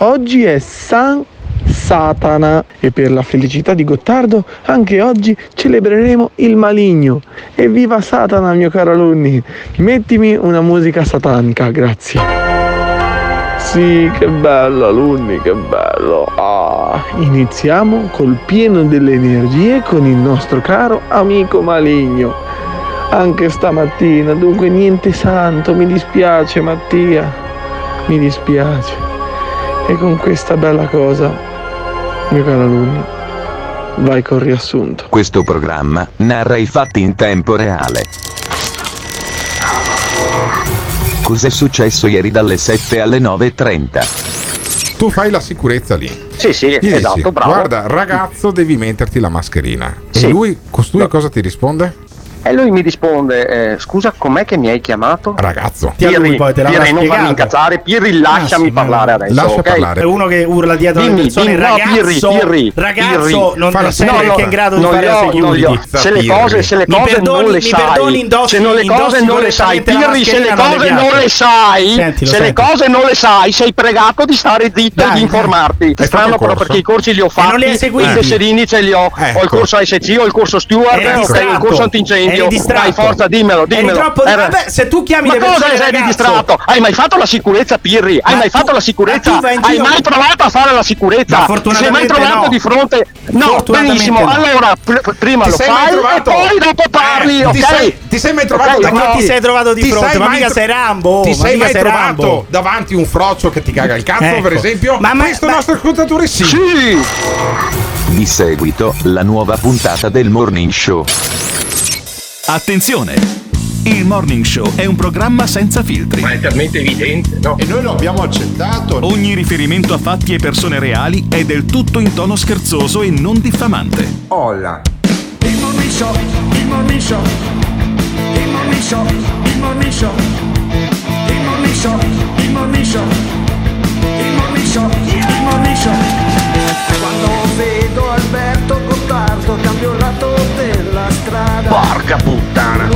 Oggi è San Satana e per la felicità di Gottardo anche oggi celebreremo il maligno. Evviva Satana mio caro alunni! Mettimi una musica satanica, grazie. Sì, che bello alunni, che bello. Ah, iniziamo col pieno delle energie con il nostro caro amico maligno. Anche stamattina, dunque niente santo, mi dispiace Mattia, mi dispiace. E con questa bella cosa, mio caro alunni, vai col riassunto. Questo programma narra i fatti in tempo reale. Cos'è successo ieri dalle 7 alle 9.30? Tu fai la sicurezza lì. Sì, sì, Gli dici, esatto, bravo. Guarda, ragazzo, devi metterti la mascherina. Sì. E lui, costui cosa ti risponde? E lui mi risponde, eh, scusa, com'è che mi hai chiamato? Ragazzo. Lui Pirri, poi te Pirri, non farmi spiegato. incazzare, Pirri, lasciami sì, ma- parlare adesso, Lascia ok? parlare. È uno che urla dietro le Dimmi, persone, dimmi, no, ragazzo, Pirri, Pirri, ragazzo, Pirri. non Fa la sei serie. neanche in grado di non fare la. Se le cose, se le Mi cose perdoni- non le mi sai, indossi- se non le cose non le sai, Pirri, se le cose non le sai, se le cose non le sai, sei pregato di stare zitto e di informarti. Fatto Strano però perché i corsi li ho fatti, non li hai seguiti? i tesserini ce li ho, ho Ecco. il corso ASC, ho il corso Steward, ho il corso antincendio. Eri distratto. Dai, forza, dimmelo, Eri dimmelo. troppo- Era- vabbè, se tu chiami Ma le cosa persone, ne sei ragazzo? distratto? Hai mai fatto la sicurezza, Pirri? Hai Ma mai tu- fatto la sicurezza? Hai giro- mai provato a fare la sicurezza? Ma Ti sei mai trovato no. di fronte? No, benissimo. no. Allora, pr- prima Ti lo fai e poi dopo parli, Eh, ok? ti sei- ti sei mai trovato Ok, davanti-. Ti sei trovato di Ti fronte, sei ma mai mica tro- sei Rambo, Ti ma sei mai sei trovato Rambo. davanti un froccio che ti caga il cazzo, Ecco. per esempio? Ma- ma- Questo ma- nostro ascoltatore sì. Sì! Di seguito, la nuova puntata del Morning Show. Attenzione! Il Morning Show è un programma senza filtri. Ma è talmente evidente, no? E noi lo abbiamo accettato. Ogni riferimento a fatti e persone reali è del tutto in tono scherzoso e non diffamante. Olla. Il morning show, il morning show, il morning show, il morning show, il morning show, il morning show, il morning show, il morning show. Quando vedo Alberto Gottardo cambio il lato della strada. Porca puttana!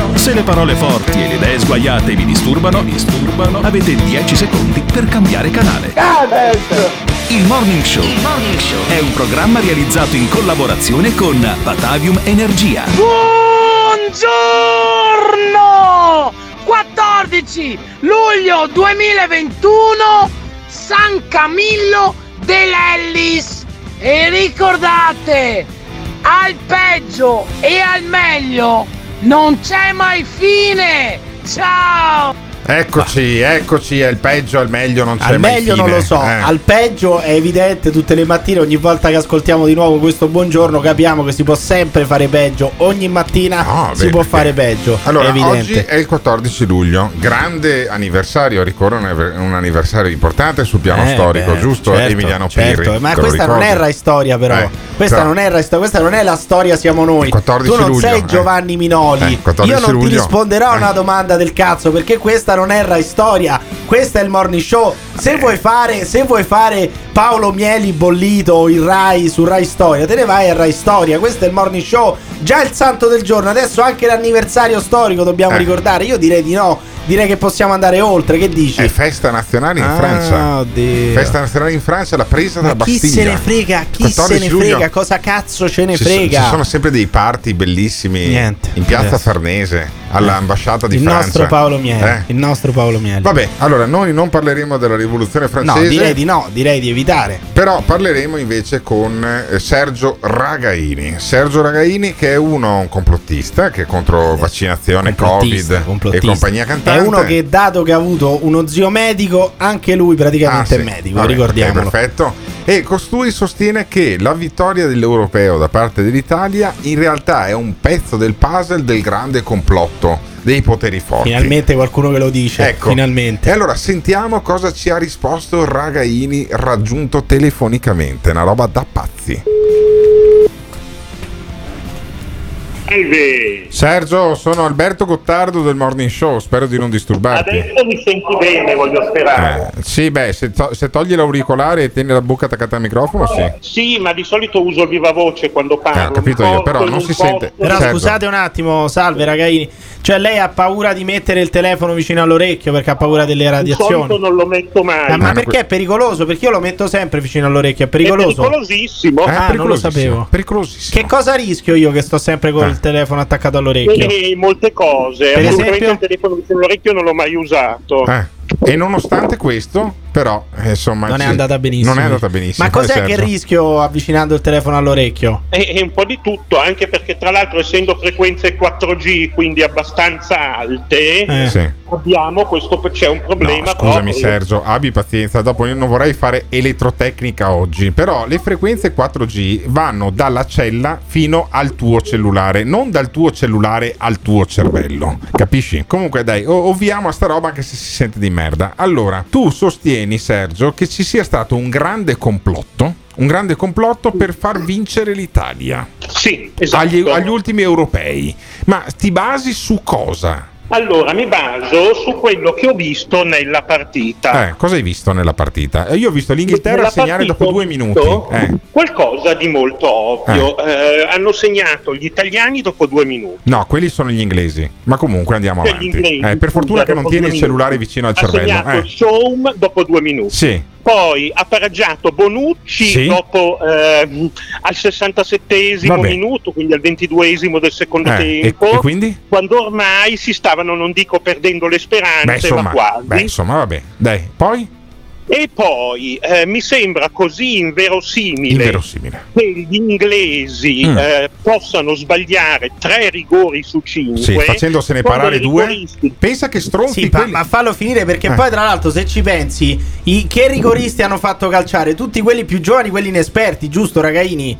Show. Se le parole forti e le idee sguaiate vi disturbano, disturbano, avete 10 secondi per cambiare canale. Il Morning Show è un programma realizzato in collaborazione con Batavium Energia. Buongiorno! 14 luglio 2021 San Camillo dell'Ellis e ricordate al peggio e al meglio non c'è mai fine! Ciao Eccoci, eccoci, è il peggio, il meglio, non c'è Al meglio non fine. lo so, Eh. al peggio è evidente tutte le mattine, ogni volta che ascoltiamo di nuovo questo buongiorno capiamo che si può sempre fare peggio, ogni mattina No, si bene, può bene. fare peggio, Allora, è oggi è il 14 luglio, grande anniversario, ricorre un, anniversario importante sul piano Eh, storico, beh, giusto? certo, Emiliano certo, Pirri. Ma te lo questa non è? Rai Storia, però. Eh, questa però- non è Storia, questa non è la storia, siamo noi. 14 tu non luglio, sei eh. Giovanni Minoli. Eh, 14 Io non ti luglio. risponderò a una Eh. domanda del cazzo, perché questa non è Rai Storia, questo è il morning show. Se vuoi fare, se vuoi fare Paolo Mieli bollito in Rai su Rai Storia, te ne vai a Rai Storia. Questo è il morning show. Già il santo del giorno, adesso anche l'anniversario storico dobbiamo Eh. ricordare. Io direi di no, direi che possiamo andare oltre. Che dici? È festa nazionale in Ah, Francia. oddio. Festa nazionale in Francia, la presa Ma dalla chi Bastiglia. se ne frega? Chi se 14 ne frega? Cosa cazzo ce ne Ci, so- frega? ci sono sempre dei party bellissimi Niente. in piazza Adesso. Farnese, all'ambasciata di il Francia. nostro Paolo Mieli. Eh? Il nostro Paolo Mieli. Vabbè, allora noi non parleremo della rivoluzione rivoluzione No, francese. direi di no, direi di evitare. Però parleremo invece con eh, Sergio Ragaini. Sergio Ragaini che è uno un complottista che è contro vaccinazione, Complottista, Covid complottista. e compagnia cantante. È uno che, dato che ha avuto uno zio medico, anche lui praticamente Ah, sì. è medico, Vabbè, ricordiamolo. ok, perfetto. E costui sostiene che la vittoria dell'europeo da parte dell'Italia in realtà è un pezzo del puzzle del grande complotto dei poteri forti. Finalmente qualcuno che lo dice. Ecco. Finalmente. E allora sentiamo cosa ci ha risposto Ragaini raggiunto telefonicamente, una roba da pazzi. Salve, Sergio, sono Alberto Gottardo del Morning Show, spero di non disturbarti. adesso mi senti bene, voglio sperare. Eh, sì, beh, se, to- se togli l'auricolare e tieni la bocca attaccata al microfono, sì. Sì, ma di solito uso il viva voce quando parlo. Eh, ho capito io, però non si sente. Però Sergio. scusate un attimo, salve ragaini. Cioè lei ha paura di mettere il telefono vicino all'orecchio perché ha paura delle Di radiazioni. solito non lo metto mai. Ah, ma perché è pericoloso? Perché io lo metto sempre vicino all'orecchio, è pericoloso. È pericolosissimo. Ah, non lo sapevo. Pericolosissimo. Che cosa rischio io che sto sempre col telefono attaccato all'orecchio? E molte cose. Per Assolutamente esempio? il telefono vicino all'orecchio non l'ho mai usato. Eh, E nonostante questo, però, eh, insomma, Non è andata benissimo. Non è andata benissimo. Ma cos'è eh, che Sergio. rischio avvicinando il telefono all'orecchio? E, e un po' di tutto, anche perché tra l'altro essendo frequenze 4G, quindi abbastanza alte, Eh. Sì. abbiamo questo, c'è un problema. Scusami proprio. Sergio, abbi pazienza, dopo io non vorrei fare elettrotecnica oggi, però le frequenze 4G vanno dalla cella fino al tuo cellulare, non dal tuo cellulare al tuo cervello, capisci? Comunque dai, ovviamo a sta roba anche se si sente di merda. Allora, tu sostieni Sergio che ci sia stato un grande complotto, un grande complotto per far vincere l'Italia. Sì, esatto. Agli, agli ultimi europei. Ma ti basi su cosa? Allora, mi baso su quello che ho visto nella partita. Eh, cosa hai visto nella partita? Eh, Io ho visto l'Inghilterra Nella segnare dopo due minuti. Eh. Qualcosa di molto ovvio. Eh, hanno segnato gli italiani dopo due minuti. No, quelli sono gli inglesi. Ma comunque andiamo avanti. inglesi, Eh, per fortuna che non tieni il cellulare vicino al Ha cervello. segnato Eh. Shaum dopo due minuti. Sì. Poi ha pareggiato Bonucci Sì. dopo ehm, al 67 Vabbè. minuto, quindi al 22 del secondo Eh, e- tempo. e quindi? Quando ormai si stavano, non dico perdendo le speranze, Beh, insomma, ma quasi. beh, insomma, vabbè. Dai, poi? E poi eh, mi sembra così inverosimile, Inverosimile. che gli inglesi Mm. eh, possano sbagliare tre rigori su cinque. Sì, facendosene parare due. rigoristi- Pensa che stronzi Sì, ma, quelli. ma fallo finire perché Eh. poi tra l'altro se ci pensi, i, che rigoristi hanno fatto calciare? Tutti quelli più giovani, quelli inesperti, giusto ragaini?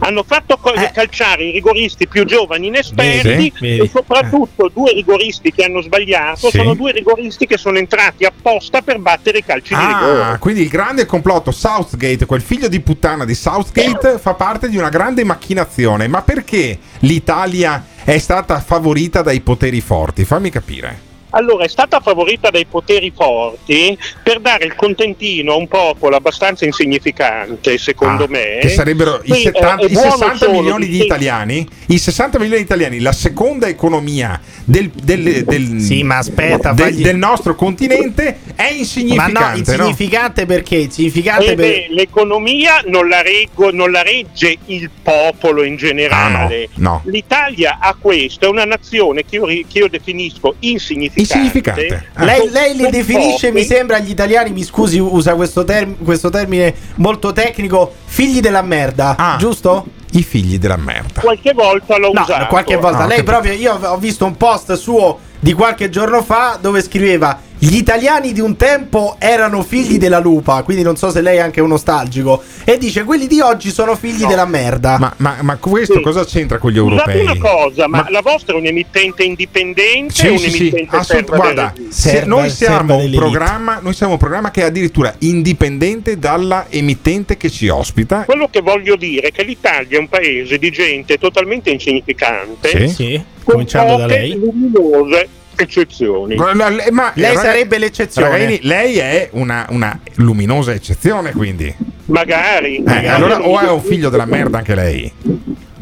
Hanno fatto co- calciare i rigoristi più giovani inesperti Vedi, vedi. e soprattutto due rigoristi che hanno sbagliato Sì. sono due rigoristi che sono entrati apposta per battere i calci di rigore. Ah, quindi il grande complotto Southgate, quel figlio di puttana di Southgate, fa parte di una grande macchinazione. Ma perché l'Italia è stata favorita dai poteri forti? Fammi capire. Allora, è stata favorita dai poteri forti per dare il contentino a un popolo abbastanza insignificante, secondo Ah, me. Che sarebbero i, Sì, 70 eh, i buono 60 solo milioni di sì. italiani. I 60 milioni di italiani, la seconda economia del, del, del- Sì, ma aspetta, del, fagli- del nostro continente è Ma no, insignificante. no? insignificante perché? Insignificante Eh per... beh, l'economia non la, reggo- non la regge il popolo in generale. Ah, no, no. L'Italia ha questo, è una nazione che io, che io definisco insignificante. Insignificante. Ah. Lei, lei li definisce, pochi. mi sembra, gli italiani, mi scusi, usa questo, term- questo termine molto tecnico, figli della merda, Ah. giusto? I figli della merda. Qualche volta l'ho No, usato. qualche volta. Ah, ho Lei proprio, io ho visto un post suo di qualche giorno fa dove scriveva gli italiani di un tempo erano figli della lupa, quindi non so se lei è anche un nostalgico. E dice quelli di oggi sono figli della merda. Ma, ma- ma questo Sì. cosa c'entra con gli Scusate europei? una cosa, ma, Ma- la vostra è un'emittente indipendente o Sì, sì, sì, un'emittente assolut- guarda, Serva- noi, siamo un noi siamo un programma che è addirittura indipendente dalla emittente che ci ospita. Quello che voglio dire è che l'Italia è un paese di gente totalmente insignificante, Sì. Sì, cominciando da lei. luminose eccezioni. Ma- Ma Lei Ra- sarebbe l'eccezione. Ragaini, lei è una, una luminosa eccezione, quindi. Magari. Eh, magari. allora, o è un figlio della merda anche lei?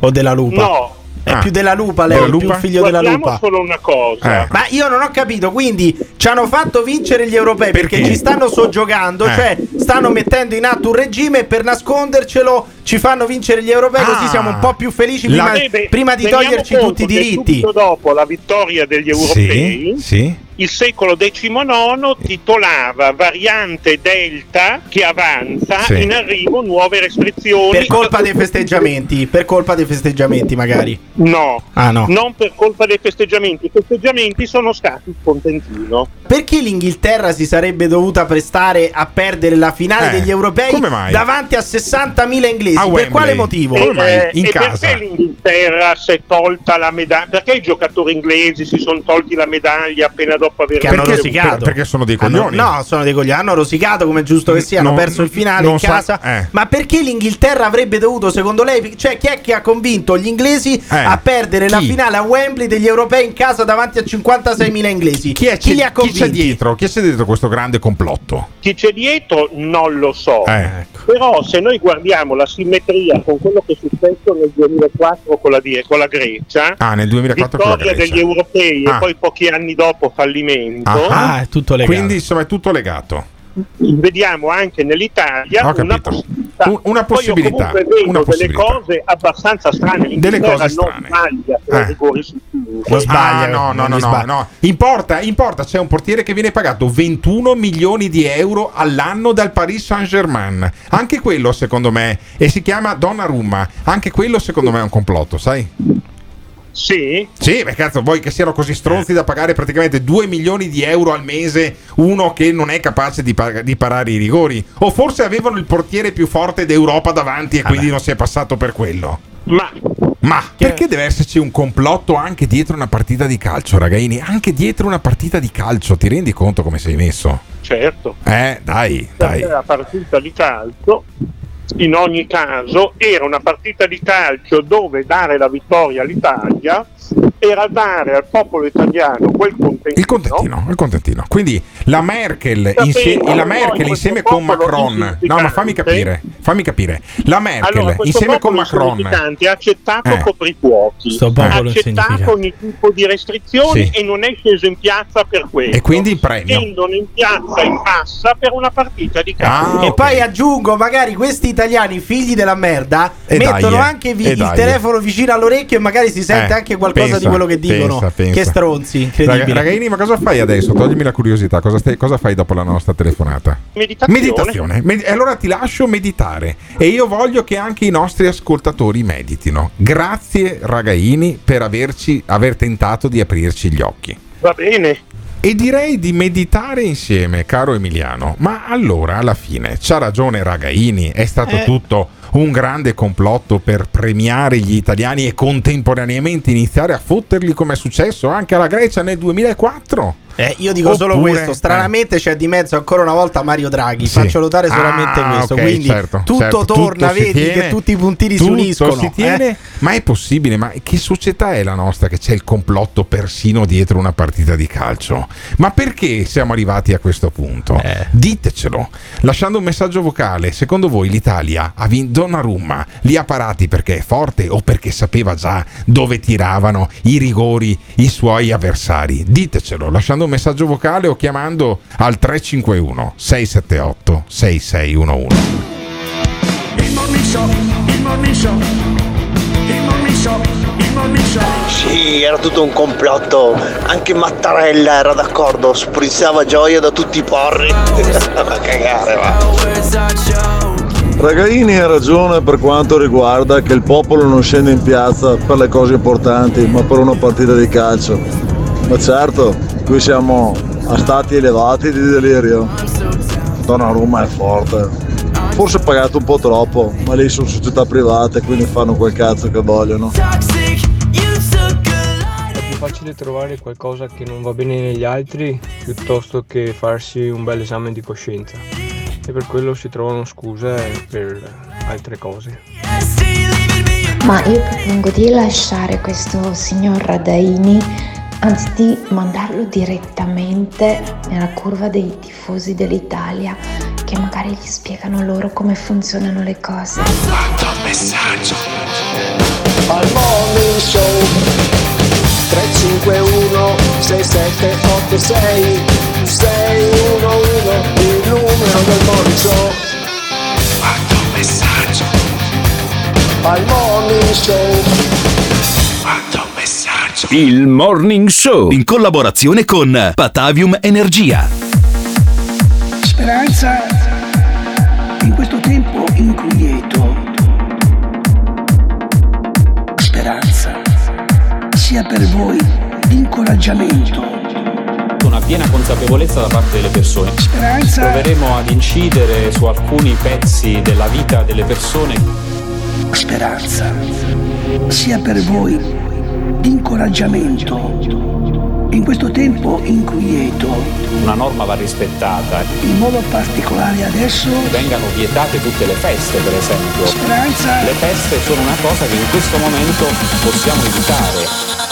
O della lupa. No, È Ah. più della lupa lei, Della lupa? figlio della lupa. solo una cosa. Eh. Ma io non ho capito, quindi ci hanno fatto vincere gli europei perché, Perché? ci stanno soggiogando, Eh. cioè stanno mettendo in atto un regime per nascondercelo ci fanno vincere gli europei, così Ah. siamo un po' più felici La- prima, Vede, prima di toglierci tutti i diritti. Subito dopo la vittoria degli europei, Sì, sì. Il secolo XIX titolava variante Delta che avanza, Sì. in arrivo nuove restrizioni. Per colpa dei festeggiamenti, per colpa dei festeggiamenti magari. No, Ah, no. non per colpa dei festeggiamenti. I festeggiamenti sono stati contentino. Perché l'Inghilterra si sarebbe dovuta prestare a perdere la finale Eh, degli europei davanti a 60.000 inglesi? A per Wembley. quale motivo? E, eh, e perché l'Inghilterra si è tolta la medaglia? Perché i giocatori inglesi si sono tolti la medaglia appena dopo aver Che hanno vinto? rosicato. perché sono dei Hanno- coglioni. no, sono dei coglioni. Hanno rosicato come è giusto che sia. Hanno Non- perso il finale in sa- casa. eh. Ma perché l'Inghilterra avrebbe dovuto, secondo lei, cioè chi è che ha convinto gli inglesi a perdere la chi? finale a Wembley degli europei in casa davanti a 56.000 inglesi? Chi, è, Chi li ha chi c'è convinti? dietro? Chi c'è dietro questo grande complotto? Chi c'è dietro non lo so. Eh, ecco. Però se noi guardiamo la simmetria con quello che è successo nel 2004 con la, con la Grecia, Ah, nel 2004 con la vittoria Grecia. degli europei Ah. e poi pochi anni dopo fallimento, Ah, è tutto legato. Quindi insomma è tutto legato. vediamo anche nell'Italia una possibilità. Un- una Poi io possibilità, comunque vedo una delle possibilità. cose abbastanza strane. Delle cose non strane. sbaglia per Eh. Non sbaglia, Ah, no, no, non no, no, sbaglia. no. Importa, importa, c'è un portiere che viene pagato 21 milioni di euro all'anno dal Paris Saint-Germain. Anche quello, secondo me, e si chiama Donnarumma. Anche quello, secondo me, è un complotto, sai? Sì, Sì, beh, cazzo, vuoi che siano così stronzi da pagare praticamente 2 milioni di euro al mese uno che non è capace di, pa- di parare i rigori? O forse avevano il portiere più forte d'Europa davanti e quindi non si è passato per quello? ma Ma perché deve esserci un complotto anche dietro una partita di calcio, ragaini? Anche dietro una partita di calcio, ti rendi conto come sei messo? certo. Eh, dai, dai. perché la partita di calcio in ogni caso era una partita di calcio dove dare la vittoria all'Italia era dare al popolo italiano quel contentino, Il contentino, il contentino. Quindi la Merkel, insie- la Merkel insieme con Macron. No, ma fammi capire, fammi capire. La Merkel allora, insieme con Macron. ha accettato Eh. coprifuochi, ha accettato ogni tipo di restrizioni Sì. e non è sceso in piazza per questo. E quindi il premio. Scendono in piazza in massa per una partita di calcio. Ah, E ok. poi aggiungo, magari questi italiani figli della merda E mettono dai, anche vi- e il dai. telefono vicino all'orecchio e magari si sente Eh, anche qualcosa pensa, di quello che dicono. pensa, pensa. Che stronzi, incredibili. Raga- Ragaini, ma cosa fai adesso? Toglimi la curiosità. Cosa, stai- cosa fai dopo la nostra telefonata? Meditazione. Meditazione. Med- e allora ti lascio meditare. E io voglio che anche i nostri ascoltatori meditino. Grazie, ragaini, per averci, aver tentato di aprirci gli occhi. Va bene. E direi di meditare insieme, caro Emiliano. Ma allora, alla fine, c'ha ragione Ragaini, è stato Eh. tutto un grande complotto per premiare gli italiani e contemporaneamente iniziare a fotterli come è successo anche alla Grecia nel 2004. Eh, io dico solo Oppure- questo. Stranamente c'è di mezzo ancora una volta Mario Draghi. Sì. Faccio notare solamente Ah, questo. ok, Quindi certo, tutto certo, torna, tutto vedi tiene, che tutti i puntini si uniscono. si tiene, eh. ma è possibile? Ma che società è la nostra che c'è il complotto persino dietro una partita di calcio? Ma perché siamo arrivati a questo punto? Eh. Ditecelo, lasciando un messaggio vocale. Secondo voi l'Italia ha vinto Donnarumma? Li ha parati perché è forte o perché sapeva già dove tiravano i rigori i suoi avversari? Ditecelo, lasciando un messaggio vocale o chiamando al 351 678 6611. Il morning show, il morning show, il morning show, il morning show. Sì, era tutto un complotto. Anche Mattarella era d'accordo, spruzzava gioia da tutti i porri. Ma cagare, va. Ragaini ha ragione per quanto riguarda che il popolo non scende in piazza per le cose importanti, ma per una partita di calcio. Ma certo, qui siamo a stati elevati di delirio. Donnarumma è forte. Forse pagato un po' troppo, ma lì sono società private, quindi fanno quel cazzo che vogliono. È più facile trovare qualcosa che non va bene negli altri piuttosto che farsi un bel esame di coscienza. E per quello si trovano scuse per altre cose. Ma io propongo di lasciare questo signor Radaini, anzi di mandarlo direttamente nella curva dei tifosi dell'Italia, che magari gli spiegano loro come funzionano le cose. messaggio. Al morning show 351 6786 611 il numero del morning show Il Morning Show in collaborazione con Patavium Energia. Speranza in questo tempo inquieto. Speranza sia per voi incoraggiamento. Una piena consapevolezza da parte delle persone. Speranza. Proveremo ad incidere su alcuni pezzi della vita delle persone. Speranza sia per voi incoraggiamento. In questo tempo inquieto, Una norma va rispettata. in modo particolare adesso, Vengano vietate tutte le feste, per esempio. Speranza. Le feste sono una cosa che in questo momento possiamo evitare.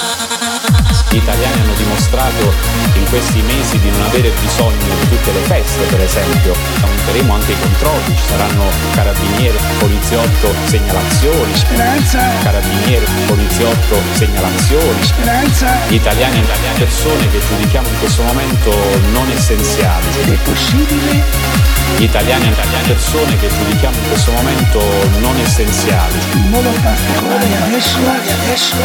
Gli italiani hanno dimostrato in questi mesi di non avere bisogno di tutte le feste, per esempio. Aumenteremo anche i controlli, ci saranno carabinieri, poliziotto, segnalazioni. Speranza. Carabinieri, poliziotto, segnalazioni. Speranza. Gli italiani e le persone che giudichiamo in questo momento non essenziali. ed è possibile, Gli italiani e le persone che giudichiamo in questo momento non essenziali. in modo particolare adesso, adesso,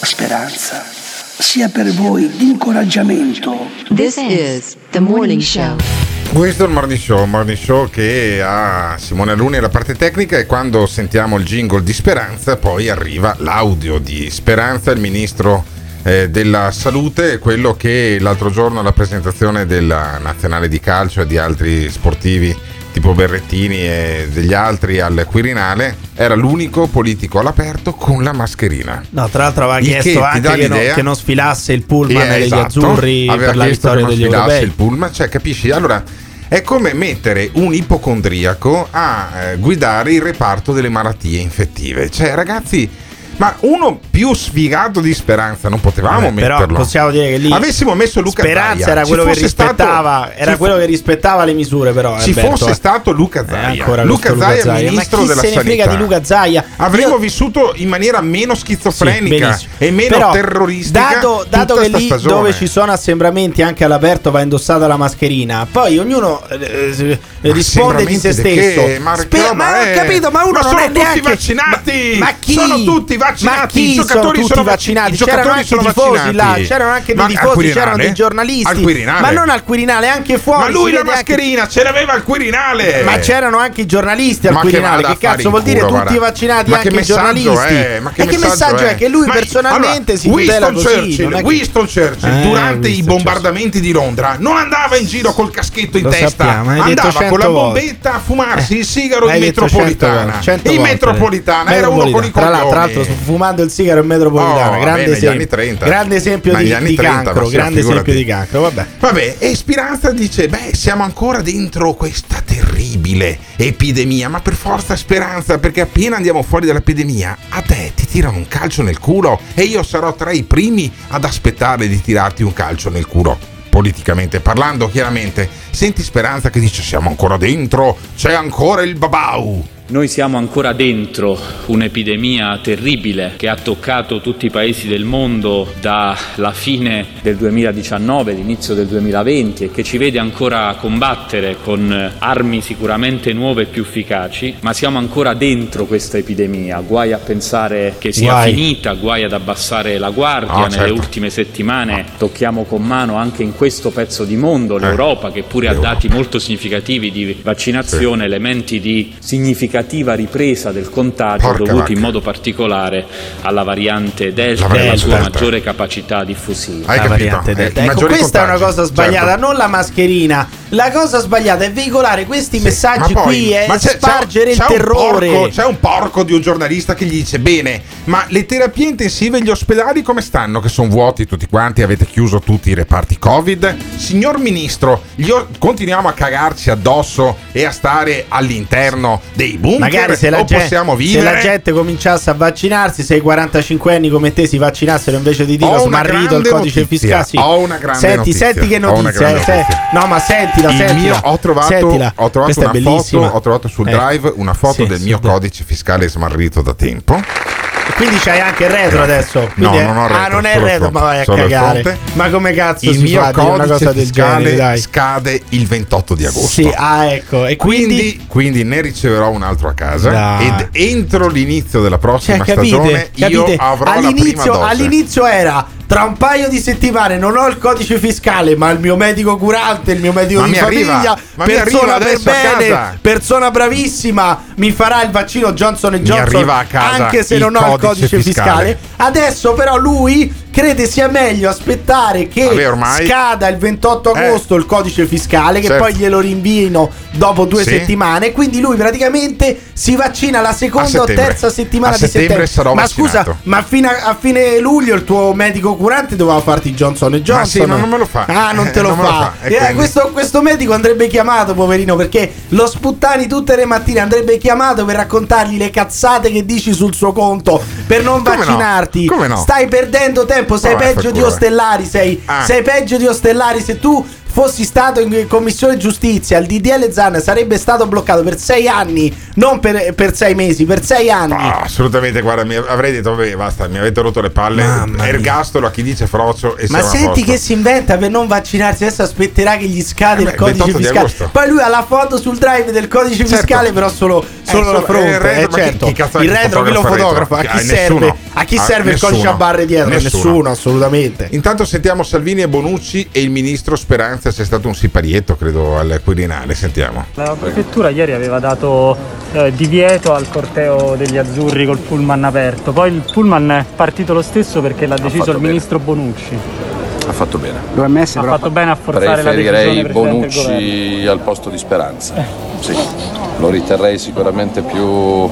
speranza sia per voi d'incoraggiamento. This is the morning show. Questo è il Morning Show, Morning Show che ha Simone Aluni alla parte tecnica e quando sentiamo il jingle di Speranza poi arriva l'audio di Speranza, il ministro eh, della salute, quello che l'altro giorno alla presentazione della nazionale di calcio e di altri sportivi tipo Berrettini e degli altri al Quirinale era l'unico politico all'aperto con la mascherina. No, tra l'altro aveva Il che chiesto ti anche che, non- che non sfilasse il pullman Eh, degli esatto, azzurri aveva per la vittoria che non degli sfilasse europei. il pullman, cioè capisci? Allora è come mettere un ipocondriaco a eh, guidare il reparto delle malattie infettive. Cioè, ragazzi, ma uno più sfigato di speranza non potevamo Vabbè, però metterlo. possiamo dire che lì avessimo messo Luca Speranza Zaia, era quello che fosse stato- rispettava, era quello fu- che rispettava le misure, però. ci Alberto, fosse eh. stato Luca Eh, Zaia, ancora Luca Zaia, Zaia. ministro della se ne sanità. frega di Luca Zaia? Avremmo Io- vissuto in maniera meno Sì, schizofrenica benissimo. e meno Però, terroristica. Dato, dato che lì stagione. dove ci sono assembramenti anche all'aperto va indossata la mascherina, poi ognuno eh, eh, risponde di se stesso. che? Ma che Spe- roba ma ho capito, ma uno Ma non sono è tutti neanche vaccinati! Ma, ma chi? Sono tutti vaccinati, Ma chi i giocatori sono tutti sono vac- vaccinati? i C'erano giocatori anche sono i tifosi vaccinati. là, c'erano anche dei tifosi, c'erano dei giornalisti. Ma non al Quirinale, anche fuori. Ma lui la vede anche- mascherina ce l'aveva al Quirinale! Ma c'erano anche i giornalisti al Ma che Quirinale. Che, fare cazzo in vuol dire? culo, Tutti vaccinati Ma anche che i giornalisti. è? Ma che e che messaggio è? è? Che lui Ma- personalmente allora, si Winston così. Churchill, che- Winston Churchill Eh, durante i Winston bombardamenti di Londra non andava in giro col caschetto in Lo testa, sappiamo, andava con la volte. bombetta a fumarsi Eh, il sigaro in hai detto metropolitana. in metropolitana era uno con i l'altro, tra l'altro, coglioni. Fumando il sigaro in metropolitana, Oh, grande negli esempio. anni 30. Grande esempio di, di 30, cancro. grande esempio di cancro. Vabbè. Vabbè, e Speranza dice: Beh, siamo ancora dentro questa terribile epidemia. Ma per forza Speranza, perché appena andiamo fuori dall'epidemia, a te ti tirano un calcio nel culo e io sarò tra i primi ad aspettare di tirarti un calcio nel culo. Politicamente parlando, chiaramente, senti Speranza che dice: Siamo ancora dentro, c'è ancora il babau. Noi siamo ancora dentro un'epidemia terribile che ha toccato tutti i paesi del mondo dalla fine del 2019, l'inizio del 2020 e che ci vede ancora combattere con armi sicuramente nuove e più efficaci, ma siamo ancora dentro questa epidemia. Guai a pensare che sia Guai. finita, guai ad abbassare la guardia. No, Nelle certo. ultime settimane tocchiamo con mano anche in questo pezzo di mondo l'Europa che pure ha dati molto significativi di vaccinazione, elementi di significativa ripresa del contagio Porca dovuti vacca. in modo particolare alla variante Delta La e alla sua Delta. maggiore capacità diffusiva. Hai La capito? variante Eh, Delta. i Ecco, questa è una contagi. cosa sbagliata, Certo. non la mascherina. La cosa sbagliata è veicolare questi messaggi Ma poi- qui e c'è- spargere c'è- il c'è un terrore. porco- c'è un porco di un giornalista che gli dice: Bene, ma le terapie intensive e gli ospedali come stanno? Che sono vuoti tutti quanti, avete chiuso tutti i reparti Covid? Signor ministro, gli o- continuiamo a cagarci addosso e a stare all'interno dei bunker? Magari se la, o gente, se la gente cominciasse a vaccinarsi, se i 45 anni come te si vaccinassero invece di Ho dire una smarrito il codice notizia, fiscale. sì. ho una grande senti, notizia, senti che ho notizia. eh, se- no, ma sentila, Il sentila. mio- ho trovato, Sentila. ho trovato una foto, ho trovato sul Eh. drive una foto Sì, del mio codice fiscale smarrito da tempo. Quindi c'hai anche il retro adesso. No, Quindi è- non ho Ah, retro, non è il retro, ma vai a cagare. Ma come cazzo Il si mio fa a dire una codice cosa del fiscale genere, dai? scade il 28 di agosto. Sì, ah, ecco. E quindi, Quindi, quindi ne riceverò un altro a casa Dai. ed entro l'inizio della cioè, prossima capite? stagione io capite? avrò la prima all'inizio, dose. all'inizio era tra un paio di settimane non ho il codice fiscale, ma il mio medico curante, il mio medico Ma di mi arriva, famiglia, ma persona per bene, persona bravissima, mi farà il vaccino Johnson Johnson anche se non ho il codice codice fiscale. fiscale. Adesso però lui crede sia meglio aspettare che Vabbè, ormai- scada il 28 Eh. agosto il codice fiscale che Certo. poi glielo rinviino dopo due Sì. settimane, quindi lui praticamente si vaccina la seconda o settembre. terza settimana A di settembre sarò Ma vaccinato. scusa, ma fino a, a fine luglio il tuo medico curante doveva farti Johnson Johnson. Ma sì, ma non me lo fa. Ah, non te lo Non me lo fa. fa, Eh, quindi- questo, questo medico andrebbe chiamato, poverino, perché lo sputtani tutte le mattine andrebbe chiamato per raccontargli le cazzate che dici sul suo conto per non Come no? vaccinarti. Come no? Stai perdendo tempo, sei vai a peggio di. Ostellari, sei, Ah. sei peggio di Ostellari se tu fossi stato in commissione giustizia, il DDL Zan sarebbe stato bloccato per sei anni, non per, per sei mesi, per sei anni. Ah, assolutamente, guarda, mi avrei detto, vabbè, basta, mi avete rotto le palle. Ergastolo a chi dice frocio e Ma a senti che si inventa per non vaccinarsi, adesso aspetterà che gli scade Eh beh, il codice 28 di fiscale. Poi lui ha la foto sul drive del codice Certo. fiscale, però solo, solo solo- la fronte. eh, il retro, eh, chi- certo. chi cazzo è il retro chi lo fotografa? A chi Ah, serve, a chi Ah, serve il codice a barre dietro? Nessuno. Nessuno, assolutamente. Intanto sentiamo Salvini e Bonucci e il ministro Speranza. C'è stato un siparietto, credo, al Quirinale. Sentiamo. La prefettura ieri aveva dato eh, divieto al corteo degli azzurri col pullman aperto, poi il pullman è partito lo stesso perché l'ha deciso il bene. ministro Bonucci. Ha fatto bene. L'OMS ha fatto bene a forzare la decisione. Bonucci al posto di Speranza. Sì, lo riterrei sicuramente più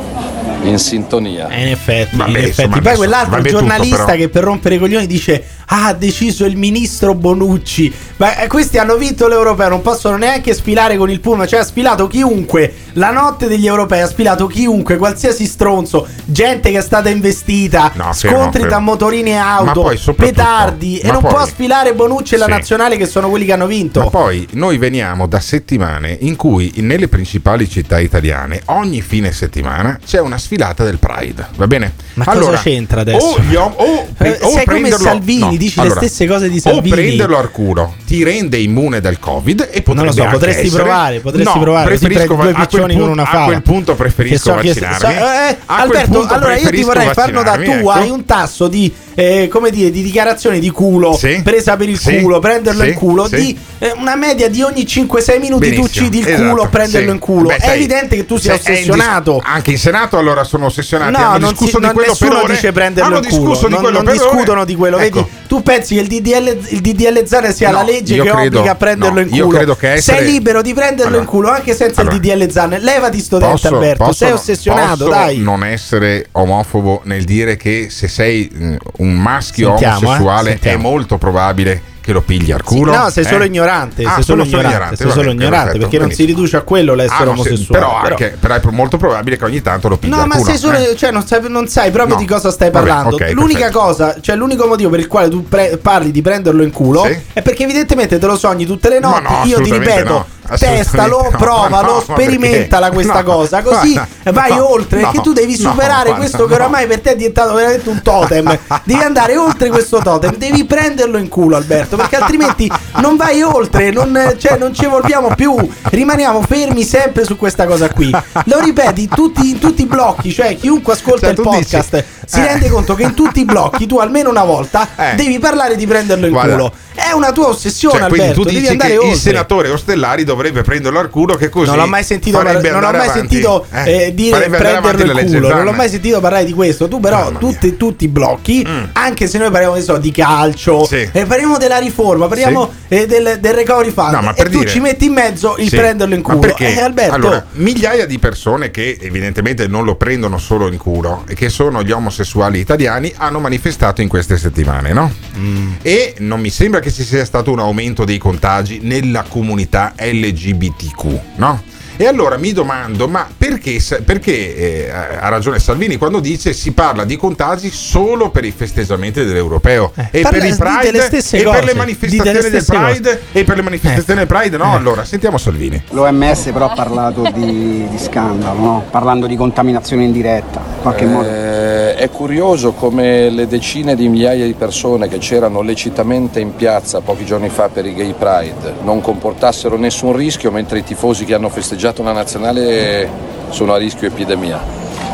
in sintonia. Eh, in effetti, Vabbè, in effetti. insomma, Poi quell'altro tutto, giornalista però. che per rompere i coglioni dice: ha deciso il ministro Bonucci. Ma eh, questi hanno vinto l'europeo, non possono neanche sfilare con il pullman. Cioè, ha sfilato chiunque. La notte degli europei ha sfilato chiunque, qualsiasi stronzo, gente che è stata investita, No, scontri fermo. tra motorini e auto, petardi. E non poi- può sfilare Bonucci e la Sì. nazionale, che sono quelli che hanno vinto. Ma poi noi veniamo da settimane in cui nelle principali città italiane ogni fine settimana c'è una sfilata del Pride, va bene? Ma cosa c'entra adesso? O, o, Eh, o sei come prenderlo- Salvini, dici le stesse cose di Salvini. O prenderlo al culo ti rende immune dal Covid e potrebbe Non lo so, potresti essere- provare, potresti No, provare, Preferisco prendi due a quel piccioni con punto- una A fava. quel punto preferisco so vaccinarmi. so- eh, A Alberto, allora io ti vorrei far notare, tu vaccinarmi, hai ecco. un tasso di, eh, come dire, di dichiarazioni di culo, Sì. presa per il Sì. culo, prenderlo Sì. in culo, di eh, una media di ogni 5-6 minuti tu Benissimo, uccidi il esatto, culo, prenderlo in culo. Beh, È sai, evidente che tu sia sei- è indis- ossessionato. Anche in Senato allora sono ossessionati. No, hanno non, discusso si, di quello per ore. dice prenderlo hanno in culo. di non, non ore. discutono di quello. Ecco. Vedi, tu pensi che il DDL, il DDL Zan sia No, la legge io che credo- obbliga a prenderlo no, in io culo? credo che essere- Sei libero di prenderlo Allora, in culo anche senza allora, il DDL Zan. Levati sto dente, Alberto. sei ossessionato, dai. non essere omofobo nel dire che se sei mm, un maschio Sentiamo, eh, omosessuale è sentiamo. molto probabile che lo pigli al culo. no, sei solo eh? ignorante. Ah, sei solo sono ignorante. sei solo ignorante perfetto, perché non si benissimo. riduce a quello l'essere Ah, no, sì, omosessuale. però, anche, però è molto probabile che ogni tanto lo pigli No, al ma culo. sei solo, eh. cioè non sai, non sai proprio No. di cosa stai Vabbè, parlando. ok, L'unica perfetto. cosa, cioè l'unico motivo per il quale tu pre- parli di prenderlo in culo Sì. è perché evidentemente te lo sogni tutte le notti. no, Io ti ripeto, testalo, provalo, no, sperimentala perché? questa No, cosa, così no, vai oltre. che tu devi superare questo che oramai per te è diventato veramente un totem. devi andare oltre questo totem, devi prenderlo in culo, Alberto, perché altrimenti non vai oltre, non, cioè, non ci evolviamo più. Rimaniamo fermi sempre su questa cosa qui. Lo ripeti in tutti, in tutti i blocchi, cioè chiunque ascolta Cioè, il podcast dici- si eh. rende conto che in tutti i blocchi tu almeno una volta Eh. devi parlare di prenderlo in Guarda. culo. È una tua ossessione, Cioè, Alberto. tu devi andare il oltre. senatore Ostellari dovrebbe prenderlo al culo che così non l'ho mai sentito, farebbe non ho mai sentito Eh, eh, dire prenderlo il legge culo. Non l'ho mai sentito parlare di questo. Tu, però, tutti, tutti blocchi, Mm. anche se noi parliamo so, di calcio, Sì. eh, parliamo della riforma, parliamo eh, del, del recovery fund. No, ma e per tu dire- ci metti in mezzo il Sì, prenderlo in ma culo. perché? Eh, Alberto, Allora, migliaia di persone che evidentemente non lo prendono solo in culo e che sono gli omosessuali italiani hanno manifestato in queste settimane, no? Mm. E non mi sembra che ci sia stato un aumento dei contagi nella comunità LGBTQ, no? E allora mi domando, ma perché, perché eh, ha ragione Salvini quando dice si parla di contagi solo per i festeggiamenti dell'europeo e parla- per Pride le e per cose, le dite manifestazioni le del Pride e per le manifestazioni del Pride? No, allora sentiamo Salvini. L'OMS però ha parlato di, di scandalo, no? parlando di contaminazione indiretta, in qualche modo. Eh, è curioso come le decine di migliaia di persone che c'erano lecitamente in piazza pochi giorni fa per i Gay Pride non comportassero nessun rischio, mentre i tifosi che hanno festeggiato la nazionale sono a rischio epidemia.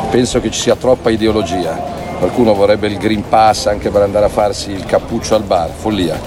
Penso che ci sia troppa ideologia. Qualcuno vorrebbe il Green Pass anche per andare a farsi il cappuccio al bar, follia.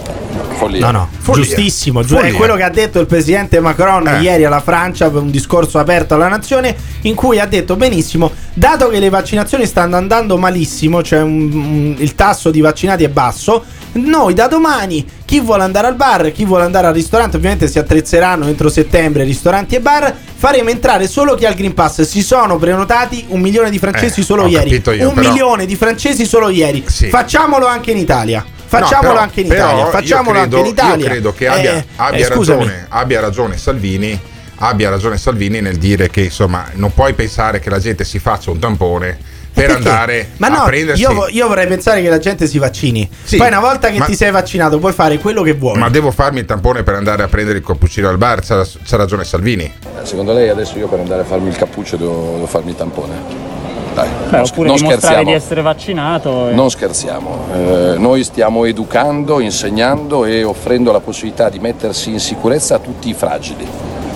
Follia. No, no, Follia. giustissimo. giu- è Follia. quello che ha detto il presidente Macron Eh. ieri alla Francia per un discorso aperto alla nazione in cui ha detto benissimo, dato che le vaccinazioni stanno andando malissimo, cioè un- il tasso di vaccinati è basso, noi da domani chi vuole andare al bar, chi vuole andare al ristorante, ovviamente si attrezeranno entro settembre ristoranti e bar, faremo entrare solo chi ha il Green Pass. Si sono prenotati un milione di francesi Eh, solo ieri. io, un però- milione di francesi solo ieri. Facciamolo anche in Italia. No, Facciamolo però- anche in Italia. io Facciamolo credo- anche in Italia. Io credo che abbia, Eh, abbia eh, ragione, abbia ragione Salvini. Abbia ragione Salvini nel dire che insomma non puoi pensare che la gente si faccia un tampone per Perché? andare Ma a no, prendersi. io, io vorrei pensare che la gente si vaccini. Sì, Poi una volta che ma- ti sei vaccinato puoi fare quello che vuoi. Ma devo farmi il tampone per andare a prendere il cappuccino al bar? C'ha, c'ha ragione Salvini. Secondo lei adesso io per andare a farmi il cappuccio devo, devo farmi il tampone? Dai, Beh, non, oppure non dimostrare scherziamo. di essere vaccinato. e- Non scherziamo, Eh, noi stiamo educando, insegnando e offrendo la possibilità di mettersi in sicurezza a tutti i fragili,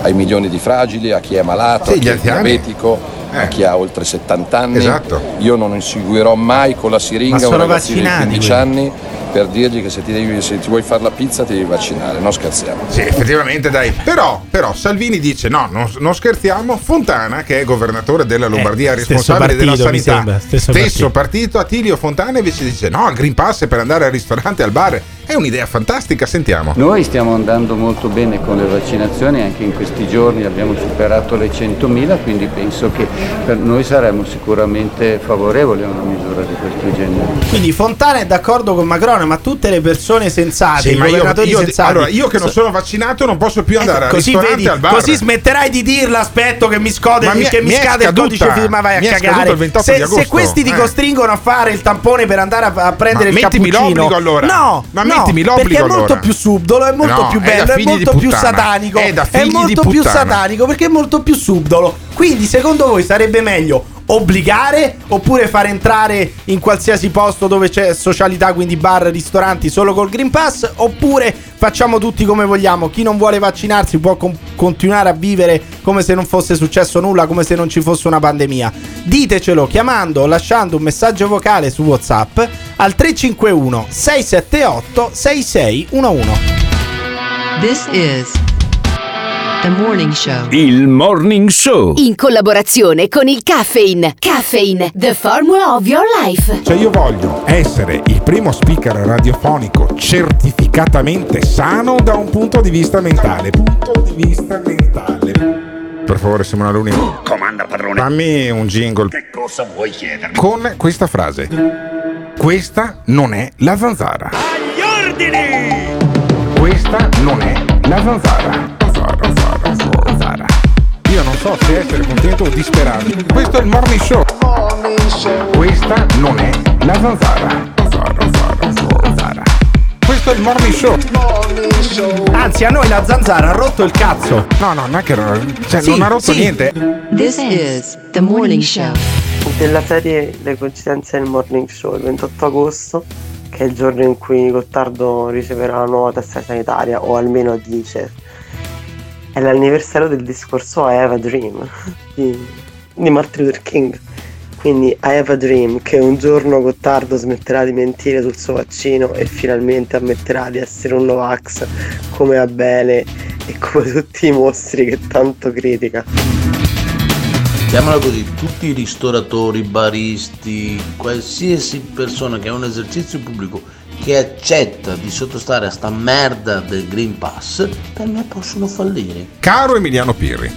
ai milioni di fragili, a chi è malato, Sì, a chi è anziani. diabetico, a chi ha oltre 70 anni. Esatto. Io non inseguirò mai con la siringa Ma sono un ragazzino di vaccinati 15 quelli. anni per dirgli che se ti, devi- se ti vuoi fare la pizza ti devi vaccinare, non scherziamo. Sì, effettivamente dai. Però, però Salvini dice no, non, non scherziamo. Fontana, che è governatore della Lombardia, Eh, stesso responsabile della partito, mi sanità, sembra, stesso stesso partito. Attilio Fontana invece dice no, il Green Pass è per andare al ristorante, al bar. È un'idea fantastica, sentiamo. Noi stiamo andando molto bene con le vaccinazioni, anche in questi giorni abbiamo superato le 100.000, quindi penso che per noi saremo sicuramente favorevoli a una misura di questo genere. Quindi Fontana è d'accordo con Macron, ma tutte le persone sensate, Sì, i ma io, governatori io- sensati. allora, io che non sono vaccinato non posso più andare al così, ristorante vedi, al bar. così smetterai di dirla. Aspetto che mi scode, Ma mi che mi, mi scade il codice firma, vai mi a cagare. il 28 se, di agosto. se questi ti Eh. costringono a fare il tampone per andare a, a prendere Ma il mettimi cappuccino, l'obbligo allora. no, Ma no, mettimi l'obbligo perché è molto allora. più subdolo, è molto No, più è bello, è, di molto più satanico, È di molto più satanico perché è molto più subdolo. Quindi, secondo voi sarebbe meglio obbligare oppure far entrare in qualsiasi posto dove c'è socialità, quindi bar, ristoranti solo col Green Pass oppure facciamo tutti come vogliamo, chi non vuole vaccinarsi può con- continuare a vivere come se non fosse successo nulla, come se non ci fosse una pandemia. Ditecelo chiamando o lasciando un messaggio vocale su WhatsApp al 351 678 6611. This is the morning show. Il Morning Show. In collaborazione con il Caffeine. Caffeine, the formula of your life. Cioè io voglio essere il primo speaker radiofonico certificatamente sano da un punto di vista mentale. Punto di vista mentale. Per favore Simona Luni. Comanda padrone. Fammi un jingle Che cosa vuoi chiedermi? con questa frase. Questa non è la zanzara. Agli ordini! Questa non è la zanzara. Zanzara, zanzara. Io non so se essere contento o disperato. Questo è il morning show. Questa non è la zanzara. Zanzara, zanzara, zanzara. Questo è il morning show. Anzi, a noi la zanzara ha rotto il cazzo. No, no, non è che cioè, Sì, non ha rotto sì. niente. This is the morning show. Della serie Le coincidenze del morning show, il 28 agosto, che è il giorno in cui Gottardo riceverà la nuova testa sanitaria, o almeno dice. È l'anniversario del discorso I Have a Dream di, di Martin Luther King. Quindi I Have a Dream che un giorno Gottardo smetterà di mentire sul suo vaccino e finalmente ammetterà di essere un Novax come Abele e come tutti i mostri che tanto critica. Chiamala così, tutti i ristoratori, baristi, qualsiasi persona che ha un esercizio pubblico che accetta di sottostare a sta merda del Green Pass, per me possono fallire. Caro Emiliano Pirri,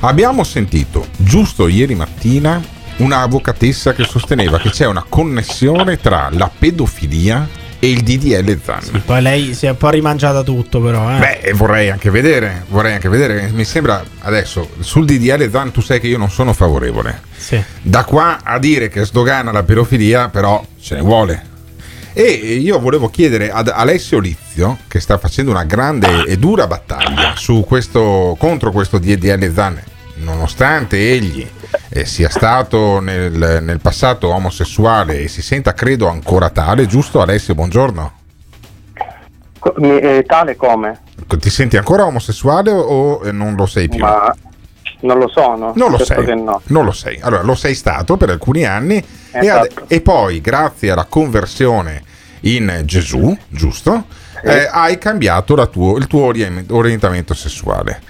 abbiamo sentito giusto ieri mattina una avvocatessa che sosteneva che c'è una connessione tra la pedofilia e il DDL Zan. Poi lei si è un po' rimangiata tutto, però. Eh. Beh, vorrei anche vedere, vorrei anche vedere. Mi sembra adesso sul DDL Zan tu sai che io non sono favorevole. Sì. Da qua a dire che sdogana la pedofilia, però ce ne vuole. E io volevo chiedere ad Alessio Lizio, che sta facendo una grande e dura battaglia su questo, contro questo DDL Zan, nonostante egli eh, sia stato nel, nel passato omosessuale e si senta credo ancora tale, giusto Alessio? Buongiorno. Eh, tale come? Ti senti ancora omosessuale o non lo sei più? Ma non lo sono. Non lo certo sei, no. non lo sei. Allora, lo sei stato per alcuni anni e, ad- Esatto. e poi, grazie alla conversione in Gesù, giusto? Eh, hai cambiato la tuo- il tuo orien- orientamento sessuale.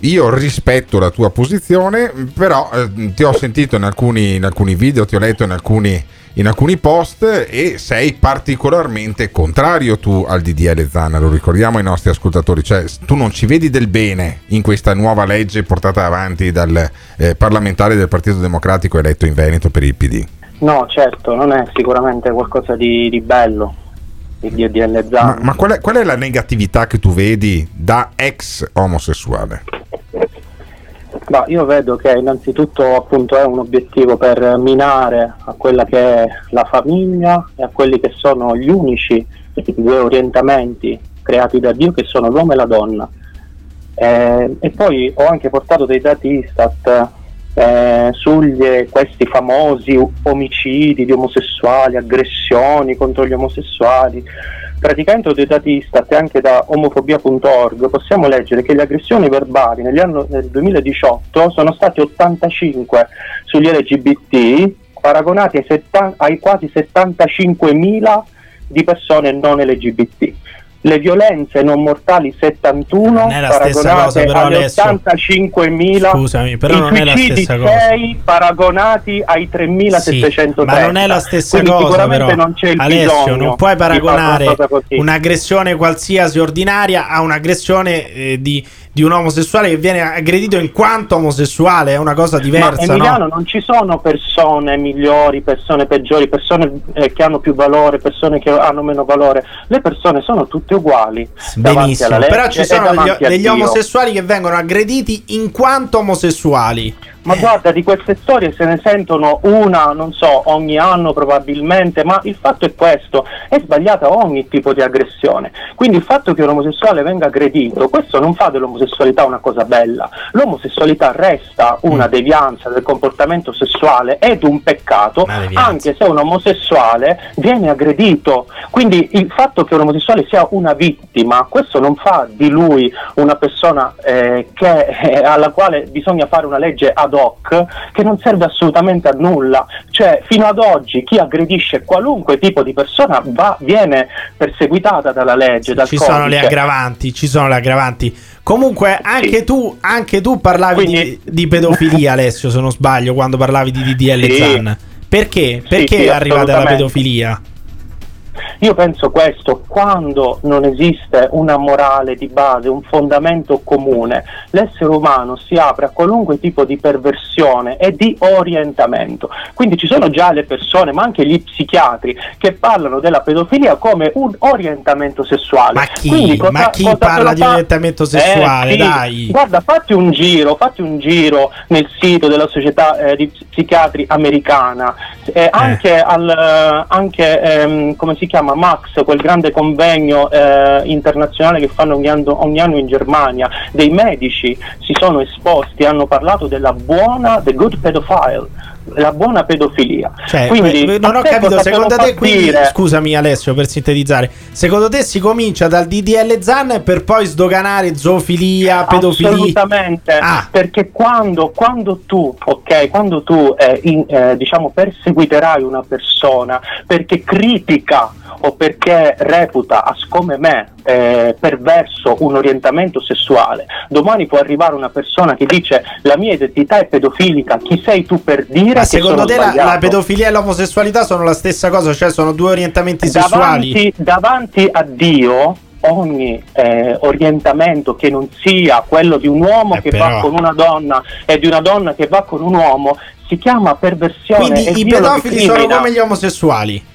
Io rispetto la tua posizione, però eh, ti ho sentito in alcuni, in alcuni video, ti ho letto in alcuni, in alcuni post e sei particolarmente contrario tu al DDL Zan, lo ricordiamo ai nostri ascoltatori, cioè tu non ci vedi del bene in questa nuova legge portata avanti dal eh, parlamentare del Partito Democratico eletto in Veneto per il PD. No, certo, non è sicuramente qualcosa di, di bello. Il DDL Zan. Ma, ma qual, è, qual è la negatività che tu vedi da ex omosessuale? Ma io vedo che innanzitutto appunto è un obiettivo per minare a quella che è la famiglia e a quelli che sono gli unici due orientamenti creati da Dio che sono l'uomo e la donna. Eh, e poi ho anche portato dei dati Istat eh, sugli questi famosi omicidi di omosessuali, aggressioni contro gli omosessuali. Praticamente ho dei dati Istat e anche da omofobia.org possiamo leggere che le aggressioni verbali negli anni, nel 2018 sono state 85 sugli LGBT paragonati ai, setta- ai quasi 75.000 di persone non LGBT. Le violenze non mortali 71 Non è la stessa paragonate cosa, però, Alessio. 85.000 Scusami, però i non è la stessa cosa. 6 paragonati ai 3.730 Ma non è la stessa Quindi cosa, sicuramente però. non c'è il Alessio, non puoi paragonare un'aggressione qualsiasi ordinaria a un'aggressione eh, di, di un omosessuale che viene aggredito in quanto omosessuale, è una cosa Ma diversa, Emiliano, no? non ci sono persone migliori, persone peggiori, persone eh, che hanno più valore, persone che hanno meno valore. Le persone sono tutte uguali. Benissimo, legge però ci sono degli, degli omosessuali che vengono aggrediti in quanto omosessuali. Ma guarda, di queste storie se ne sentono una, non so, ogni anno probabilmente, ma il fatto è questo, è sbagliata ogni tipo di aggressione. Quindi il fatto che un omosessuale venga aggredito, questo non fa dell'omosessualità una cosa bella. L'omosessualità resta una devianza del comportamento sessuale ed un peccato, anche se un omosessuale viene aggredito. Quindi il fatto che un omosessuale sia una vittima, questo non fa di lui una persona eh, che- eh, alla quale bisogna fare una legge ad hoc che non serve assolutamente a nulla. Cioè, fino ad oggi chi aggredisce qualunque tipo di persona va- viene perseguitata dalla legge, dal Ci sono le codice. aggravanti, ci sono le aggravanti. Comunque, anche tu, anche tu parlavi di, di pedofilia, Alessio, se non sbaglio, quando parlavi di DDL Sì. Zan. Perché? Perché sì, arrivate alla assolutamente. pedofilia? Io penso questo, quando non esiste una morale di base, un fondamento comune, l'essere umano si apre a qualunque tipo di perversione e di orientamento. Quindi ci sono già le persone, ma anche gli psichiatri, che parlano della pedofilia come un orientamento sessuale. Ma chi? Quindi cosa- Ma chi parla di fa? orientamento sessuale? Eh. Dai. Guarda, fatti un giro, fatti un giro nel sito della società eh, di psichiatri americana, eh, anche, al, eh, anche ehm, come si chiama Max, quel grande convegno eh, internazionale che fanno ogni anno, ogni anno in Germania, dei medici si sono esposti, hanno parlato della buona, the good pedophile, la buona pedofilia. Cioè, Quindi, eh, non ho capito, secondo te quindi, scusami Alessio per sintetizzare, secondo te si comincia dal DDL Zan per poi sdoganare zoofilia, pedofilia? Assolutamente, Ah. perché quando, quando tu, ok, quando tu eh, in- eh, diciamo perseguiterai una persona perché critica o perché reputa, a come me, eh, perverso un orientamento sessuale, domani può arrivare una persona che dice la mia identità è pedofilica, chi sei tu per dire Ma che secondo te la, la pedofilia e l'omosessualità sono la stessa cosa, cioè sono due orientamenti sessuali? davanti, davanti a Dio ogni eh, orientamento che non sia quello di un uomo che Eh, però- va con una donna e di una donna che va con un uomo si chiama perversione Quindi i pedofili sono come gli omosessuali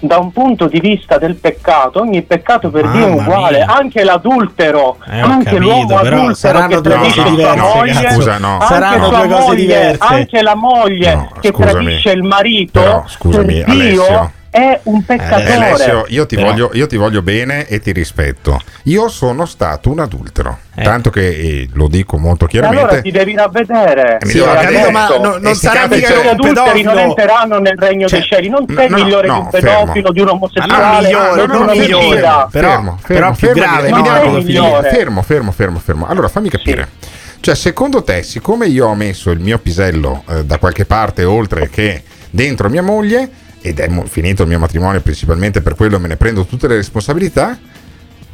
da un punto di vista del peccato, ogni peccato per Mamma Dio è uguale, mia. anche l'adultero, eh, anche capito, l'uomo adultero che tradisce no, no, sua no, moglie, scusa, no. saranno due cose moglie, diverse. Anche la moglie no, che scusami, tradisce il marito, però, scusami, per Dio, Alessio è un peccatore. Eh, Alessio, io ti, voglio, io ti, voglio, bene e ti rispetto. Io sono stato un adultero, eh. tanto che eh, lo dico molto chiaramente. E allora ti devi ravvedere. Eh, sì, capito, ma no, non eh, sarà mica cioè, un pedofilo. non entreranno nel regno cioè, dei cieli. Non sei no, migliore no, di un pedofilo, fermo. di un omosessuale, allora, migliore, di un migliore. Fermo, fermo, Però, fermo, grave. Fermo, fermo, fermo, fermo, fermo. Allora fammi capire. Cioè, secondo te, siccome io ho messo il mio pisello eh, da qualche parte oltre che dentro mia moglie, ed è finito il mio matrimonio principalmente per quello, me ne prendo tutte le responsabilità,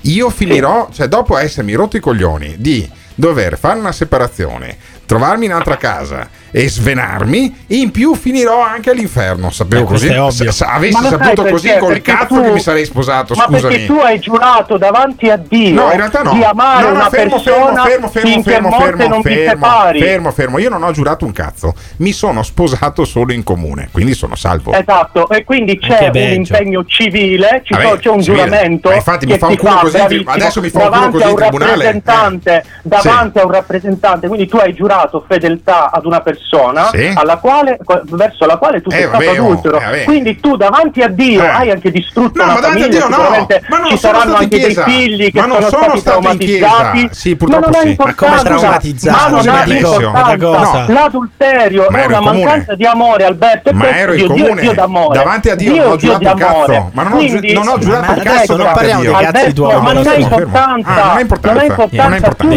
io finirò, cioè dopo essermi rotto i coglioni di dover fare una separazione, trovarmi in un'altra casa, e svenarmi, in più finirò anche all'inferno. Sapevo eh, così. S- avessi saputo così perché col cazzo tu... che mi sarei sposato. Ma scusami. perché tu hai giurato davanti a Dio no, in realtà no. di amare no, no, una fermo, persona fermo, fermo, fermo, fermo, fermo, fermo, fermo, fermo. Io non ho giurato un cazzo. Mi sono sposato solo in comune, quindi sono salvo. Esatto, e quindi c'è un impegno civile, ci Vabbè, c'è un civile. giuramento. Ma infatti mi fa un culo così. Adesso mi fa un culo così in tribunale. Davanti a un rappresentante, quindi tu hai giurato fedeltà ad una persona persona sì. quale, verso la quale tu eh, sei stato vabbè, adultero. Eh, Quindi tu davanti a Dio eh. hai anche distrutto no, una ma famiglia, Dio, no. ma non ci saranno anche dei figli che sono, sono stati traumatizzati. Sì, purtroppo ma non sì. Ma come traumatizzati? Ma non ha importanza. L'adulterio è una mancanza di amore, Alberto, ma ero il comune. Dio d'amore. Davanti a Dio, ho giurato Dio cazzo, ma non ho, Quindi, non giurato ma cazzo non parliamo di cazzi tuoi. Ma non è importanza. Ah, non è importanza. Tu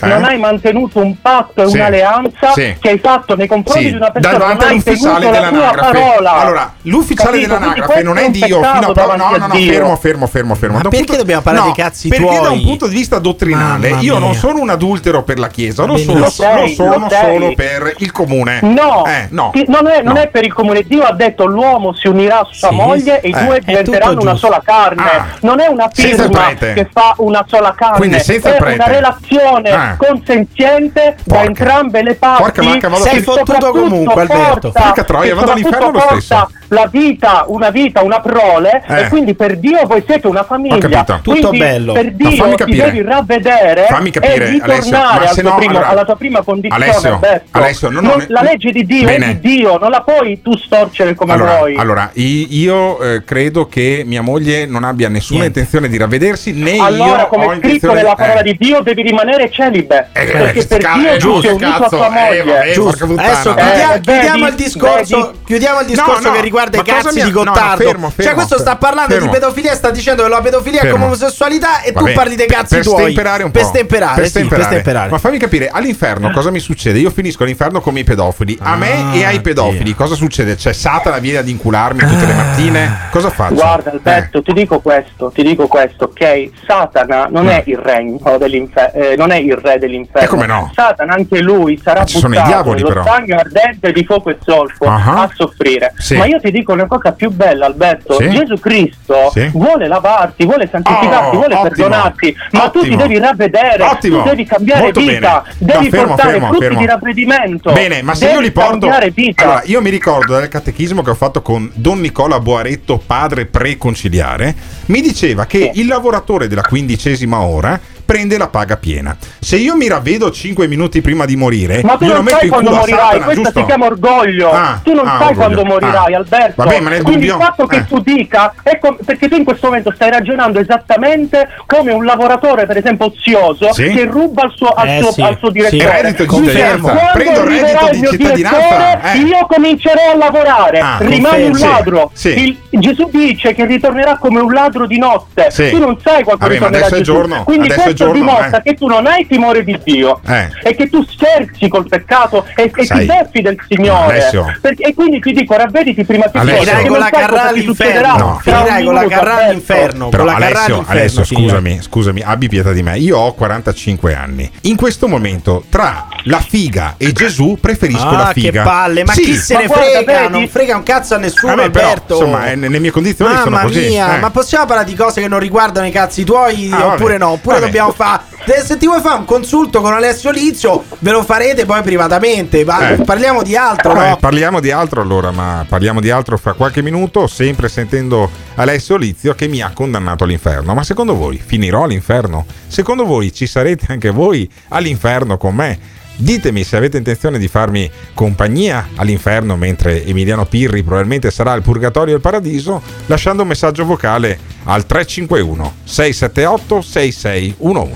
non hai eh? mantenuto un patto e sì. un'alleanza denuncia sì. che hai fatto nei confronti sì. di una persona davanti all'ufficiale dell'anagrafe. Allora, l'ufficiale Capito? dell'anagrafe non è Dio fino a prova. No, no, no, fermo, fermo, fermo, fermo. Ma perché punto... dobbiamo parlare no, di cazzi perché tuoi? Perché da un punto di vista dottrinale io non sono un adultero per la Chiesa, lo, so, lo, sei, lo sono lo solo per il comune. No, eh, no, non, è, non, è, per il comune. Dio ha detto l'uomo si unirà a sua sì. moglie e i eh. due diventeranno una sola carne. Ah. Non è una firma che fa una sola carne. Quindi senza è una relazione eh. consenziente da entrambe le parti. Porca manca, vado sei fottuto comunque, Alberto. Porca troia, vado all'inferno lo stesso. La vita, una vita, una prole. Eh. E quindi per Dio voi siete una famiglia. Tutto bello. Per Dio fammi capire. devi ravvedere fammi capire, e ritornare Alessio, al no, primo, allora, alla tua prima condizione. Alessio, Alessio non, non, la legge di Dio bene. è di Dio, non la puoi tu storcere come allora, vuoi. Allora, io eh, credo che mia moglie non abbia nessuna Niente. intenzione di ravvedersi né allora, io. Allora, come scritto nella parola eh. di Dio, devi rimanere celibe. Eh, perché eh, per Dio eh, giusto, cazzo, eh, moglie. Eh, vabbè, Adesso chiudia- eh, chiudiamo, vedi, il discorso, vedi. chiudiamo il discorso no, no, che riguarda i cazzi mia... di Gottardo. No, fermo, fermo, cioè, questo sta parlando fermo. di pedofilia, sta dicendo che la pedofilia è come omosessualità e vabbè, tu parli dei cazzi per tuoi. Stemperare un po'. Per stemperare, per stemperare. Sì, per stemperare. Ma fammi capire, all'inferno cosa mi succede? Io finisco all'inferno come i pedofili. A me ah, e ai pedofili cosa succede? Cioè, Satana viene ad incularmi tutte le ah. mattine? Cosa faccio? Guarda, Alberto, eh. ti dico questo, ti dico questo, ok? Satana non eh. è il regno dell'inferno, non è il re dell'inferno. E come no? Satana anche lui sarà Ci sono i diavoli, lo però. stagno ardente di fuoco e zolfo uh-huh. a soffrire. Sì. Ma io ti dico una cosa più bella, Alberto: sì. Gesù Cristo sì. vuole lavarti, vuole santificarti, oh, vuole ottimo, perdonarti, ma ottimo. tu ti devi ravvedere, ottimo. tu devi cambiare Molto vita, bene. devi no, fermo, portare fermo, frutti fermo. di ravvedimento. Bene, ma se io li porto. Allora, io mi ricordo del catechismo che ho fatto con Don Nicola Boaretto, padre preconciliare, mi diceva che il lavoratore della quindicesima ora prende la paga piena. Se io mi ravvedo 5 minuti prima di morire, ma tu non sai quando morirai, Satana, questo giusto? si chiama orgoglio. Ah, tu non ah, sai orgoglio. quando morirai, ah. Alberto. Vabbè, ma nel Quindi dubbio... il fatto che eh. tu dica, ecco, perché tu in questo momento stai ragionando esattamente come un lavoratore, per esempio, ozioso, sì? che ruba al suo, al eh, suo, sì. al suo direttore. Sì. Eh, Confermo. Dice, Prendo il reddito di cittadinanza. Eh. Io comincerò a lavorare, ah, rimani un ladro. Il, Gesù dice che ritornerà come un ladro di notte. Tu non sai quando Vabbè, Adesso è Giorno. Quindi adesso giorno, dimostra eh. che tu non hai timore di Dio eh. e che tu scherzi col peccato e, e ti beffi del Signore. Perché, e quindi ti dico, ravvediti prima ti Alessio. Finirai con la carrà all'inferno. No. Finirai con la carrà all'inferno. Però Alessio, Alessio scusami, scusami, abbi pietà di me. Io ho 45 anni. In questo momento, tra la figa e Gesù, preferisco ah, la figa. Che palle, ma sì. chi se ma ne guarda, frega? Non frega un cazzo a nessuno, a me, Però, insomma, eh, nelle mie condizioni Mamma sono così. Mamma mia, eh. ma possiamo parlare di cose che non riguardano i cazzi tuoi ah, oppure no? Oppure vabbè. dobbiamo fare De- se ti vuoi fare un consulto con Alessio Lizio, ve lo farete poi privatamente. Ma Eh. parliamo di altro, Eh, no? parliamo di altro allora, ma parliamo di altro fra qualche minuto, sempre sentendo Alessio Lizio che mi ha condannato all'inferno. Ma secondo voi finirò all'inferno? Secondo voi ci sarete anche voi all'inferno con me? Ditemi se avete intenzione di farmi compagnia all'inferno mentre Emiliano Pirri probabilmente sarà al purgatorio e al paradiso, lasciando un messaggio vocale al 351 678 6611.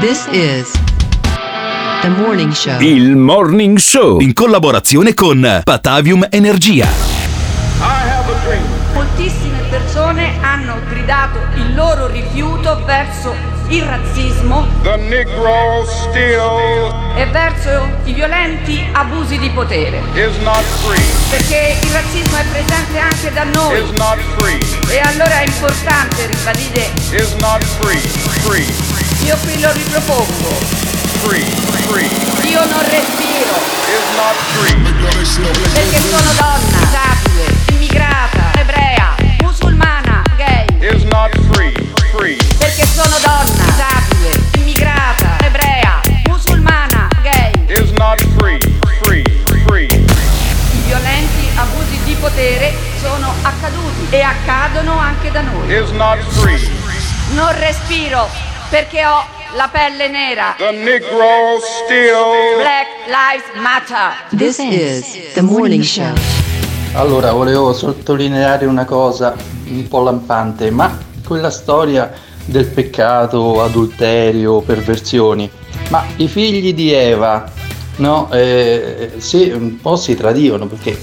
This is the morning show. Il Morning Show in collaborazione con Patavium Energia. Moltissime persone hanno gridato il loro rifiuto verso il razzismo e verso i violenti abusi di potere. Perché il razzismo è presente anche da noi. E allora è importante ribadire. Io qui lo ripropongo. Io non respiro. Perché sono donna, disabile, immigrata, ebrea. Perché sono donna, disabile, immigrata, ebrea, musulmana, gay. I violenti abusi di potere sono accaduti e accadono anche da noi. Non respiro perché ho la pelle nera. Black Lives Matter. This is the morning show. Allora, volevo sottolineare una cosa un po' lampante, ma quella storia del peccato, adulterio, perversioni, ma i figli di Eva, no? Eh, sì, un po' si tradivano perché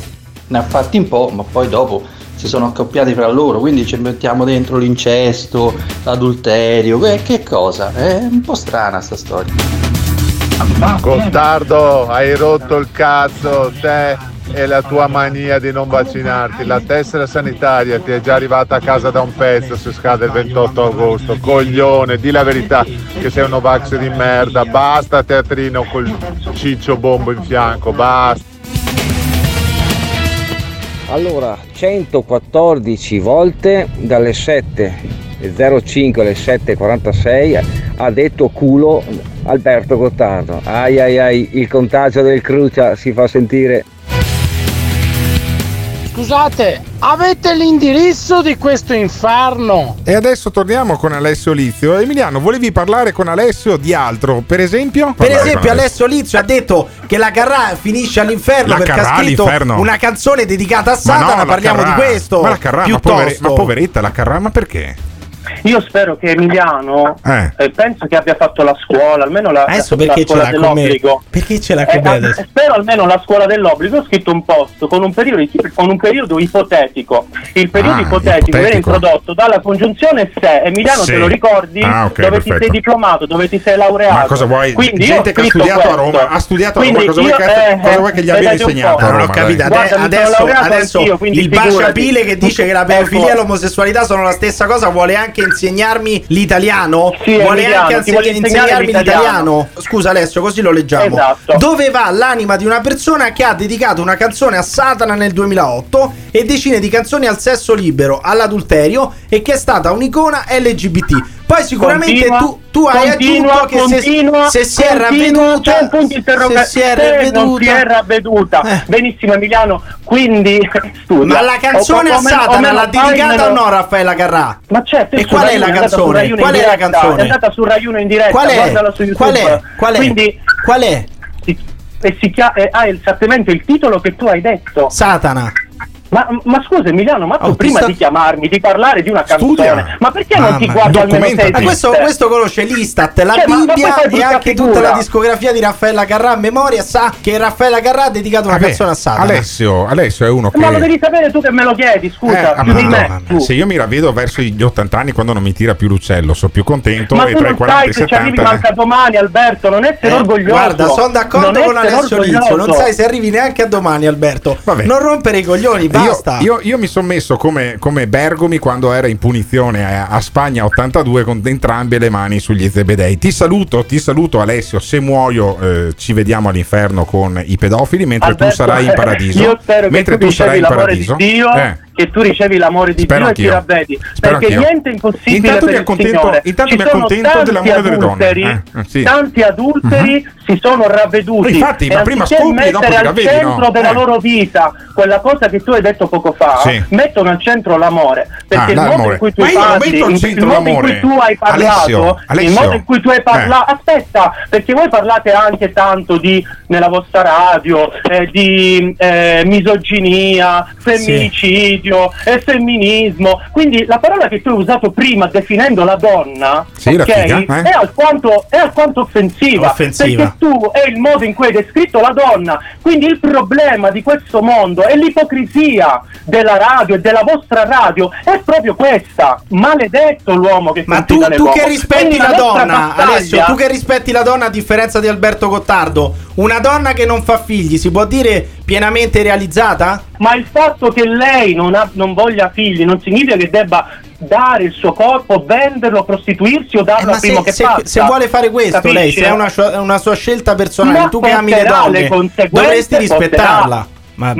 ne ha fatti un po', ma poi dopo si sono accoppiati fra loro, quindi ci mettiamo dentro l'incesto, l'adulterio, eh, che cosa? È un po' strana sta storia. Costardo, hai rotto il cazzo, te e la tua mania di non vaccinarti. La tessera sanitaria ti è già arrivata a casa da un pezzo se scade il 28 agosto. Coglione, di la verità che sei un Novax di merda. Basta teatrino col ciccio bombo in fianco, basta. Allora, 114 volte dalle 7.05 alle 7.46 ha detto culo Alberto Gottardo. Ai ai ai, il contagio del Crucia si fa sentire. Scusate, avete l'indirizzo di questo inferno? E adesso torniamo con Alessio Lizio. Emiliano, volevi parlare con Alessio di altro? Per esempio? Per esempio, Alessio Lizio ha detto che la Carrà finisce all'inferno La perché Carrà ha scritto all'inferno? una canzone dedicata a Ma Satana. no, parliamo Carrà- di questo. Ma la Carrà, ma, piuttosto. povere- ma poveretta la Carrà, ma perché? Io spero che Emiliano Eh. eh, penso che abbia fatto la scuola, almeno la, Adesso la perché ce scuola l'ha con me? dell'obbligo. Perché ce l'ha Eh, con me eh, adesso? spero almeno la scuola dell'obbligo. Ho scritto un post con un periodo, con un periodo ipotetico. Il periodo Ah, ipotetico, viene introdotto dalla congiunzione se. Emiliano, Sì. te lo ricordi? Ah, ok, dove ti perfetto. sei diplomato, dove ti sei laureato. Ma cosa vuoi? Quindi Gente che ha studiato a questo. Roma, ha studiato a Roma, Quindi cosa vuoi io, che- eh, cosa vuoi che gli eh, abbia un insegnato a Non ho capito, adesso, il baciapile che dice che la pedofilia e l'omosessualità sono la stessa cosa vuole anche insegnarmi l'italiano? Sì, vuole Emiliano, anche insegnare insegnarmi l'italiano? l'italiano. Scusa Alessio, così lo leggiamo. Esatto. Dove va l'anima di una persona che ha dedicato una canzone a Satana nel 2008 e decine di canzoni al sesso libero, all'adulterio e che è stata un'icona LGBT? Poi sicuramente Continua, tu, tu hai continua, aggiunto che se, continua, se si è ravveduta c'è un punto interrogativo. se si è Se non si è ravveduta Eh. ravveduta. Benissimo Emiliano, quindi studia. Ma la canzone a Satana l'ha dedicata o no Raffaella Carrà? Ma certo, E qual è la canzone? Qual è la canzone? È andata su Rai 1 in diretta, Qual è? guardala su YouTube. Qual è? Qual è? Quindi Qual è? e si chia- eh, ha esattamente il titolo che tu hai detto. Satana. Ma, ma scusa Emiliano, ma tu Oh, ti prima sta- di chiamarmi, di parlare di una canzone, Studia. ma perché non ti Mamma, guardi almeno Ma esiste? questo, questo conosce l'Istat, la Cioè, ma- ma Bibbia e anche figura. tutta la discografia di Raffaella Carrà a memoria. Sa che Raffaella Carrà ha dedicato una canzone a Satana. Alessio, Alessio è uno che Ma lo devi sapere tu che me lo chiedi, scusa, Eh, più di appunto, me. tu. se io mi ravvedo verso gli 80 anni quando non mi tira più l'uccello, sono più contento Ma e tu tra i non 40 e sai i se ci arrivi 70 manca domani Alberto, non essere Eh, orgoglioso. Guarda, sono d'accordo Non con Alessio Lizio. Non sai se arrivi neanche a domani, Alberto. Non rompere i coglioni, basta. Io, io- io mi sono messo come, come Bergomi quando era in punizione a, a Spagna 82 con entrambe le mani sugli zebedei. Ti saluto, ti saluto Alessio. Se muoio, eh, ci vediamo all'inferno con i pedofili, mentre Alberto, tu sarai in paradiso. Io spero che mentre tu, tu sarai in paradiso. di Dio Eh. Che tu ricevi l'amore di Spero Dio e ti anch'io. ravvedi. Spero perché anch'io. niente è impossibile Intanto per mi il accontento- intanto Ci mi sono accontento tanti dell'amore delle donne. adulteri, Eh, eh, sì. Tanti adulteri si sono ravveduti. Infatti, e ma prima scopri e dopo ti al ravvedi, centro no? della Eh. loro vita quella cosa che tu hai detto poco fa, Sì. mettono al centro l'amore. Perché Ah, il modo l'amore. in cui tu Ma io non parli, metto al centro il modo in cui tu hai parlato, Alessio, il Alessio. modo in cui tu hai parlato, aspetta, perché voi parlate anche tanto di nella vostra radio eh, di eh, misoginia, femminicidio e femminismo. Quindi la parola che tu hai usato prima definendo la donna Sì, la ok, figa, eh? è, alquanto, è alquanto offensiva, Offensiva. perché tu è il modo in cui hai descritto la donna. Quindi il problema di questo mondo è l'ipocrisia della radio e della vostra radio. È proprio questa. Maledetto l'uomo che Ma tu, tu che rispetti Quindi la nostra donna, battaglia- Alessio, tu che rispetti la donna a differenza di Alberto Gottardo, una donna che non fa figli si può dire pienamente realizzata? Ma il fatto che lei non, ha- non voglia figli non significa che debba dare il suo corpo, venderlo, prostituirsi o darlo Eh, al primo se, che se- passa. se vuole fare questo, Capisci? lei, se è una, una sua scelta personale, Ma tu che ami le donne, le dovresti porterà- rispettarla.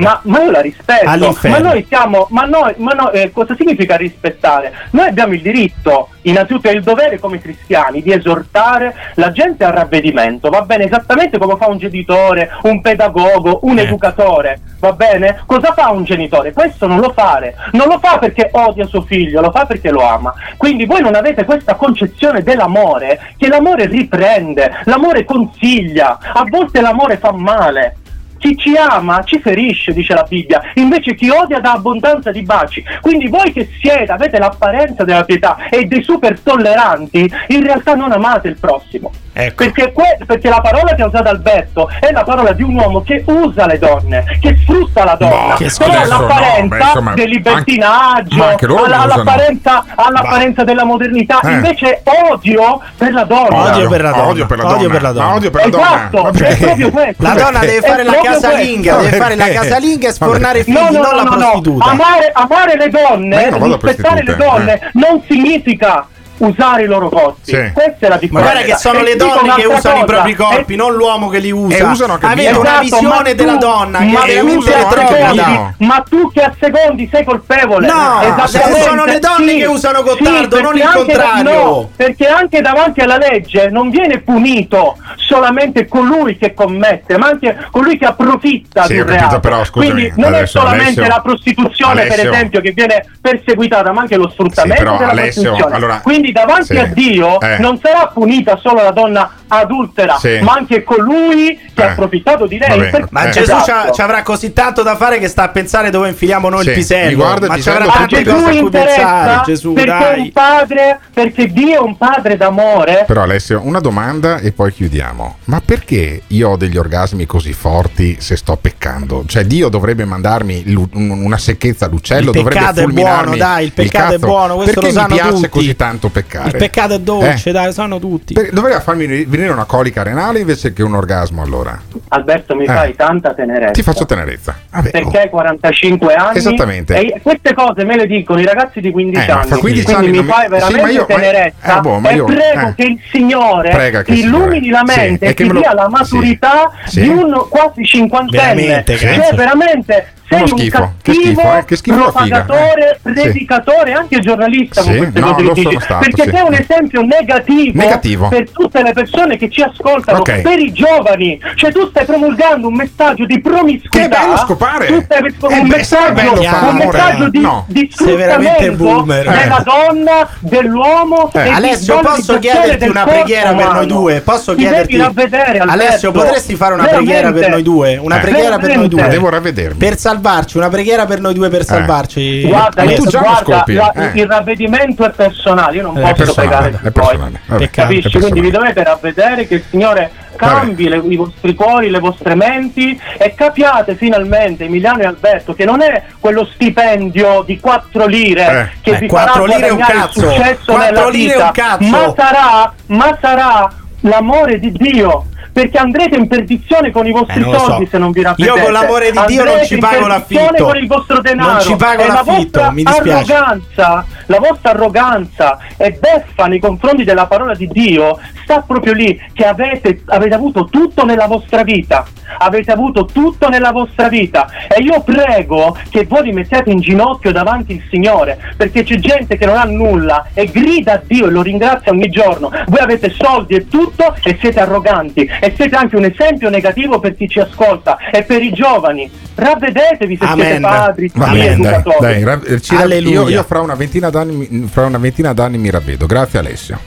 Ma, ma io la rispetto, ma noi siamo, ma noi, ma noi- eh, cosa significa rispettare? Noi abbiamo il diritto, innanzitutto il dovere come cristiani, di esortare la gente al ravvedimento, va bene? Esattamente come fa un genitore, un pedagogo, un Eh. educatore, va bene? Cosa fa un genitore? Questo non lo fare, non lo fa perché odia suo figlio, lo fa perché lo ama. Quindi voi non avete questa concezione dell'amore, che l'amore riprende, l'amore consiglia, a volte l'amore fa male. Chi ci ama ci ferisce, dice la Bibbia, invece chi odia dà abbondanza di baci. Quindi voi che siete, avete l'apparenza della pietà e dei super tolleranti, in realtà non amate il prossimo. Perché, que- perché la parola che ha usato Alberto è la parola di un uomo che usa le donne, che sfrutta la donna. che Però adesso no, all'apparenza insomma, del libertinaggio, ma anche le usano. all'apparenza, all'apparenza della modernità, Eh. invece odio per la donna. Odio per la donna. Odio per la Odio donna. per la donna. Ma odio per la donna. Esatto, Ma è proprio questo. La donna deve fare la casalinga, deve fare la casalinga e sfornare figli, No, no, non la no, no, no. prostituta. Amare, amare le Ma donne, rispettare le donne, non significa usare i loro corpi. Sì. Questa è la Ma differenza. guarda che sono E le donne che usano i cosa, propri corpi, e- non l'uomo che li usa. E usano anche Avete via. una Esatto, visione ma della tu- donna che ma è tu veramente che a retrograda. secondi- Ma tu che a secondi sei colpevole. No, sono le donne sì. che usano Gottardo, Sì, non il contrario. no, perché anche davanti alla legge non viene punito solamente colui che commette, ma anche colui che approfitta Sì, di ho un capito, reato. però, scusami, Quindi non adesso, è solamente Alessio- la prostituzione, per Alessio- esempio, che viene perseguitata, ma anche lo sfruttamento Sì, però, della Alessio, prostituzione. allora- Quindi davanti Sì. a Dio Eh. non sarà punita solo la donna adultera, Sì. ma anche colui che Eh. ha approfittato di lei. Va bene. Per- Ma Eh. Gesù Esatto. ci avrà così tanto da fare che sta a pensare dove infiliamo noi Sì, il pisello. mi guarda ma ci avrà tante cose a cui pensare. Gesù, perché è dai. un padre, perché Dio è un padre d'amore. Però Alessio, una domanda e poi chiudiamo. Ma perché io ho degli orgasmi così forti se sto peccando? Cioè Dio dovrebbe mandarmi una secchezza all'uccello, Il dovrebbe peccato è fulminarmi buono, dai, il peccato è cazzo. buono, questo perché lo mi sanno piace tutti. così tanto peccare? Il peccato è dolce, Eh? dai, sanno tutti. Per- dovrebbe farmi venire una colica renale invece che un orgasmo allora. Alberto, mi Eh. fai tanta tenerezza. Ti faccio tenerezza. Vabbè, oh. Perché hai 45 anni Esattamente. e queste cose me le dicono i ragazzi di 15 Eh, ma anni. fra 15 quindi anni mi fai sì, veramente ma io- ma- tenerezza eh, boh, ma e io- prego eh. che il Signore che ti illumini la sì, mente e e che ti me lo- dia la sì. maturità Sì. di un quasi cinquantenne. Veramente, cioè cazzo. veramente Uno un schifo, che schifo, eh, che schifo la figa, propagatore, eh. Sì. predicatore, anche giornalista con Sì, queste no, cose lo che dici. sono stato, perché sì. sei un esempio negativo, Negativo. per tutte le persone che ci ascoltano, Ok. per i giovani. Cioè tu stai promulgando un messaggio di promiscuità. Che bello scopare! Tu stai un Eh beh, messaggio, bello fare un amore. messaggio di, No. di sfruttamento della Eh. donna, dell'uomo Eh. Alessio, posso chiederti una preghiera per noi umano. due? Posso Ti chiederti Alberto. Alessio, potresti fare una preghiera per noi due? Una preghiera per noi due? Devo ravvedermi. Per salvarci, una preghiera per noi due per salvarci. Guarda, Ma io- tu già guarda, scopi, la- eh. il ravvedimento è personale, io non È posso personale, pregare è per personale, voi. vabbè. Capisci? è personale. Quindi vi dovete ravvedere che il Signore cambi le- i vostri cuori, le vostre menti e capiate finalmente, Emiliano e Alberto, che non è quello stipendio di 4 lire Eh. che Eh, vi 4 farà un guadagnare il cazzo. successo 4 nella lire vita, un cazzo. ma sarà, ma sarà l'amore di Dio. Perché andrete in perdizione con i vostri Eh, non lo so. soldi se non vi ravvedete. Io con l'amore di Dio non Andrete ci in pago l'affitto. con il vostro denaro. Non ci pago E la l'affitto, vostra mi dispiace. arroganza, La vostra arroganza e beffa nei confronti della parola di Dio sta proprio lì, che avete, avete avuto tutto nella vostra vita. Avete avuto tutto nella vostra vita e io prego che voi vi mettiate in ginocchio davanti al Signore perché c'è gente che non ha nulla e grida a Dio e lo ringrazia ogni giorno. Voi avete soldi e tutto e siete arroganti e siete anche un esempio negativo per chi ci ascolta e per i giovani. Ravvedetevi se siete padri, zii, bene, dai, educatori. dai, ra- io, io fra, una ventina d'anni, mi- fra una ventina d'anni mi ravvedo. Grazie Alessio.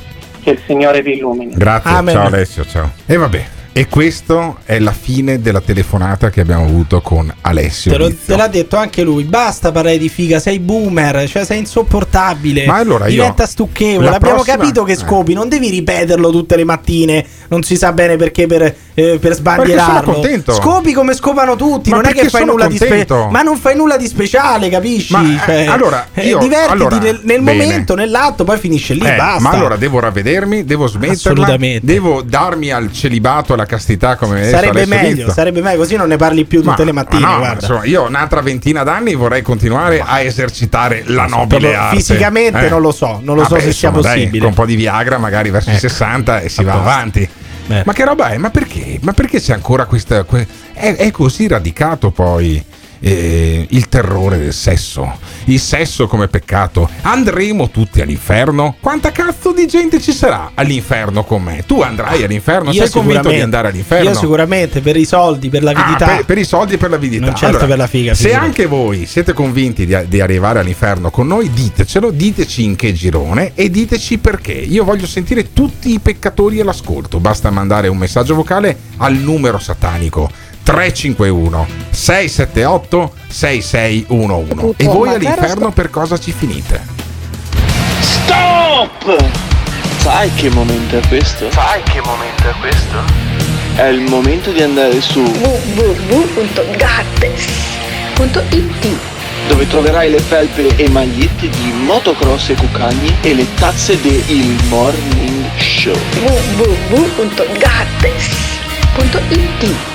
Che il Signore vi illumini. Grazie, Amen. ciao Alessio, ciao. E vabbè. E questo è la fine della telefonata che abbiamo avuto con Alessio. Te, lo- te l'ha detto anche lui. Basta parlare di figa, sei boomer, cioè sei insopportabile. Ma allora io- Diventa stucchevole. Abbiamo prossima- capito che eh. scopi, non devi ripeterlo tutte le mattine. Non si sa bene perché per, eh, per sbandierarlo. sono contento. Scopi come scopano tutti. Ma non è che fai nulla di contento. speciale. Ma non fai nulla di speciale, capisci? Ma, eh, Cioè, allora, eh, io- divertiti allora, nel, nel momento, nell'atto, poi finisce lì. Eh, basta. ma allora devo ravvedermi, devo smetterla, devo darmi al celibato, alla castità come sarebbe meglio, Lizzo. sarebbe meglio, così non ne parli più tutte Ma- le mattine. ma no, insomma, io un'altra ventina d'anni vorrei continuare a esercitare la nobile arte. fisicamente Eh. non lo so, non lo so Vabbè, se sia insomma, dai, possibile. con un po' di Viagra, magari verso i Ecco. 60 e si va Apposta. avanti. Ma che roba è? Ma perché? Ma perché c'è ancora questa. que- è, è così radicato poi eh, il terrore del sesso. Il sesso come peccato. Andremo tutti all'inferno? Quanta cazzo di gente ci sarà all'inferno con me? Tu andrai all'inferno? Io Sei convinto di andare all'inferno? Io sicuramente per i soldi, per Ah, l'avidità. per, per i soldi e per l'avidità. Non certo per la figa, Se figurati. anche voi siete convinti di, di arrivare all'inferno con noi, ditecelo, diteci in che girone e diteci perché. Io voglio sentire tutti i peccatori all'ascolto. Basta mandare un messaggio vocale al numero satanico 351 678 6611. E voi all'inferno per cosa ci finite? Stop! Sai che momento è questo? Sai che momento è questo? È il momento di andare su www.gattes.it dove troverai le felpe e magliette di motocross e cucagni e le tazze del Morning Show. www.gattes.it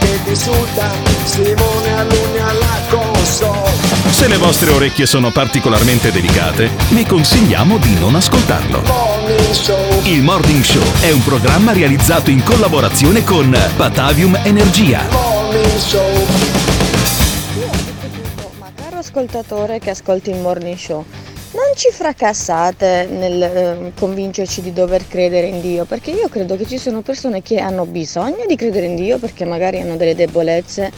insulta, Simone Alunni alla console. Se le vostre orecchie sono particolarmente delicate, vi consigliamo di non ascoltarlo. Morning Il Morning Show è un programma realizzato in collaborazione con Batavium Energia. Morning Show. Caro ascoltatore che ascolti il morning show, non ci fracassate nel eh, convincerci di dover credere in Dio, perché io credo che ci sono persone che hanno bisogno di credere in Dio perché magari hanno delle debolezze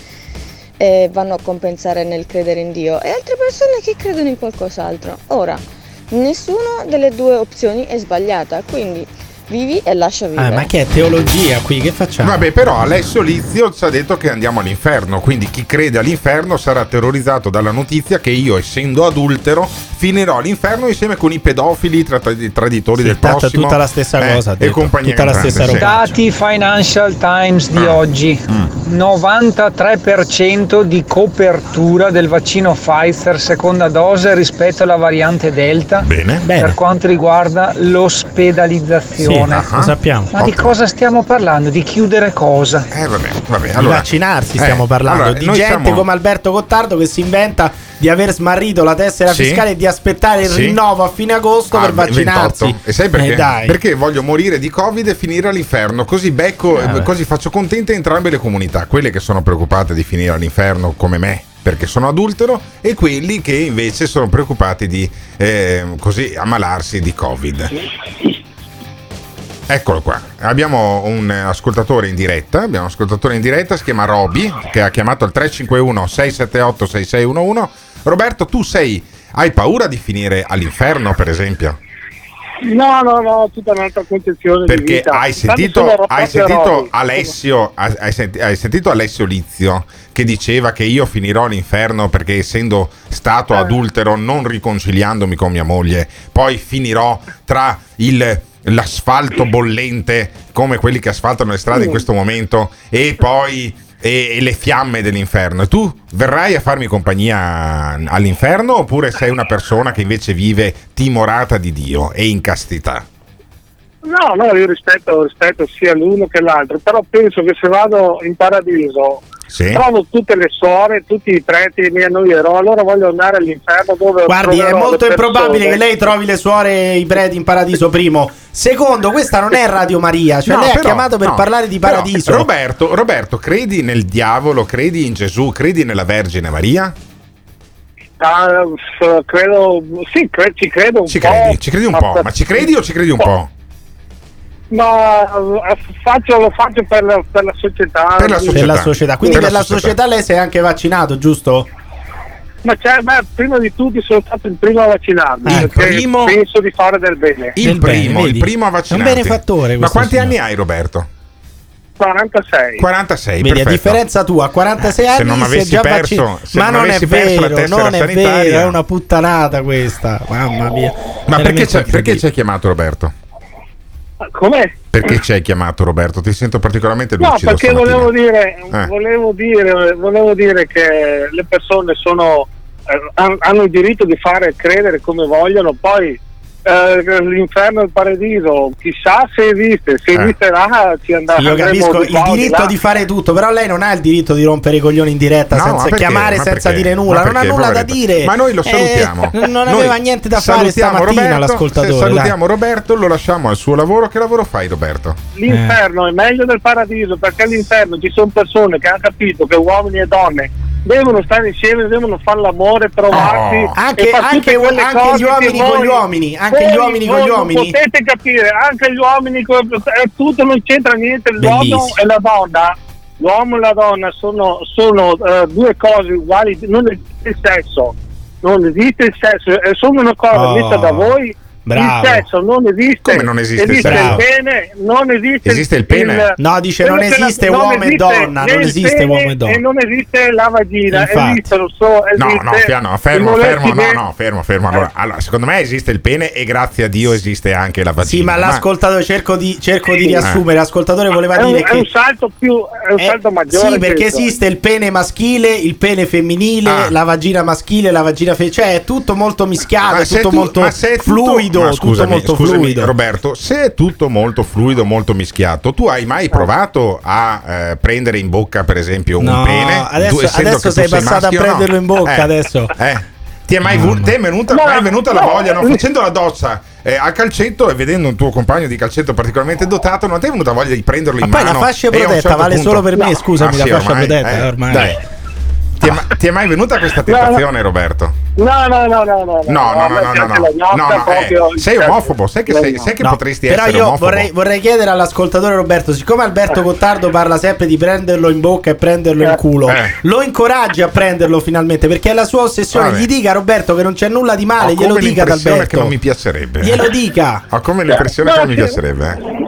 e vanno a compensare nel credere in Dio e altre persone che credono in qualcos'altro. Ora, nessuna delle due opzioni è sbagliata, quindi vivi e lascia vivere. Ah, ma che è teologia qui? Che facciamo? Vabbè, però Alessio Lizio ci ha detto che andiamo all'inferno, quindi chi crede all'inferno sarà terrorizzato dalla notizia che io, essendo adultero, finirò all'inferno insieme con i pedofili, tra- tra- traditori del tanto è prossimo. tutta la stessa eh, cosa, E compagnia tutta la stessa sì. Dati Financial Times di Ah. oggi. Mm. 93% di copertura del vaccino Pfizer seconda dose rispetto alla variante Delta Bene. per quanto riguarda l'ospedalizzazione. Sì, lo sappiamo. Ma di Ottimo. cosa stiamo parlando? Di chiudere cosa? Eh, vabbè, vabbè. Di Allora, vaccinarsi eh, stiamo parlando, allora, di gente siamo- come Alberto Gottardo che si inventa di aver smarrito la tessera Sì. fiscale e di aspettare il Sì. rinnovo a fine agosto Ah, per vaccinarsi. 28. E sai perché? Eh, dai. Perché voglio morire di Covid e finire all'inferno. Così becco, beh. così faccio contente entrambe le comunità. Quelle che sono preoccupate di finire all'inferno come me. Perché sono adultero e quelli che invece sono preoccupati di eh, così ammalarsi di Covid. Eccolo qua, abbiamo un ascoltatore in diretta, abbiamo un ascoltatore in diretta, si chiama Roby, che ha chiamato il 351 678 6611. Roberto, tu sei, hai paura di finire all'inferno per esempio? No, no, no, tutta un'altra concezione Perché vita. hai sentito, hai sentito. Alessio, hai, hai senti- hai sentito Alessio Lizio che diceva che io finirò all'inferno perché essendo Eh. stato adultero non riconciliandomi con mia moglie, poi finirò tra il l'asfalto bollente come quelli che asfaltano le strade in questo momento e poi e, e le fiamme dell'inferno. E tu verrai a farmi compagnia all'inferno oppure sei una persona che invece vive timorata di Dio e in castità? No, no, io rispetto, rispetto sia l'uno che l'altro, però penso che se vado in paradiso Sì. trovo tutte le suore, tutti i preti mi annoierò, allora voglio andare all'inferno dove Guardi, è molto le improbabile che lei trovi le suore e i preti in paradiso primo. Secondo, questa non è Radio Maria, cioè No, lei ha però- chiamato per no, parlare di però, paradiso. Roberto, Roberto, credi nel diavolo, credi in Gesù, credi nella Vergine Maria? Ah, credo, sì, cre- ci credo un Ci po'. credi? Ci credi un po'? Ma ci credi o ci credi un po'? Ma eh, faccio, lo faccio per la, per la società. Per la società. Quindi per la società lei si è anche vaccinato, giusto? Ma cioè, beh, prima di tutti sono stato il primo a vaccinarmi. Il perché primo- penso di fare del bene. Il primo, il primo a vaccinarti. Ma quanti anni hai Roberto? 46. 46, Vedi, a perfetto. differenza tua, a 46 Eh, se anni non si è avessi già perso- vaccinato. se Ma non non è la vero, tessera non è sanitaria- vero, è una puttanata questa. Mamma mia. Ma perché, ci hai chiamato Roberto? Com'è? Perché ci hai chiamato Roberto? Ti sento particolarmente No, lucido perché stamattina. volevo dire, Eh. volevo, dire, volevo dire che le persone sono, eh, han- hanno il diritto di fare credere come vogliono, poi eh, l'inferno e il paradiso, chissà se esiste, se Eh. esisterà ci andrà Io capisco il di diritto di fare tutto, però lei non ha il diritto di rompere i coglioni in diretta No, senza perché? chiamare, Ma senza perché? dire nulla. Non ha nulla da dire. Ma noi lo Eh, salutiamo. non Noi aveva niente da fare salutiamo stamattina Roberto, l'ascoltatore. se dai. salutiamo Roberto, lo lasciamo al suo lavoro. Che lavoro fai, Roberto? L'inferno è meglio del paradiso perché all'inferno ci sono persone che hanno capito che uomini e donne devono stare insieme, devono fare l'amore, trovarsi. Oh. Anche- anche anche gli uomini con gli uomini, anche gli uomini con gli uomini. Potete capire, anche gli uomini è tutto non c'entra niente, l'uomo Bellissimo. e la donna. L'uomo e la donna sono, sono, eh, due cose uguali, non esiste il sesso. Non esiste il sesso, è solo una cosa Oh, messa da voi. Bravo. Il sesso non esiste. Come non esiste il esiste sesso? il pene, non esiste, Esiste il pene? No, dice, non che esiste non uomo e esiste donna, né non il esiste uomo e donna. E non esiste la vagina, Infatti. esistono solo No, esiste no, fermo, fermo, il fermo, no, no, fermo, fermo. Allora, allora, secondo me esiste il pene e grazie a Dio esiste anche la vagina. Sì, ma l'ascoltatore, cerco di, cerco di riassumere. L'ascoltatore voleva È un, dire è un che. salto più è un Eh, salto maggiore Sì, perché questo. esiste il pene maschile, il pene femminile, Ah. la vagina maschile, la vagina femminile. Cioè, è tutto molto mischiato, Ma è tutto tu- molto ma tutto- fluido. ma tutto scusami, molto scusami, fluido. Roberto, se è tutto molto fluido, molto mischiato, tu hai mai provato a eh, prendere in bocca, per esempio, un No, pene? adesso- Tu, adesso che tu sei passato a maschio, no? prenderlo in bocca, Eh, adesso. eh. Ti è mai, vu- ti è venuta, No, mai venuta la voglia, no? eh, facendo la doccia eh, a calcetto e vedendo un tuo compagno di calcetto particolarmente dotato, non ti è venuta voglia di prenderlo in Ma poi mano? la fascia e a un protetta certo vale punto- solo per me, No. scusami, Ah, la sì, fascia ormai, protetta, eh, ormai. dai. Ti è, ti è mai venuta questa tentazione, Roberto? No, no, no, no, no. No, no, no, no, no, no, no, no, eh, sei omofobo, sai che, sei, sai che No, potresti però essere io omofobo. vorrei, vorrei chiedere all'ascoltatore Roberto, siccome Alberto Gottardo parla sempre di prenderlo in bocca e prenderlo in culo, Eh. lo incoraggi a prenderlo finalmente perché è la sua ossessione. Vabbè. Gli dica Roberto che non c'è nulla di male, Ho glielo dica ad l'impressione Alberto. che non mi piacerebbe. Glielo dica. Ho come l'impressione No, che non mi piacerebbe. eh.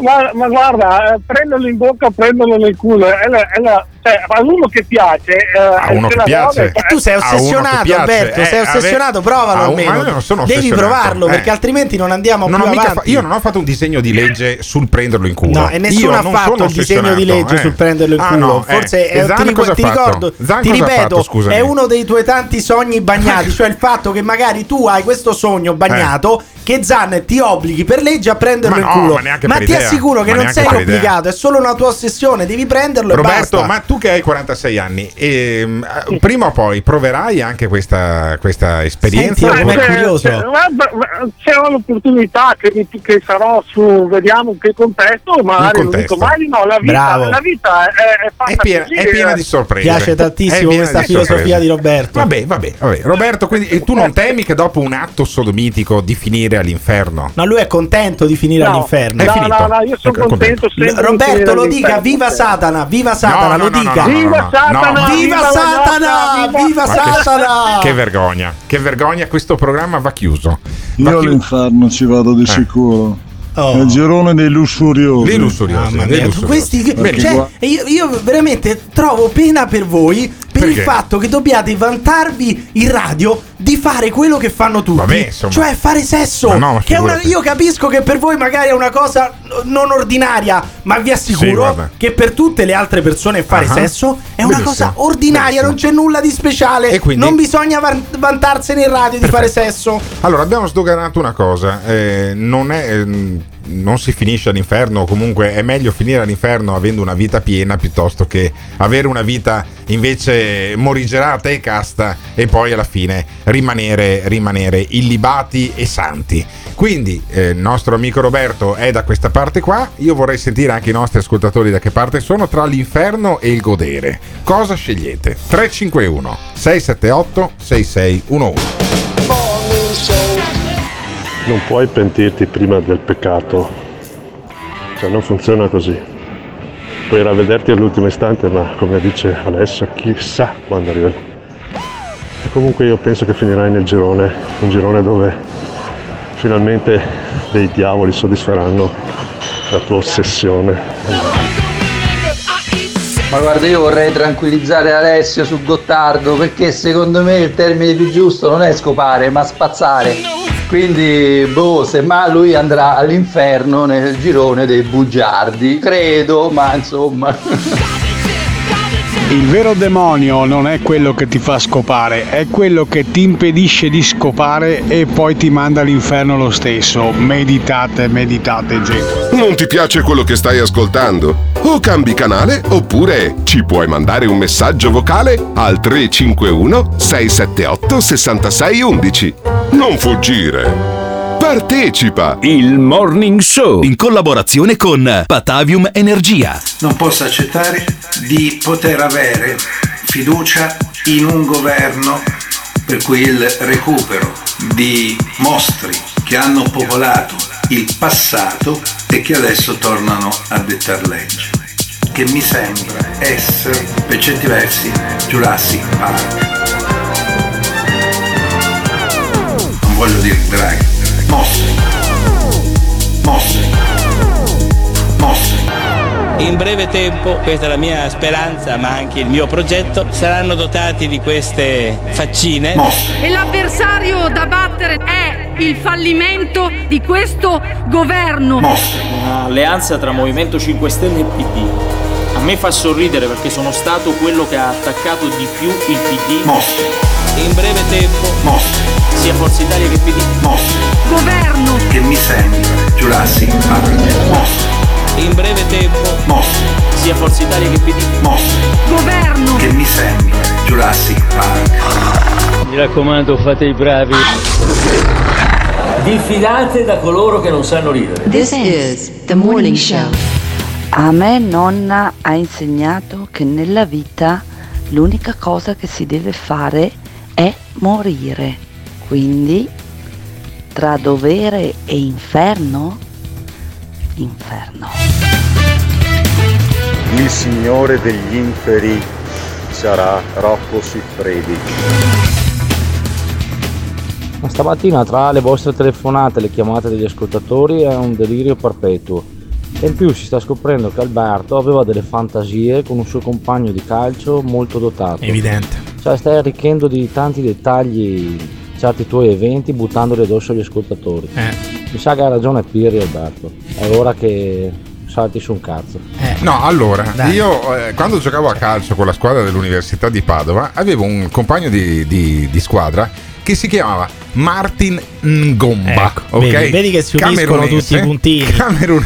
Ma, ma guarda, eh, prenderlo in bocca, prenderlo nel culo, è la- è la- cioè, a uno che piace, eh, A uno che piace. vuole, E tu sei ossessionato, piace, Alberto. eh, sei ossessionato, provalo un- almeno. ma io non sono Devi provarlo eh. perché altrimenti non andiamo Non ho più fa- io non ho fatto un disegno di legge sul prenderlo in culo. No, e nessuno Io ha fatto il disegno di legge eh. sul prenderlo in Ah, culo. no, eh. Forse è, Zan ti, ric- ti ricordo, Zan ti ripeto, fatto, è uno dei tuoi tanti sogni bagnati, cioè il fatto che magari tu hai questo sogno bagnato che Zan ti obblighi per legge a prenderlo Eh. In culo. ma ti assicuro che non sei obbligato, è solo una tua ossessione, devi prenderlo e Roberto, basta. ma tu che hai 46 anni, ehm, eh, prima o poi proverai anche questa, questa esperienza? Senti, Cioè, curioso. cioè, guarda, ma se ho l'opportunità che, che sarò su, vediamo che contesto, magari In non dico mai no, la vita, la vita è, è, è fatta È piena, così, è piena eh. di sorprese. Piace tantissimo questa di filosofia sorprese. di Roberto. Vabbè, vabbè, vabbè. Roberto, quindi e tu non temi che dopo un atto sodomitico di finire all'inferno? No, lui è contento di finire No, all'inferno. No, no, no, io sono contento di Roberto lo dica, viva Satana, viva Satana, No, lo no, no, dica. Viva. Satana! Viva Satana! Viva che- Satana! Che vergogna, che vergogna, questo programma va chiuso. Va Io chiuso. all'inferno ci vado di Eh. sicuro. Oh. Nel girone dei lussuriosi. Dei lussuriosi, Mamma dei lussuriosi. questi, cioè, io, io veramente trovo pena per voi per Perché? il fatto che dobbiate vantarvi in radio di fare quello che fanno tutti, Vabbè, cioè fare sesso. Ma no, ma che è una- io capisco che per voi magari è una cosa non ordinaria, ma vi Sì, assicuro guarda. che per tutte le altre persone fare Ah. sesso è una Benissimo, cosa ordinaria, benissimo. non c'è nulla di speciale. E quindi- Non bisogna van- vantarsene in radio di fare sesso. Allora, abbiamo sdoganato una cosa. eh, non, è, ehm, non si finisce all'inferno, comunque è meglio finire all'inferno avendo una vita piena piuttosto che avere una vita invece morigerata e casta e poi alla fine rimanere, rimanere illibati e santi. Quindi eh, il nostro amico Roberto è da questa parte qua, io vorrei sentire anche i nostri ascoltatori da che parte sono tra l'inferno e il godere. Cosa scegliete? 351 678 6611. Non puoi pentirti prima del peccato. Cioè non funziona così. Puoi ravvederti all'ultimo istante, ma come dice Alessio, chissà quando arriverà. E comunque io penso che finirai nel girone, un girone dove finalmente dei diavoli soddisferanno la tua ossessione. Ma guarda, io vorrei tranquillizzare Alessio su Gottardo perché secondo me il termine più giusto non è scopare, ma spazzare. Quindi, boh, semmai lui andrà all'inferno nel girone dei bugiardi, credo, ma insomma. Il vero demonio non è quello che ti fa scopare, è quello che ti impedisce di scopare e poi ti manda all'inferno lo stesso. Meditate, meditate, gente. Non ti piace quello che stai ascoltando? O cambi canale oppure ci puoi mandare un messaggio vocale al 351 678 6611. Non fuggire. Partecipa! Il Morning Show in collaborazione con Patavium Energia. Non posso accettare di poter avere fiducia in un governo per cui il recupero di mostri che hanno popolato il passato e che adesso tornano a dettar legge. Che mi sembra essere, per certi versi, Jurassic Park. Non voglio dire draghi. Mostri. Mostri. Mostri. In breve tempo, questa è la mia speranza, ma anche il mio progetto, saranno dotati di queste faccine. E l'avversario da battere è il fallimento di questo governo. Un'alleanza tra Movimento 5 Stelle e PD. A me fa sorridere perché sono stato quello che ha attaccato di più il PD. In breve tempo, sia Forza Italia che PD. Governo. Che mi sembra Jurassic Park. Mostri. In breve tempo, sia Forza Italia che PD. Governo. Che mi sembra Jurassic Park. Mi raccomando, fate i bravi. Diffidate da coloro che non sanno ridere. This is the morning show. A me nonna ha insegnato che nella vita l'unica cosa che si deve fare è morire. Quindi tra dovere e inferno, inferno. Il signore degli inferi sarà Rocco Siffredi. Ma stamattina tra le vostre telefonate e le chiamate degli ascoltatori è un delirio perpetuo. E in più si sta scoprendo che Alberto aveva delle fantasie con un suo compagno di calcio molto dotato. Evidente. Cioè stai arricchendo di tanti dettagli certi tuoi eventi buttandoli addosso agli ascoltatori. Eh. Mi sa che ha ragione Pirri Alberto. È ora che salti su un cazzo. No, allora, Dai. io eh, quando giocavo a calcio con la squadra dell'Università di Padova avevo un compagno di, di- di squadra che si chiamava Martin Ngomba. Ecco, ok? vedi, vedi che si uniscono tutti i puntini.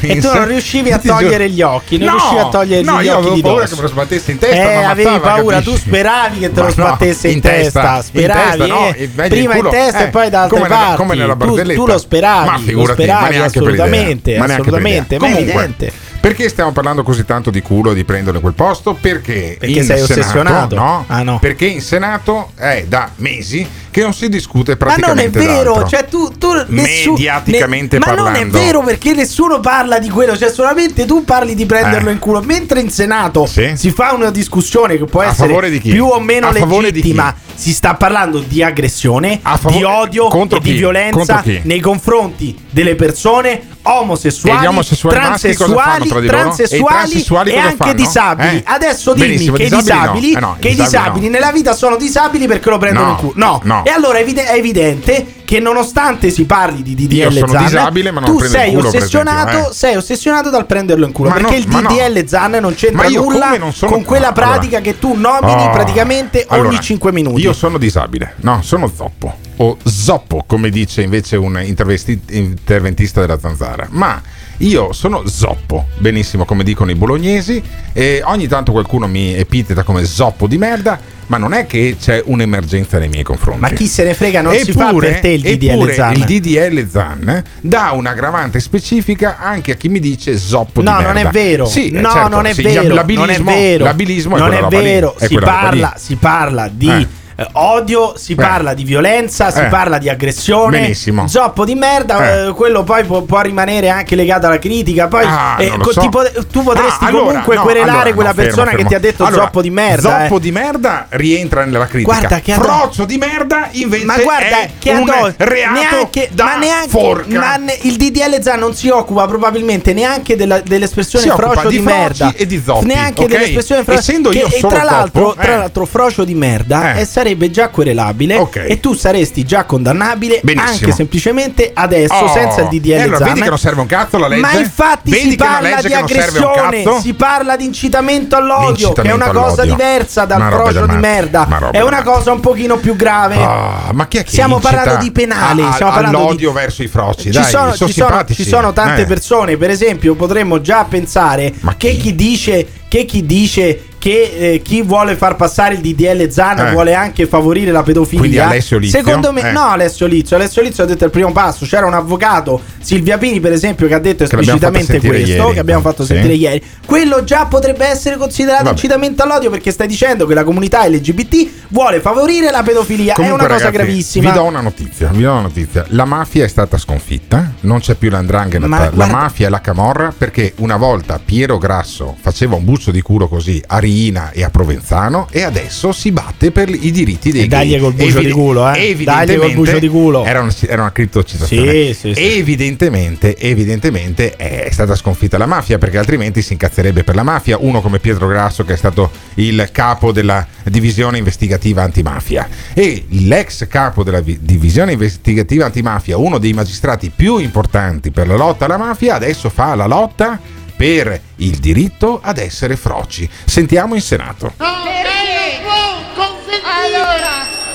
E tu non riuscivi a togliere gli occhi, non No, riuscivi a togliere no, gli io occhi avevo paura che me lo sbattesse in testa. Eh, ma avevi paura, capisci? tu speravi che te lo Ma no, sbattesse in, testa, in speravi, testa, no, eh? meglio prima in in testa Eh, e poi da altre come nella- parti. come nella tu, barzelletta. tu lo speravi, Ma lo figurati, speravi ma assolutamente, per assolutamente, ma è evidente. Perché stiamo parlando così tanto di culo e di prendere quel posto? Perché, Perché in sei Senato, ossessionato? No, Ah, no. Perché in Senato è da mesi che non si discute Ma non è praticamente vero, d'altro. cioè tu, tu nessu- Mediaticamente ne- Ma non è parlando. vero perché nessuno parla di quello, cioè solamente tu parli di prenderlo Eh. in culo, mentre in Senato Sì. si fa una discussione che può essere più o meno A legittima, si sta parlando di aggressione, favore- di odio e di chi? violenza Contro chi? nei confronti delle persone E omosessuali, omosessuali transessuali, di? E transessuali e cosa anche fanno? disabili. Eh? Adesso dimmi Benissimo, che i disabili no. disabili, Eh no, che i disabili disabili no. nella vita sono disabili perché lo prendono No, in culo. No. no. E allora è evidente che nonostante si parli di DDL Io sono Zan, disabile, ma non tu prendo sei culo, ossessionato, eh. sei ossessionato dal prenderlo in culo Ma perché no, il ma no. DDL Zan non c'entra nulla sono- con quella pratica allora. che tu nomini Oh. praticamente ogni Allora, 5 minuti. Io sono disabile, no, sono zoppo. O zoppo, come dice invece un interventista della zanzara. Ma io sono zoppo, benissimo come dicono i bolognesi. E ogni tanto qualcuno mi epiteta come zoppo di merda. Ma non è che c'è un'emergenza nei miei confronti. Ma chi se ne frega, non si fa per te il DDL eppure Zan. il DDL Zan dà un'aggravante specifica anche a chi mi dice zoppo No, di merda. non è vero. Sì, eh, no, certo, non è sì, vero. Non è l'abilismo- vero. L'abilismo è non è roba lì, vero. è Si parla, si parla di Eh. Eh, odio, si Eh. parla di violenza, si Eh. parla di aggressione. Benissimo. Zoppo di merda, Eh. quello poi può, può rimanere anche legato alla critica. Poi Ah, co- so. pot- tu potresti Ah, allora, comunque no, querelare allora, no, quella fermo, persona fermo. che ti ha detto Allora, zoppo di merda. Zoppo di merda rientra nella critica. Guarda che addo- Frozzo di merda invece Ma guarda è che un reato neanche, da ma neanche forca. ma ne- il DDL Zan non si occupa probabilmente neanche della- dell'espressione frocio di di, merda e di zoppi, neanche ok? dell'espressione frocio Essendo che- io e solo tra l'altro, zoppo, tra l'altro frocio di merda Eh. sarebbe già querelabile Ok. e tu saresti già condannabile Benissimo. anche semplicemente adesso Oh, senza il DDL e allora Zan vedi che non serve un cazzo la legge? ma infatti Vedi si parla di aggressione si parla di incitamento all'odio che è una cosa all'odio. diversa dal da di merda è una cosa un pochino più grave Ah, ma chi è che Stiamo parlando di penale, a- stiamo parlando all'odio di- verso i froci, ci dai, sono, sono ci, sono, ci sono tante Eh. persone, per esempio, potremmo già pensare che chi dice che chi dice che eh, chi vuole far passare il DDL Zan Eh. vuole anche favorire la pedofilia. Quindi Alessio Lizio? Secondo me, Eh. no, Alessio Lizio. Alessio Lizio ha detto il primo passo. C'era un avvocato, Silvia Pini, per esempio, che ha detto Che esplicitamente sentire questo, ieri. che abbiamo fatto Sì. sentire ieri. Quello già potrebbe essere considerato Vabbè. incitamento all'odio perché stai dicendo che la comunità LGBT vuole favorire la pedofilia. Comunque, è una cosa ragazzi, gravissima. Vi do una notizia, vi do una notizia. La mafia è stata sconfitta, non c'è più l'andrangheta, Ma la guarda- mafia e la camorra perché una volta Piero Grasso faceva un buccio di culo così a Riina e a Provenzano e adesso si batte per i diritti dei E dagli gay. col bucio di culo, eh. Dagli col bucio di culo. Era una, era una criptocitazione. Sì, sì, sì. Evidentemente, evidentemente è stata sconfitta la mafia perché altrimenti si incazzerebbe per la mafia. Uno come Pietro Grasso che è stato il capo della divisione investigativa antimafia e l'ex capo della vi- divisione investigativa antimafia, uno dei magistrati più importanti per la lotta alla mafia, adesso fa la lotta per il diritto ad essere froci. Sentiamo in Senato. Allora,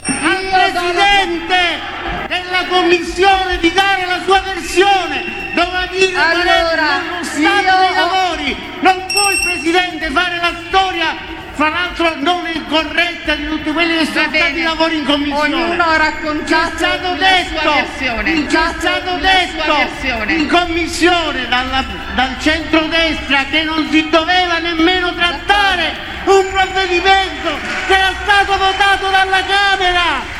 al presidente della commissione di dare la sua versione doveva dire Allora, lo stato io dei lavori non può il presidente fare la storia fra l'altro non corretta di tutti quelli che sono stati i lavori in commissione. Ognuno ha raccontato Ci è stato detto è Fatto stato detto in commissione dalla- dal centrodestra che non si doveva nemmeno trattare un provvedimento che era stato votato dalla Camera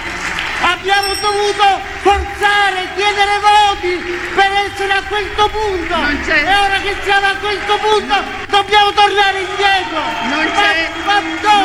Abbiamo dovuto forzare, chiedere voti per essere a questo punto. E ora che siamo a questo punto dobbiamo tornare indietro. Non Ma- c'è- ma no,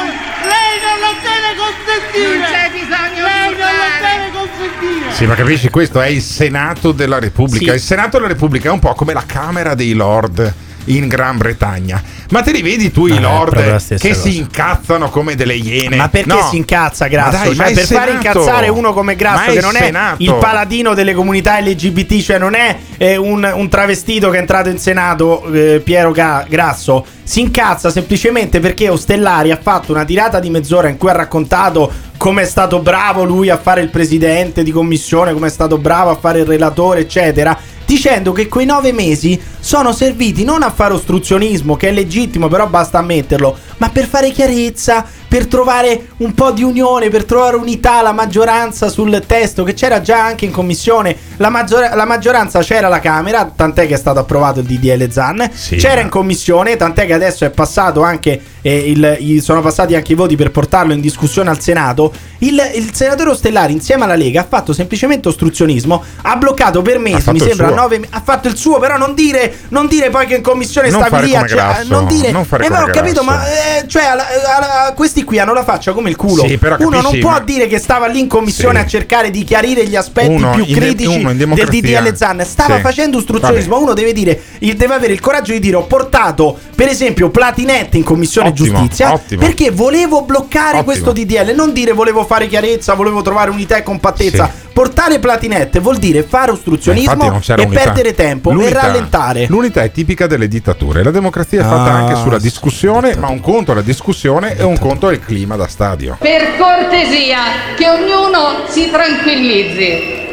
lei non lo deve consentire. Non c'è bisogno Lei di non lo deve consentire. Sì, ma capisci, questo è il Senato della Repubblica. Sì. Il Senato della Repubblica è un po' come la Camera dei Lord in Gran Bretagna. Ma te li vedi tu i è proprio la Lord che cosa. si incazzano come delle iene? Ma perché No. si incazza Ma Grasso? dai, cioè, è per fare Senato. incazzare uno come Grasso, è che non è Senato. il paladino delle comunità LGBT, cioè non è eh, un, un travestito che è entrato in Senato, eh, Piero Ga- Grasso, si incazza semplicemente perché Ostellari ha fatto una tirata di mezz'ora in cui ha raccontato come è stato bravo lui a fare il presidente di commissione, come è stato bravo a fare il relatore, eccetera. Dicendo che quei nove mesi sono serviti non a fare ostruzionismo, che è legittimo, però basta ammetterlo, ma per fare chiarezza, per trovare un po' di unione, per trovare unità, la maggioranza sul testo che c'era già anche in commissione. La, maggior- la maggioranza c'era alla Camera, tant'è che è stato approvato il DDL Zan. Sì, c'era ma- in commissione, tant'è che adesso è passato anche eh, il- i- sono passati anche i voti per portarlo in discussione al Senato. Il, il senatore Ostellari, insieme alla Lega, ha fatto semplicemente ostruzionismo. Ha bloccato per mesi, mi sembra, nove ha fatto il suo, però non dire, non dire poi che in commissione Non stavi lì a cioè, non dire non fare eh, ma ho capito, ma eh, cioè alla- alla- questi qui hanno la faccia come il culo. Sì, però Uno non capisci, può ma- dire che stava lì in commissione Sì. a cercare di chiarire gli aspetti Uno più de- critici in del DDL Zan. Stava Sì. facendo ostruzionismo. Uno deve dire, il- deve avere il coraggio di dire: ho portato, per esempio, Platinetti in commissione Ottimo, giustizia ottimo. perché volevo bloccare Ottimo. questo DDL. Non dire volevo fare chiarezza, volevo trovare unità e compattezza. Portare Platinette vuol dire fare Infatti ostruzionismo c'era e unità. perdere tempo e L'unità- rallentare. L'unità è tipica delle dittature. La democrazia è fatta Ah, anche sulla discussione, ma un conto è la discussione e un conto è il clima da stadio. Per cortesia, che ognuno si tranquillizzi.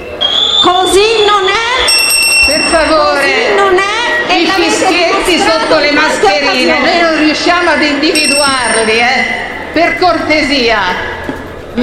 Così non è? Per favore. Così non è, e I fischietti sotto le mascherine, noi non riusciamo ad individuarli, eh? Per cortesia.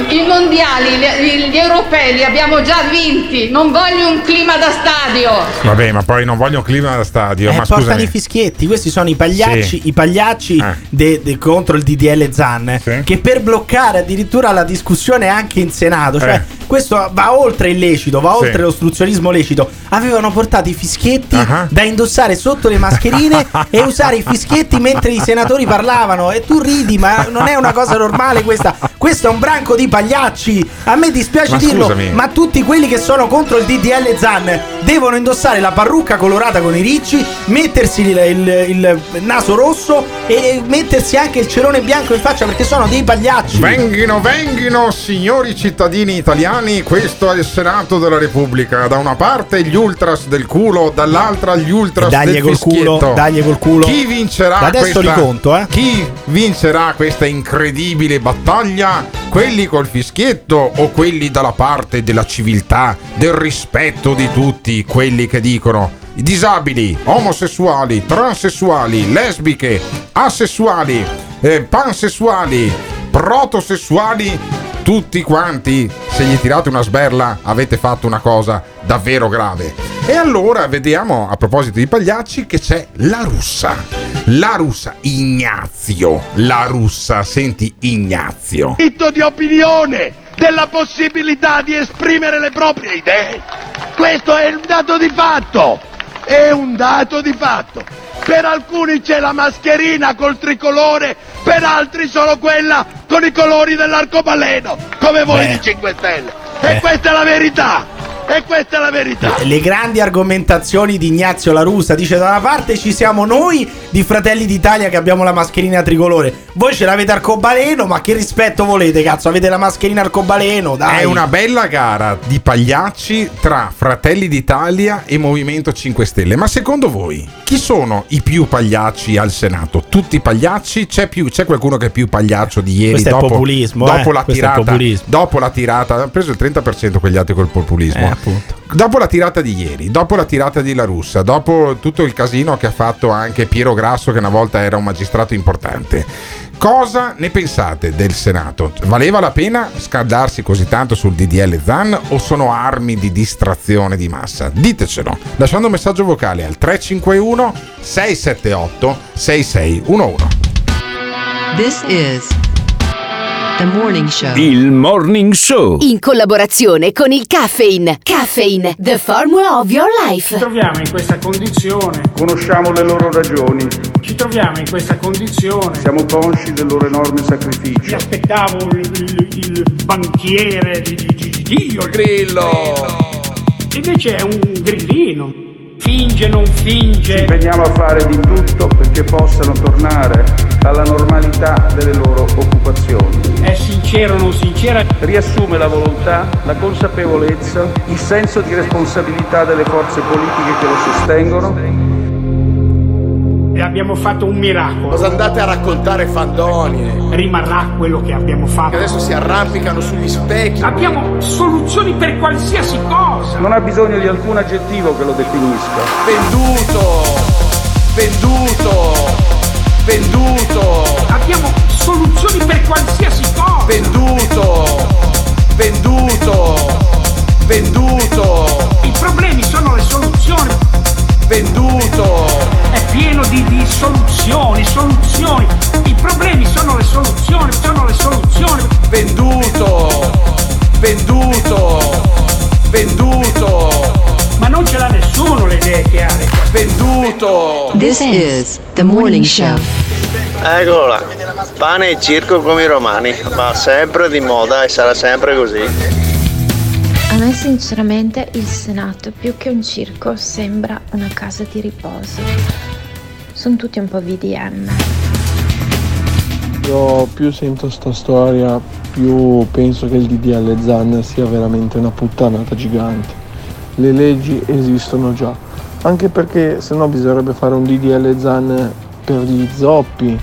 I mondiali, gli, gli europei li abbiamo già vinti, non voglio un clima da stadio. Vabbè, ma poi non voglio un clima da stadio. Eh, ma portano scusami. i fischietti, questi sono i pagliacci, Sì. i pagliacci Eh. de- de- contro il DDL Zan che per bloccare addirittura la discussione anche in Senato, cioè Eh. questo va oltre il lecito, va Sì. oltre l'ostruzionismo lecito, avevano portato i fischietti Ah. da indossare sotto le mascherine e usare i fischietti mentre i senatori parlavano e tu ridi, ma non è una cosa normale questa. Questo è un branco di pagliacci. A me dispiace Ma dirlo, scusami. ma tutti quelli che sono contro il DDL Zan devono indossare la parrucca colorata con i ricci, mettersi il, il- il naso rosso e mettersi anche il cerone bianco in faccia perché sono dei pagliacci. Venghino, venghino, signori cittadini italiani, questo è il Senato della Repubblica. Da una parte gli ultras del culo, dall'altra gli ultras Dagli del col culo, dagli col culo. Chi vincerà Da adesso questa, li conto, eh. Chi vincerà questa incredibile battaglia? Quelli col fischietto o quelli dalla parte della civiltà, del rispetto di tutti, quelli che dicono disabili, omosessuali, transessuali, lesbiche, asessuali, eh, pansessuali, protosessuali, tutti quanti, se gli tirate una sberla, avete fatto una cosa davvero grave. E allora vediamo, a proposito di pagliacci, che c'è la russa. La russa, Ignazio. La russa, senti Ignazio. diritto di opinione, della possibilità di esprimere le proprie idee. Questo è un dato di fatto, è un dato di fatto. Per alcuni c'è la mascherina col tricolore, per altri solo quella con i colori dell'arcobaleno, come voi di 5 Stelle. E questa è la verità, e questa è la verità. Le grandi argomentazioni di Ignazio La Russa dice da una parte ci siamo noi di Fratelli d'Italia che abbiamo la mascherina tricolore. Voi ce l'avete arcobaleno, ma che rispetto volete, cazzo? Avete la mascherina arcobaleno, dai. È una bella gara di pagliacci tra Fratelli d'Italia e Movimento 5 Stelle. Ma secondo voi chi sono i più pagliacci al Senato? Tutti pagliacci? C'è, più- c'è qualcuno che è più pagliaccio di ieri? Questo è dopo, populismo, dopo eh. la Questo è tirata, populismo. dopo la tirata, hanno preso il 30% quegli altri col populismo. Eh, appunto. Dopo la tirata di ieri, dopo la tirata di La Russa, dopo tutto il casino che ha fatto anche Piero Grasso, che una volta era un magistrato importante, cosa ne pensate del Senato? Valeva la pena scaldarsi così tanto sul DDL Zan o sono armi di distrazione di massa? Ditecelo lasciando un messaggio vocale al 351 678 6611. This is morning show. Il Morning Show. In collaborazione con il Caffeine. Caffeine, the formula of your life. Ci troviamo in questa condizione, Conosciamo le loro ragioni, ci troviamo in questa condizione. siamo consci del loro enorme sacrificio. Mi aspettavo il, il- il banchiere di, di, di, di Dio, il grillo. Invece è un grillino. Finge, non Ci finge. impegniamo a fare di tutto perché possano tornare alla normalità delle loro occupazioni. È sincero, non sincera. Riassume la volontà, la consapevolezza, il senso di responsabilità delle forze politiche che lo sostengono. E abbiamo fatto un miracolo. Cosa andate a raccontare fandonie? Rimarrà quello che abbiamo fatto. Che adesso si arrampicano sugli specchi. Abbiamo soluzioni per qualsiasi cosa. Non ha bisogno di alcun aggettivo che lo definisca. Venduto! Venduto! Venduto! Abbiamo soluzioni per qualsiasi cosa. Venduto! Venduto! Venduto! I problemi sono le soluzioni. Venduto! È pieno di, di soluzioni, soluzioni. I problemi sono le soluzioni, sono le soluzioni. Venduto! Venduto! Venduto! Ma non ce l'ha nessuno le idee chiare. Venduto! This is the morning show. Eccola, pane e circo come i romani, ma sempre di moda e sarà sempre così. Me sinceramente il Senato più che un circo sembra una casa di riposo. Sono tutti un po' VDM. Io più sento sta storia, più penso che il DDL Zan sia veramente una puttanata gigante. Le leggi esistono già, anche perché se no bisognerebbe fare un DDL Zan per gli zoppi.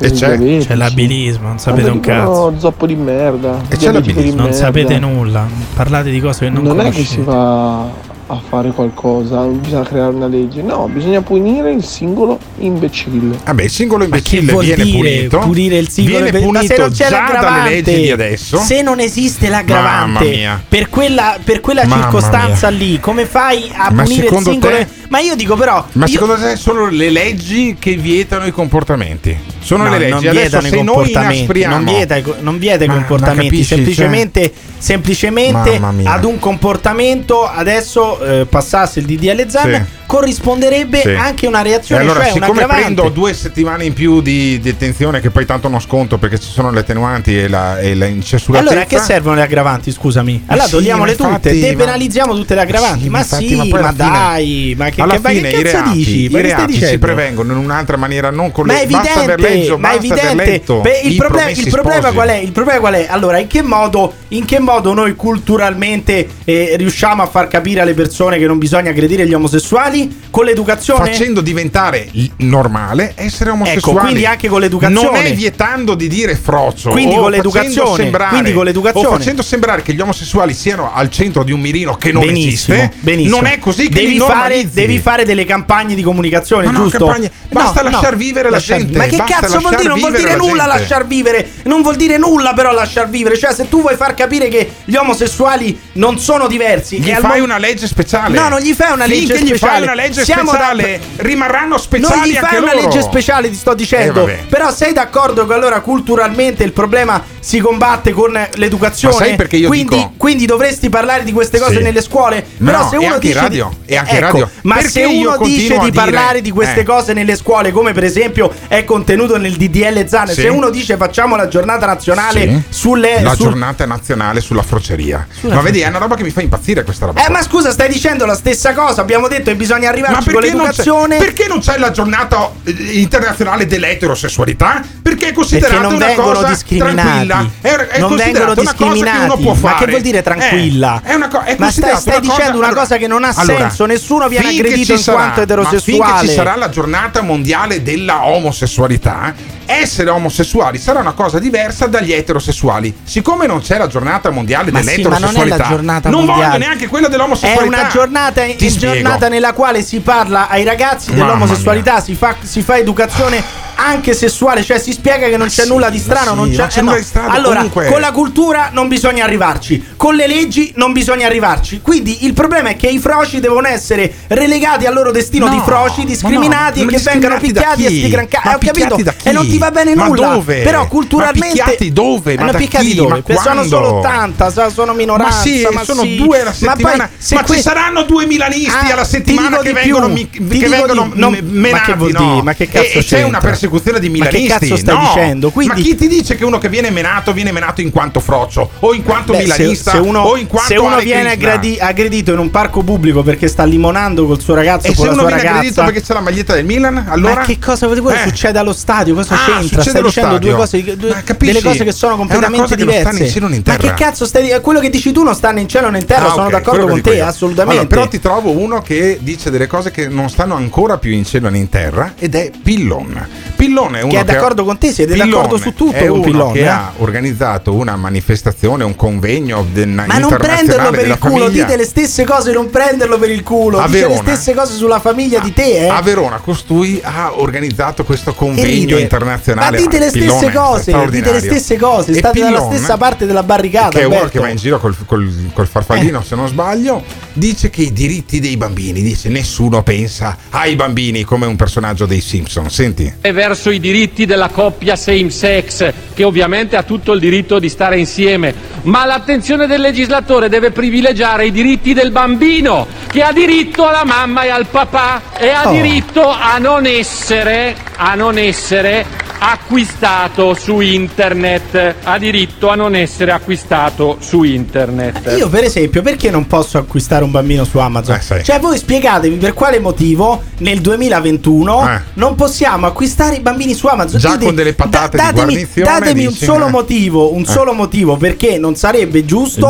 E c'è? C'è l'abilismo, non sapete un cazzo. zoppo di merda. E c'è di Non merda". sapete nulla, parlate di cose che non, Non è che conoscete. si va a fare qualcosa, bisogna creare una legge. No, bisogna punire il singolo imbecille. Vabbè, il singolo Ma che imbecille vuol viene dire punito. punire il singolo viene ma punito se non c'è già dalle leggi di adesso. se non esiste Mamma l'aggravante mia. per quella, per quella circostanza lì, come fai a Ma punire il singolo? te- Ma io dico però, Ma io- secondo te sono le leggi che vietano i comportamenti? Sono No, le leggi. non Adesso vietano i se noi comportamenti, inaspriamo non vieta, i- non vieta i comportamenti, capisci, cioè? semplicemente, semplicemente Mamma mia. ad un comportamento adesso eh, passasse il DDL Zan Sì. Corrisponderebbe Sì. anche una E reazione, allora, cioè siccome prendo due settimane in più di detenzione, che poi tanto non sconto perché ci sono le attenuanti e la, e la. Allora, a che servono le aggravanti? Scusami. Allora, sì, togliamole ma infatti, tutte, ma- depenalizziamo tutte le aggravanti. Sì, ma infatti, sì, ma ma, fine- dai, ma che, Alla che, ma fine che cazzo reati, dici? i Ma reati si prevengono in un'altra maniera, non con Ma le basta aver evidente, letto, ma è basta evidente. letto Beh, il, Promessi il problema qual è? Il problema qual è? Allora, in che modo, in che modo noi culturalmente eh, riusciamo a far capire alle persone che non bisogna aggredire gli omosessuali? Con l'educazione? Facendo diventare normale essere omosessuali. Ecco, quindi anche con l'educazione. Non è vietando di dire frocio. Quindi o con l'educazione, sembrare- quindi con l'educazione. O facendo sembrare che gli omosessuali siano al centro di un mirino che non benissimo, esiste. benissimo. Non è così che devi fare, devi fare delle campagne di comunicazione, no, giusto? campagne- basta lasciar vivere la lasciar- gente, Ma che cazzo vuol dire? Non vuol dire la nulla gente. lasciar vivere. Non vuol dire nulla, però lasciar vivere. Cioè, se tu vuoi far capire che gli omosessuali non sono diversi, Gli fai mo- una legge speciale. No, non gli fai una legge Finché speciale. Una legge Siamo speciale, rimarranno speciali non gli fai una loro. legge speciale, ti sto dicendo. Eh. Però sei d'accordo che allora culturalmente il problema si combatte con l'educazione? Ma sai perché io quindi, dico- quindi dovresti parlare di queste cose Sì. nelle scuole. No, Però se uno dice radio, di- e anche Ecco, radio. Ma Perché se uno dice di parlare di queste eh. cose nelle scuole, come per esempio è contenuto nel DDL Zan, Sì. se uno dice facciamo la giornata nazionale Sì. sulle la sul- giornata nazionale sulla froceria. Sulla ma vedi, è una roba che mi fa impazzire questa roba. Eh, ma scusa, stai dicendo la stessa cosa. Abbiamo detto che bisogna Ma arrivarci con perché non, c'è, l'educazione. perché non c'è la giornata eh, internazionale dell'eterosessualità? Perché è considerata Perché una cosa discriminati. tranquilla. È, è non vengono una cosa che uno discriminati. può Ma fare. che vuol dire tranquilla? Eh, è una co- è ma stai, stai una cosa- dicendo una allora- cosa che non ha allora, senso. Nessuno viene aggredito in sarà- quanto Ma eterosessuale. finché ci sarà la giornata mondiale della omosessualità, essere omosessuali sarà una cosa diversa dagli eterosessuali. Siccome non c'è la giornata mondiale Ma sì, ma non è dell'eterosessualità, la giornata non mondiale. voglio neanche quella È dell'omosessualità. una giornata, è spiego. giornata nella quale si parla ai ragazzi dell'omosessualità, si fa, si fa educazione anche sessuale, cioè si spiega che non c'è nulla di strano. sì, non c'è, c'è eh, nulla di strano, Allora, comunque. con la cultura non bisogna arrivarci, con le leggi non bisogna arrivarci. Quindi il problema è che i froci devono essere relegati al loro destino No, di froci, discriminati ma no, e ma che vengano picchiati e sti gran ca- Ma eh, ho capito? E non ti va bene Ma nulla. dove? Però Ma culturalmente picchiati dove? Ma Hanno da picchiati chi? dove? Ma Sono solo 80, so- sono minoranza. Ma sì, sono sì. due alla Ma settimana. Ma, poi, se ci saranno due milanisti Ah, alla ti settimana che vengono, che vengono ma menati, no? Ma che cazzo c'è una persecuzione di Ma che milanisti. cazzo stai no. dicendo? Quindi- Ma chi ti dice che uno che viene menato viene menato in quanto frocio o in quanto Beh, se, milanista se uno, o in quanto se uno viene aggredi- aggredito in un parco pubblico perché sta limonando col suo ragazzo e con se uno viene aggredito perché c'è la maglietta del Milan, allora ma che cosa vuol dire? Eh. succede allo stadio? Cosa Ah, c'entra? Stai dicendo due stadio. cose, due- Ma capisci? delle cose che sono completamente che diverse. in Ma che cazzo stai Quello che dici tu non sta né in cielo né in terra, Ah, sono ok, d'accordo che con te, assolutamente. Allora, però ti trovo uno che dice delle cose che non stanno ancora più in cielo né in terra ed è Pillon. Pillone è uno che è d'accordo con te, siete d'accordo su tutto è con uno Pillone. che eh? ha organizzato una manifestazione, un convegno de- Ma non prenderlo per il culo, famiglia. dite le stesse cose, non prenderlo per il culo. A Dice le Verona. stesse cose sulla famiglia di te, eh. A Verona costui ha organizzato questo convegno internazionale. Ma dite le stesse Pillone, cose, dite le stesse cose, E state dalla Pillone, stessa parte della barricata. che è uno Alberto. che va in giro col, col- col farfallino, se non sbaglio, dice che i diritti dei bambini, dice nessuno pensa ai bambini come un personaggio dei Simpson. Senti. e verso i diritti della coppia same sex, che ovviamente ha tutto il diritto di stare insieme, ma l'attenzione del legislatore deve privilegiare i diritti del bambino, che ha diritto alla mamma e al papà e ha Oh. diritto a non essere, a non essere acquistato su internet, ha diritto a non essere acquistato su internet. Io, per esempio, perché non posso acquistare un bambino su Amazon? cioè, voi spiegatemi per quale motivo nel 2021 Eh. non possiamo acquistare i bambini su Amazon. Già Io con de- delle patate di datemi, datemi un dici, solo eh. motivo, un Eh. solo motivo perché non sarebbe giusto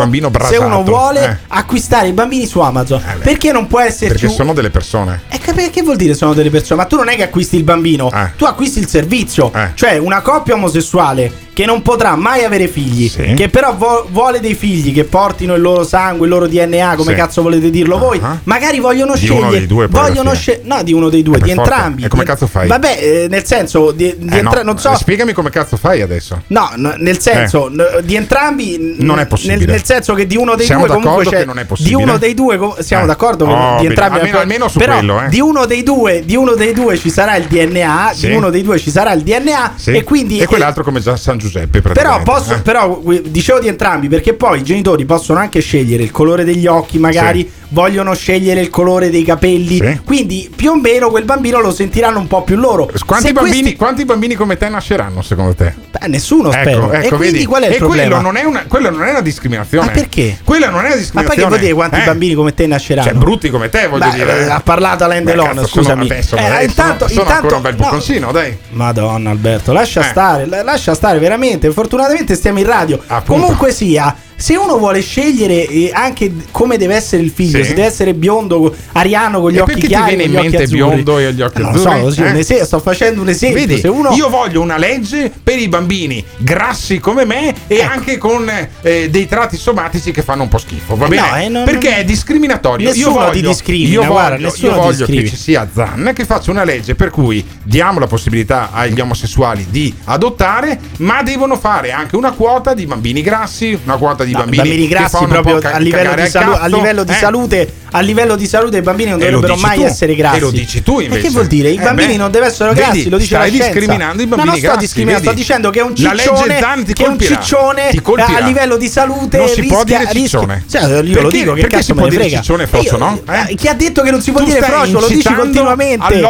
se uno vuole eh. acquistare i bambini su Amazon. perché non può esserci Perché sono delle persone. e che, che vuol dire sono delle persone? Ma tu non è che acquisti il bambino, Eh. tu acquisti il servizio. Cioè una coppia omosessuale che non potrà mai avere figli, che però vo- vuole dei figli che portino il loro sangue, il loro DNA, come Sì. cazzo volete dirlo voi, magari vogliono Di scegliere... uno dei due, vogliono fine. sce- no, di uno dei due, Eh, di entrambi. E come cazzo fai? Vabbè, eh, nel senso, di, di Eh, entra- no, non so... Spiegami come cazzo fai adesso. No, no, nel senso, n- di entrambi n- Eh. Non è possibile. Nel, nel senso che di uno dei Siamo due comunque d'accordo c'è non è possibile? Di uno dei due com- siamo Eh. d'accordo Oh, di entrambi almeno- almeno su però quello, eh. di uno dei due, di uno dei due ci sarà il DNA, Sì. di uno dei due ci sarà il DNA Sì. e quindi e quell'altro come già San Giuseppe però, posso, Eh. però dicevo di entrambi perché poi i genitori possono anche scegliere il colore degli occhi, magari vogliono scegliere il colore dei capelli, quindi più o meno quel bambino lo sentiranno un po' più loro. Quanti bambini, questi- quanti bambini come te nasceranno secondo te? Beh, nessuno spero. Ecco, e ecco, quindi vedi? qual è il e problema? quello non è una, quello non è una discriminazione. Ma perché? Quella non è una Ma discriminazione. poi che vuol dire quanti Eh? bambini come te nasceranno? Cioè, brutti come te, voglio Beh, dire. eh, Ha parlato Alain Delon, scusami. Sono, adesso, Eh, dai, intanto, sono, sono intanto- ancora un bel no. bocconcino, dai. Madonna Alberto, lascia Eh. stare, la- lascia stare veramente. Fortunatamente stiamo in radio. Comunque sia, se uno vuole scegliere eh, anche come deve essere il figlio, Sì. se deve essere biondo, ariano con gli E occhi perché ti chiari, viene in mente azzurri. biondo e gli occhi Non azzurri? lo so, Eh? esempio, sto facendo un esempio. Vedi, se uno io voglio una legge per i bambini grassi come me e Ecco. anche con eh, dei tratti somatici che fanno un po' schifo, va Eh bene? no, eh, non- Perché è discriminatorio. Nessuno io voglio, ti discrimina, io guarda, voglio, nessuno io voglio che ci sia Zan che faccia una legge per cui diamo la possibilità agli omosessuali di adottare, ma devono fare anche una quota di bambini grassi, una quota di No, bambini, bambini che grassi proprio a livello, di, al salu- a livello di eh? salute a livello di salute i bambini non lo dovrebbero mai tu. essere grassi E lo dici tu invece. e che vuol dire? i Eh bambini beh, non devono essere vedi, grassi lo dice stai la scienza discriminando i no, bambini non sto grassi, discriminando vedi? sto dicendo che è un ciccione Zan che è un ciccione a livello di salute Non si può rischia, dire rischia- ciccione. Cioè, io lo Perché- dico che perché cazzo si può dire ciccione frocio, Io- no? Eh? chi ha detto che non si può dire stai frocio lo dici continuamente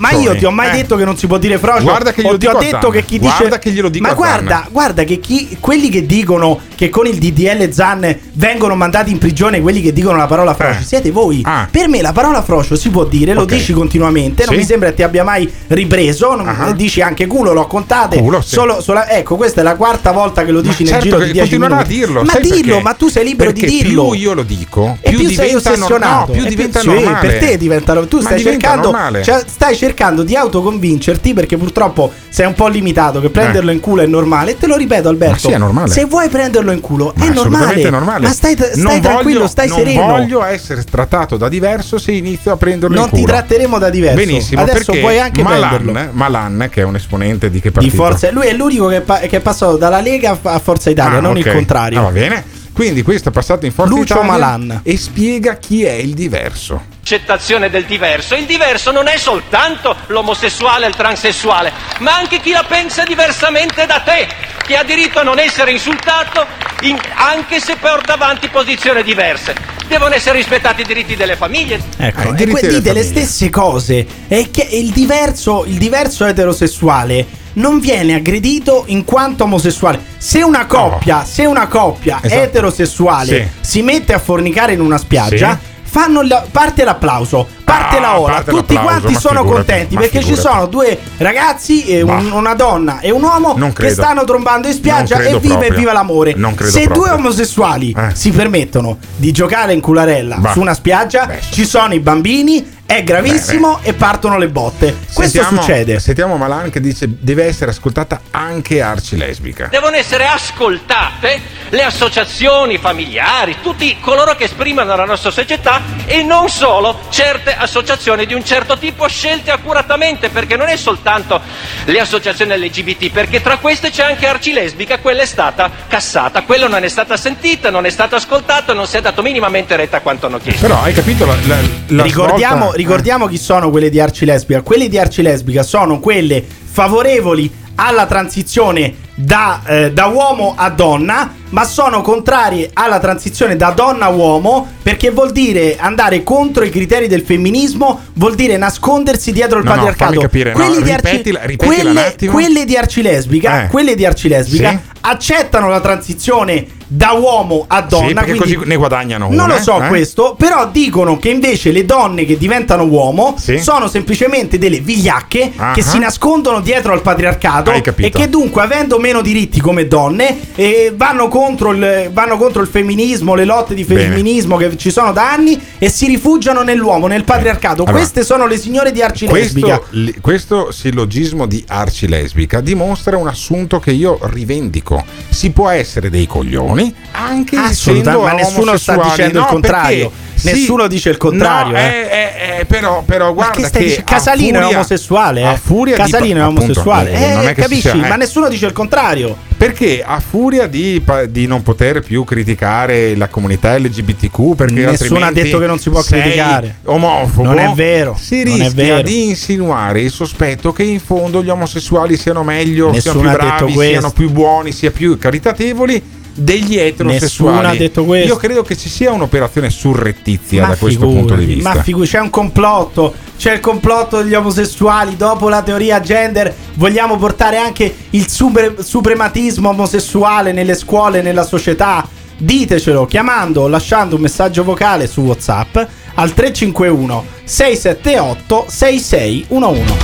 ma io, ti ho mai Eh. detto che non si può dire frocio Guarda che glielo dico a detto Zan. che chi Guarda dice che glielo dico ma guarda guarda che chi, quelli che dicono che con il DDL Zan vengono mandati in prigione quelli che dicono la parola frocio Eh. siete voi Ah. per me la parola frocio si può dire lo Ok. dici continuamente non Sì. mi sembra che ti abbia mai ripreso non- Ah. dici anche culo l'ho contate Culo, sì. solo, sola- ecco questa è la quarta volta che lo dici nel certo giro di 10 continuerà minuti a dirlo. ma sai dillo perché? ma tu sei libero Perché di dirlo Più io lo dico, e più, più sei ossessionato no, più diventa sì, normale. per te diventa tu Ma stai diventa cercando normale. cioè, stai cercando di autoconvincerti perché purtroppo sei un po' limitato che prenderlo in culo è normale te lo ripeto Alberto Ma sì, è normale. se vuoi prenderlo in culo Ma è normale normale. ma stai, stai Non tranquillo voglio- stai non sereno voglio essere trattato da diverso se inizio a prenderlo non in ti culo. tratteremo da diverso Benissimo, adesso puoi anche prenderlo Malan, Malan, che è un esponente di che di partito? forza lui è l'unico che, pa- che è passato dalla Lega a Forza Italia Ah, non ok. il contrario Ah, va bene. Quindi questo è passato in Forza Lucio Italia Malan. e spiega chi è il diverso. Accettazione del diverso. Il diverso non è soltanto l'omosessuale e il transessuale, ma anche chi la pensa diversamente da te, che ha diritto a non essere insultato in- anche se porta avanti posizioni diverse. Devono essere rispettati i diritti delle famiglie. Ecco, Eh, e diritti que- dite le stesse cose. È che il diverso, il diverso eterosessuale non viene aggredito in quanto omosessuale. Se una coppia, se una coppia Esatto. eterosessuale Sì. si mette a fornicare in una spiaggia, Sì. Fanno la- parte l'applauso, parte Ah, la parte tutti quanti sono figurati, contenti perché ci figurati. sono due ragazzi, e un- una donna e un uomo che stanno trombando in spiaggia e viva e proprio. viva l'amore. Non credo Se proprio. due omosessuali Eh. si permettono di giocare in cularella Bah. su una spiaggia, Beh, ci sono i bambini è gravissimo e partono le botte. Questo Sentiamo- succede. Sentiamo Malan che dice deve essere ascoltata anche Arci lesbica. Devono essere ascoltate le associazioni familiari, tutti coloro che esprimono la nostra società e non solo certe associazioni di un certo tipo scelte accuratamente, perché non è soltanto le associazioni LGBT, perché tra queste c'è anche Arci Lesbica, quella è stata cassata, quella non è stata sentita, non è stata ascoltata, non si è dato minimamente retta a quanto hanno chiesto. Però hai capito la, la- la ricordiamo, svolta? Ricordiamo chi sono quelle di Arcilesbica. Quelle di Arcilesbica sono quelle favorevoli alla transizione da, eh, da uomo a donna, ma sono contrarie alla transizione da donna a uomo perché vuol dire andare contro i criteri del femminismo, vuol dire nascondersi dietro il No, no, patriarcato. fammi capire, no, Quelli di ripetila- ripetila quelle, quelle di Arcilesbica, Eh. quelle di Arcilesbica Sì. accettano la transizione da uomo a donna. Sì, così ne guadagnano non una, lo so eh? questo, però dicono che invece le donne che diventano uomo Sì. sono semplicemente delle vigliacche Ah. che si nascondono dietro al patriarcato e che dunque avendo meno diritti come donne eh, vanno, contro il, vanno contro il femminismo, le lotte di Bene. femminismo che ci sono da anni e si rifugiano nell'uomo, nel patriarcato. Allora, Queste sono le signore di Arcilesbica. Questo, questo sillogismo di Arci lesbica dimostra un assunto che io rivendico. Si può essere dei coglioni anche Assolutamente, essendo ma nessuno sta dicendo il No, contrario. perché- Nessuno dice il contrario, No, eh. eh, eh, eh, però, però guarda che stai che Casalino è furia- omosessuale, eh. a furia di- Casalino è appunto, omosessuale. eh, non Eh, è capisci? sia- eh. Ma nessuno dice il contrario. Perché a furia di, di non poter più criticare la comunità LGBTQ, perché Nessuno ha detto che non si può criticare. Omofobo. Non è vero, Si non è rischia vero. di insinuare il sospetto che in fondo gli omosessuali siano meglio, Nessuno siano più bravi, siano più buoni, siano più caritatevoli degli eterosessuali. Nessuno ha detto questo. Io credo che ci sia un'operazione surrettizia da questo figurati, punto di vista. Ma figurati, c'è un complotto. C'è il complotto degli omosessuali. Dopo la teoria gender, vogliamo portare anche il super- suprematismo omosessuale nelle scuole, nella società. Ditecelo chiamando o lasciando un messaggio vocale su WhatsApp al 351 678 6611.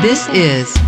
This is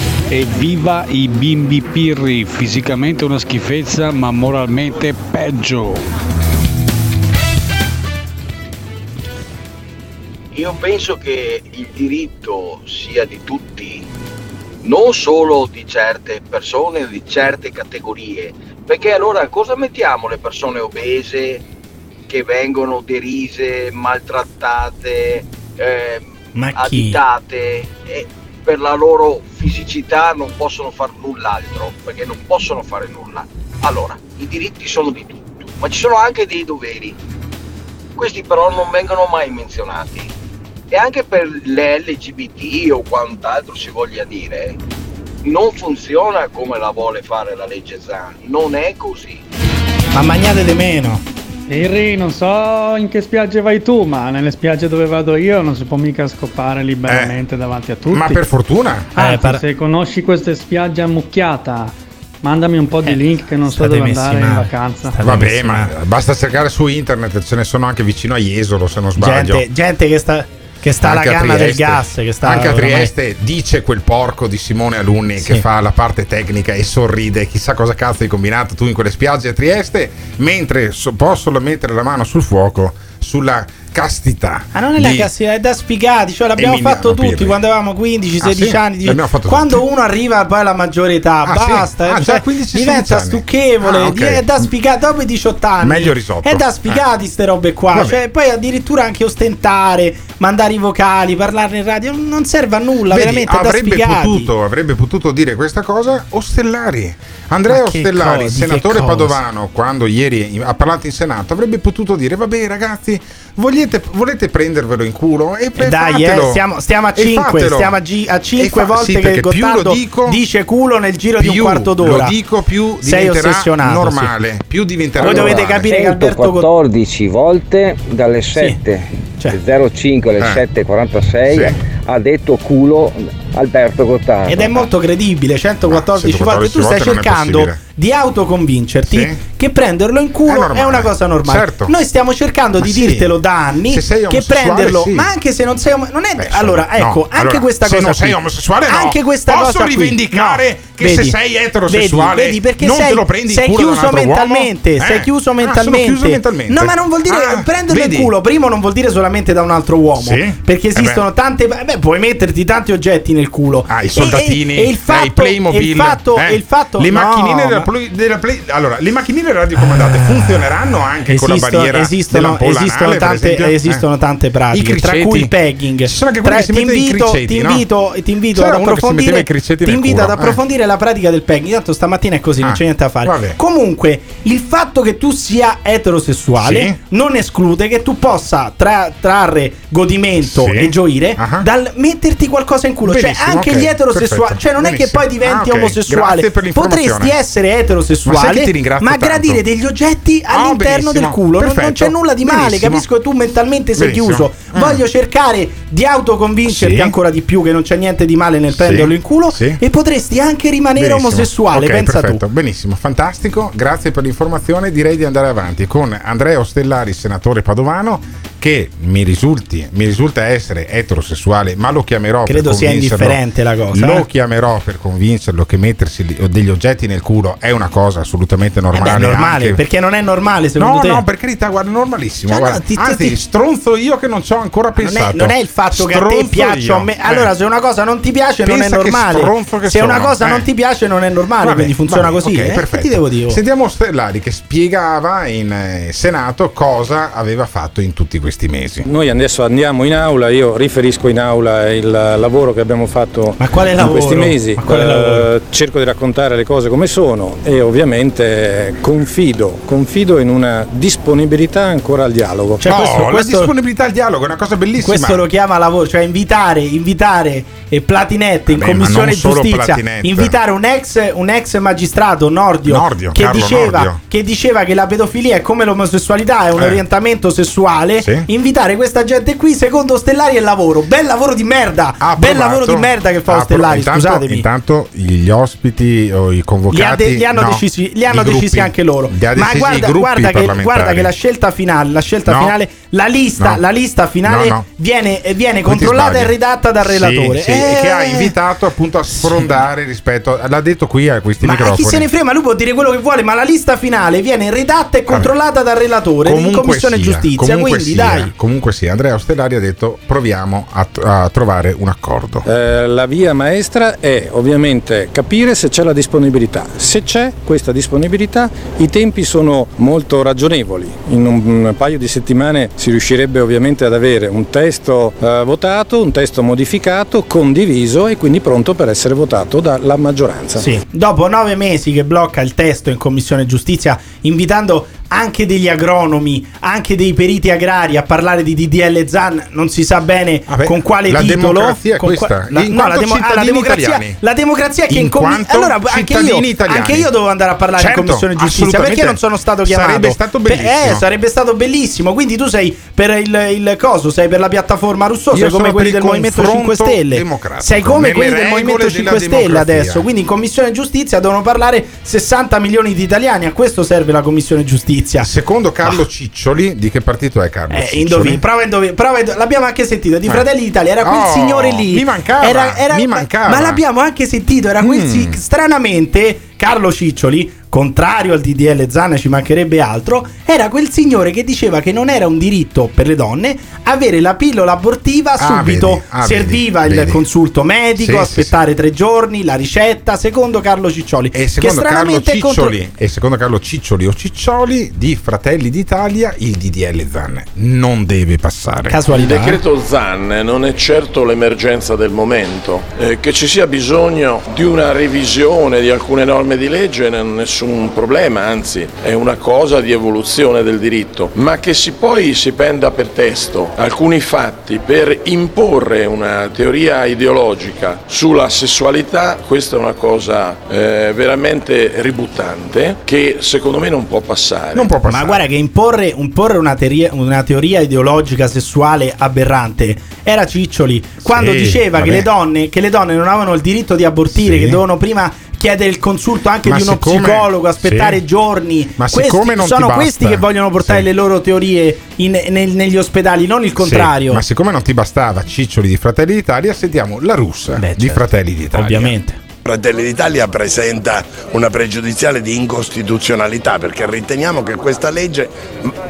Evviva i bimbi pirri, fisicamente una schifezza ma moralmente peggio. Io penso che il diritto sia di tutti, non solo di certe persone o di certe categorie, perché allora cosa mettiamo le persone obese che vengono derise, maltrattate, eh, additate e per la loro fisicità non possono fare null'altro, perché non possono fare nulla. Allora, i diritti sono di tutto, ma ci sono anche dei doveri. Questi però non vengono mai menzionati. E anche per le LGBT o quant'altro si voglia dire, non funziona come la vuole fare la legge Zan, non è così. Ma magnate di meno. Iri, non so in che spiagge vai tu, ma nelle spiagge dove vado io non si può mica scopare liberamente davanti a tutti. Ma per fortuna. Anzi, Eh, par- se conosci queste spiagge ammucchiata Mandami un po' di link che non so state dove andare in male. vacanza. Vabbè, ma basta cercare su internet, ce ne sono anche vicino a Jesolo, se non sbaglio. Gente, gente che sta, che sta alla Anche a canna del gas. Che sta Anche a Trieste dice quel porco di Simone Alunni che fa la parte tecnica e sorride, chissà cosa cazzo hai combinato tu in quelle spiagge a Trieste, mentre so- posso mettere la mano sul fuoco sulla castità. Ma non è la di- cassina, è da sfigati. Cioè, l'abbiamo Emiliano fatto tutti Pirri. quando avevamo 15, Ah, 16 sì? anni. di- Quando uno arriva poi alla maggiore età, Ah, sì? basta. Ah, cioè, già 15, diventa 16 anni. stucchevole. Ah, ok. di- È da sfigati dopo i 18 anni. Meglio risotto. È da sfigati, ste robe qua. Cioè, poi addirittura anche ostentare, mandare i vocali, parlarne in radio. Non serve a nulla. Vedi, veramente avrebbe potuto, avrebbe potuto dire questa cosa Ostellari. Andrea Ostellari, senatore? Padovano, quando ieri ha parlato in Senato, avrebbe potuto dire: Vabbè, ragazzi, volete, volete prendervelo in culo? E E dai, eh, stiamo, stiamo a E 5, fatelo. stiamo a, gi- a E 5 fa- volte sì, che Gottardo lo dico, dice culo nel giro di un quarto d'ora. Lo dico più Sei ossessionato. normale. sì. Più diventerà Voi dovete normale. capire che Alberto Gottardo 14 volte dalle 7 05 alle Eh. 7.46 Sì. ha detto culo Alberto Gottardo. Ed è molto credibile, 114 Ah, volte. Tu 114 stai cercando di autoconvincerti Sì. che prenderlo in culo È è, una cosa normale. Certo. Noi stiamo cercando Ma di sì. dirtelo da anni Se sei che omosessuale, prenderlo, sì. ma anche se non sei om- non è Beh, allora, insomma, ecco, no. anche Allora, questa se cosa non sei qui. omosessuale, no. Anche questa Posso cosa qui. rivendicare No. che se sei eterosessuale, vedi, vedi, perché non sei, te lo prendi in sei culo da un chiuso mentalmente, Eh. sei chiuso Ah, sono mentalmente. chiuso mentalmente. No, ma non vuol dire Ah, prenderlo vedi? in culo, primo non vuol dire solamente da un altro uomo, perché Eh esistono tante beh, puoi metterti tanti oggetti nel culo. Ah, i E- soldatini, e, e il eh, fatto, i Playmobil, e il fatto, eh, e il fatto le no, macchinine della, ma- della Play- allora, le macchinine radiocomandate funzioneranno anche con la Esistono, barriera esistono, esistono anale, tante, esempio? esistono Eh. tante pratiche, tra cui il pegging. Ci sono anche Tra- ti invito, criceti, ti no? invito, ti invito ad approfondire, ti invito ad eh. approfondire la pratica del pegging. Tanto stamattina è così, non Ah, c'è niente da fare. Comunque, il fatto che tu sia eterosessuale non esclude che tu possa tra- trarre godimento e gioire Ah. dal metterti qualcosa in culo. Benissimo, anche ok, gli eterosessuali, perfetto, cioè, non è che benissimo. poi diventi Ah, ok, omosessuale. Potresti essere Ma eterosessuale, ma tanto? gradire degli oggetti Ah, all'interno del benissimo, culo. Non, non c'è nulla di male. benissimo. Capisco che tu mentalmente sei Benissimo. chiuso. Mm. Voglio cercare di autoconvincerti Sì. ancora di più che non c'è niente di male nel prenderlo in culo. Sì. E potresti anche rimanere Benissimo. omosessuale. Ok, pensa perfetto, tu. benissimo, fantastico. Grazie per l'informazione. Direi di andare avanti con Andrea Ostellari, senatore padovano, che mi, risulti, mi risulta essere eterosessuale, ma lo chiamerò Credo per sia. Indifferente la cosa, Lo eh. chiamerò per convincerlo che mettersi li- degli oggetti nel culo è una cosa assolutamente Eh normale. beh, è normale, anche- perché non è normale secondo No, te? no, per carità, guarda, normalissimo. Cioè, no, guarda. ti- ti- Anzi, ti- stronzo io che non ci ho ancora Non è, pensato. non è il fatto che a te Stronzo piaccia o me- Eh. Allora, se una cosa non ti piace, non è Pensa che normale. stronzo che Se una sono, cosa eh. non ti piace, non è normale. Vabbè, quindi funziona vabbè, così. ok, eh? Che perfetto. ti devo dire? Sentiamo Stellari che spiegava in eh, Senato cosa aveva fatto in tutti questi mesi. Noi adesso andiamo in aula, io riferisco in aula il lavoro che abbiamo fatto quale in lavoro? questi mesi, Ma quale Eh, cerco di raccontare le cose come sono e ovviamente confido, confido in una disponibilità ancora al dialogo. Cioè, no, questo- la questo- disponibilità al dialogo è una cosa bellissima. Questo lo chiama lavoro, cioè invitare, invitare e Platinette in Vabbè, commissione giustizia, Platinette. invitare un ex, un ex magistrato Nordio, Nordio, che, diceva, Nordio. che diceva che la pedofilia è come l'omosessualità, è un Eh. orientamento sessuale. Sì. Invitare questa gente qui, secondo Stellari, è lavoro. Bel lavoro di merda! Ha Bel provato- lavoro di merda che fa ha Stellari, pro- intanto, scusatemi. Intanto gli ospiti o i convocati Li, ha de- li hanno, no, decisi, li hanno gruppi. decisi anche loro. Li ha Ma guarda, guarda, che, guarda che la scelta finale, la scelta No. finale, la lista, No. la lista finale No, no. viene, eh, viene controllata e redatta dal Sì, relatore. sì, Eh, e che ha invitato appunto a sfrondare rispetto l'ha detto qui a questi ma microfoni chi se ne frega, ma lui può dire quello che vuole, ma la lista finale viene redatta e controllata dal relatore in commissione sia, giustizia. comunque Quindi sia, dai. comunque sì Andrea Ostellari ha detto proviamo a, a trovare un accordo Eh, la via maestra è ovviamente capire se c'è la disponibilità. Se c'è questa disponibilità, i tempi sono molto ragionevoli. In un, un paio di settimane si riuscirebbe ovviamente ad avere un testo eh, votato, un testo modificato, condiviso e quindi pronto per essere votato dalla maggioranza. Sì. Dopo nove mesi che blocca il testo in commissione giustizia, invitando anche degli agronomi, anche dei periti agrari a parlare di DDL Zan, non si sa bene Vabbè, con quale la titolo. democrazia con questa, la, no, la, demo- ah, la democrazia, italiani. la democrazia che In in commissione. Allora, anche io, italiani. anche io devo andare a parlare Certo, in commissione giustizia perché non sono stato chiamato. Sarebbe stato Beh, bellissimo. Eh, sarebbe stato bellissimo. Quindi tu sei per il, il coso, sei per la piattaforma Rousseau, sei come quelli del Movimento 5 confronto Stelle. Sei come quelli del Movimento della 5 Stelle adesso. Quindi in commissione giustizia devono parlare 60 milioni di italiani. A questo serve la commissione giustizia. Secondo Carlo Ciccioli, di che partito è Carlo Eh, Ciccioli? indovini, prova a indovinare, prova a indov- l'abbiamo anche sentito di Eh. Fratelli d'Italia. Era quel Oh, signore lì. mi mancava, Era- era- mi ma- mancava. Ma l'abbiamo anche sentito. Era quel Mm. si- stranamente Carlo Ciccioli. Contrario al DDL Zan, ci mancherebbe altro. Era quel signore che diceva che non era un diritto per le donne avere la pillola abortiva Ah, subito. vedi, ah, Serviva vedi, il vedi. consulto medico, Sì, sì, aspettare tre giorni, la ricetta. Secondo Carlo Ciccioli. E che secondo Carlo stranamente è contro- Ciccioli, e secondo Carlo Ciccioli o Ciccioli di Fratelli d'Italia, il DDL Zan non deve passare. Il decreto ZAN non è certo l'emergenza del momento. Eh, che ci sia bisogno di una revisione di alcune norme di legge non è nessun problema, anzi è una cosa di evoluzione del diritto, ma che si poi si prenda per testo alcuni fatti per imporre una teoria ideologica sulla sessualità, questa è una cosa eh, veramente ributtante che secondo me non può passare. Ma guarda che imporre, imporre una, teoria, una teoria ideologica sessuale aberrante era Ciccioli quando Sì, diceva che le, donne, che le donne non avevano il diritto di abortire, Sì. che dovevano prima chiedere il consulto anche Ma di uno siccome- psicologo, aspettare sì. giorni. Ma Questi siccome non sono questi che vogliono portare le loro teorie in- nel- negli ospedali, non il contrario. Sì, ma siccome non ti bastava Ciccioli di Fratelli d'Italia, sentiamo la russa di certo. Fratelli d'Italia. Ovviamente. Fratelli d'Italia presenta una pregiudiziale di incostituzionalità perché riteniamo che questa legge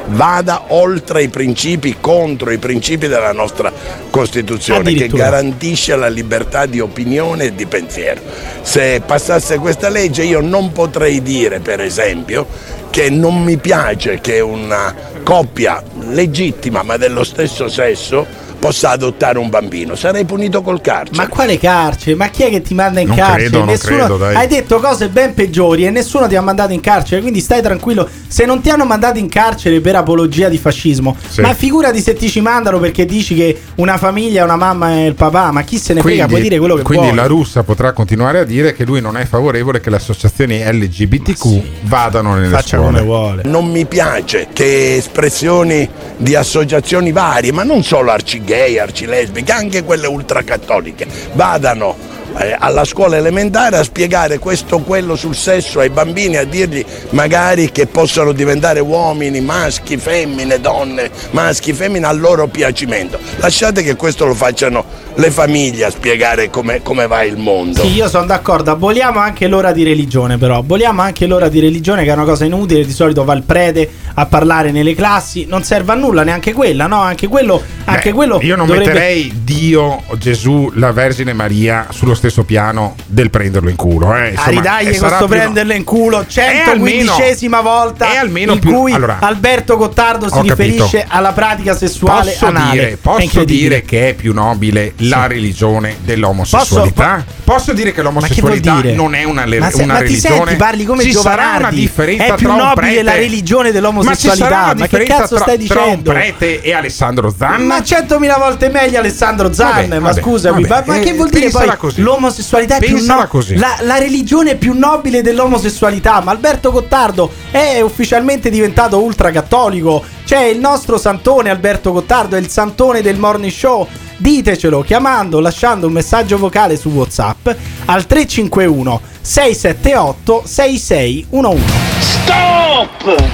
vada oltre i principi, contro i principi della nostra Costituzione che garantisce la libertà di opinione e di pensiero. Se passasse questa legge io non potrei dire per esempio che non mi piace che una coppia legittima ma dello stesso sesso possa adottare un bambino, sarei punito col carcere. Ma quale carcere? Ma chi è che ti manda in Non carcere? credo, non Nessuno- credo, dai. Hai detto cose ben peggiori e nessuno ti ha mandato in carcere, quindi stai tranquillo. Se non ti hanno mandato in carcere per apologia di fascismo, Sì. ma figurati se ti ci mandano perché dici che una famiglia è una mamma e il papà, ma chi se ne frega, puoi dire quello che quindi vuoi. la russa potrà continuare a dire che lui non è favorevole che le associazioni LGBTQ vadano nelle scuole. Non mi piace che espressioni di associazioni varie, ma non solo arcigay, arcilesbiche, anche quelle ultracattoliche, vadano alla scuola elementare a spiegare questo o quello sul sesso ai bambini, a dirgli magari che possono diventare uomini, maschi, femmine, donne, maschi, femmine al loro piacimento. Lasciate che questo lo facciano le famiglie a spiegare come, come va il mondo. Sì, io sono d'accordo. Aboliamo anche l'ora di religione, però. Aboliamo anche l'ora di religione, che è una cosa inutile. Di solito va il prete a parlare nelle classi. Non serve a nulla neanche quella, no? Anche quello. Anche Beh, quello io non dovrebbe- metterei Dio, Gesù, la Vergine Maria sullo stesso piano del prenderlo in culo. Eh. Insomma, ridagli e sarà questo prenderlo in culo È almeno- 115esima volta è almeno in più- cui allora, Alberto Gottardo si ho capito. riferisce alla pratica sessuale Posso, anale dire, posso dire che è più nobile la religione dell'omosessualità? Posso, dire che Ma che l'omosessualità dire? non è una, le- ma, se- una ma ti religione? senti, parli come Ci sarà una differenza è più nobile prete la religione Ma dell'omosessualità una ma, che cazzo tra, stai tra un dicendo? prete e Alessandro Zanna? Ma centomila volte meglio Alessandro Zan, Vabbè, ma vabbè, scusami, vabbè. ma, ma che Eh, vuol dire poi così. L'omosessualità è più no- così. La, la religione più nobile dell'omosessualità? Ma Alberto Gottardo è ufficialmente diventato ultracattolico. C'è il nostro santone Alberto Gottardo, è il santone del morning show. Ditecelo chiamando, lasciando un messaggio vocale su WhatsApp al 351 678 6611. Stop!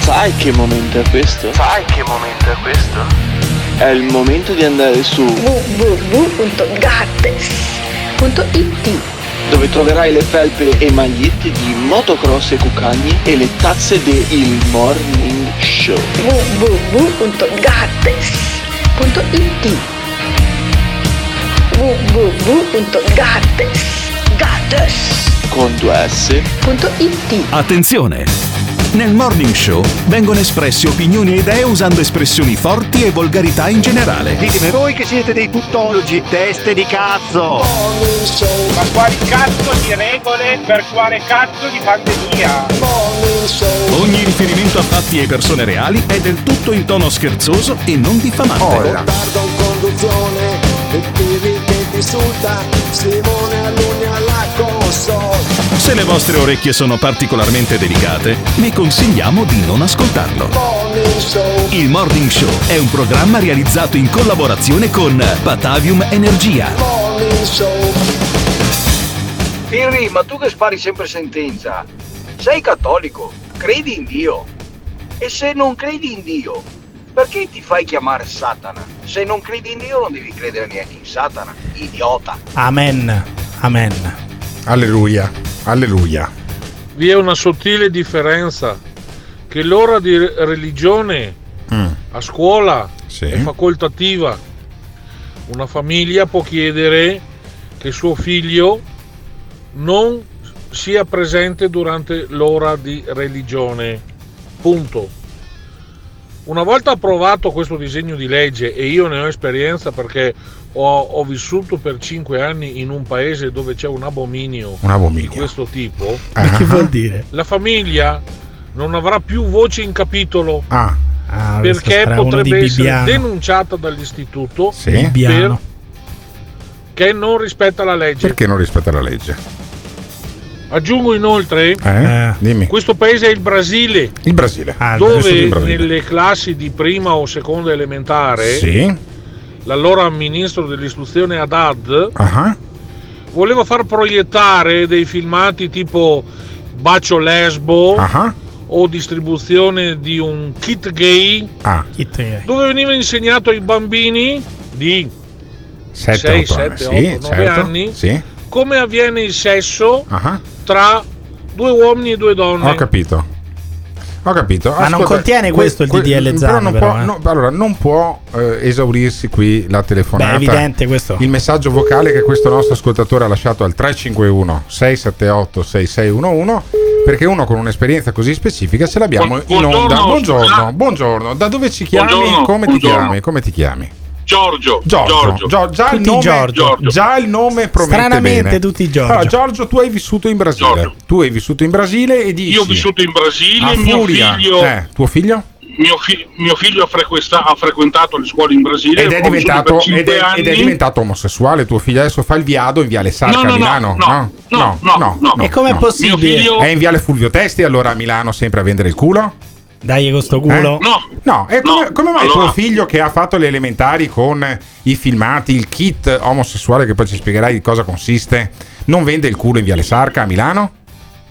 Sai che momento è questo? Sai che momento è questo? È il momento di andare su www.gattes.it dove troverai le felpe e magliette di motocross e cucagni e le tazze del Morning Show. www.gattes.it www.gattes.it Con due S. Attenzione! Nel Morning Show vengono espresse opinioni e idee usando espressioni forti e volgarità in generale. Ditemi voi che siete dei tuttologi, teste di cazzo! Ma quali cazzo di regole per quale cazzo di pandemia? Ogni riferimento a fatti e persone reali è del tutto in tono scherzoso e non diffamante. Tardo in conduzione e Pirri che ti insulta Simone Se le vostre orecchie sono particolarmente delicate, vi consigliamo di non ascoltarlo. Morning Show Il Morning Show è un programma realizzato in collaborazione con Batavium Energia. Morning Show Pirri, ma tu che spari sempre sentenza, sei cattolico, credi in Dio. E se non credi in Dio, perché ti fai chiamare Satana? Se non credi in Dio non devi credere neanche in Satana, idiota. Amen. Amen. Alleluia. Alleluia. Vi è una sottile differenza che l'ora di re- religione Mm. a scuola Sì. è facoltativa. Una famiglia può chiedere che suo figlio non sia presente durante l'ora di religione. Punto. Una volta approvato questo disegno di legge, e io ne ho esperienza perché ho, ho vissuto per cinque anni in un paese dove c'è un abominio, Un abominio. di questo tipo, Ma che vuol dire? la famiglia non avrà più voce in capitolo Ah. Ah, perché potrebbe essere denunciata dall'istituto Sì. per che non rispetta la legge. Perché non rispetta la legge? Aggiungo inoltre, Eh? Dimmi. questo paese è il Brasile, Il Brasile. dove Adesso il Brasile. nelle classi di prima o seconda elementare, Sì. L'allora ministro dell'istruzione Haddad Ah. voleva far proiettare dei filmati tipo Bacio Lesbo Ah. o distribuzione di un kit gay Ah. dove veniva insegnato ai bambini di 7, 6, 8 anni. 7, Sì, 8, 9 certo. anni Sì. come avviene il sesso Ah. tra due uomini e due donne. Ho capito. Ho capito. Ma non contiene questo il DDL Zan, però non però, può, eh. no, allora, non può eh, esaurirsi qui la telefonata. Beh, è evidente questo. Il messaggio vocale che questo nostro ascoltatore ha lasciato al 351 678 6611 perché uno con un'esperienza così specifica ce l'abbiamo in Buongiorno, onda. Buongiorno, scusa. buongiorno. Da dove ci chiami? Buongiorno, Come ti buongiorno. chiami? Come ti chiami? Giorgio, Giorgio, Giorgio. Gio- già, il Tutti nome, Giorgio. già il nome promette Stranamente bene. tutti Giorgio. Allora, Giorgio, tu hai vissuto in Brasile. Tu hai vissuto in Brasile e dici Io ho vissuto in Brasile, a mio furia. figlio, Eh, tuo figlio? mio, fi- mio figlio ha, frequesta- ha frequentato le scuole in Brasile. Ed è, diventato, ed, è, ed è diventato omosessuale. Tuo figlio adesso fa il viado in Viale Sarca No, no, a no, Milano? no, no, no, no. E com'è no. possibile? Mio figlio- È in Viale Fulvio Testi allora a Milano sempre a vendere il culo? Dai con sto culo. Eh? No, e come, come mai allora- tuo figlio che ha fatto le elementari con i filmati, il kit omosessuale, che poi ci spiegherai di cosa consiste, non vende il culo in Viale Sarca a Milano?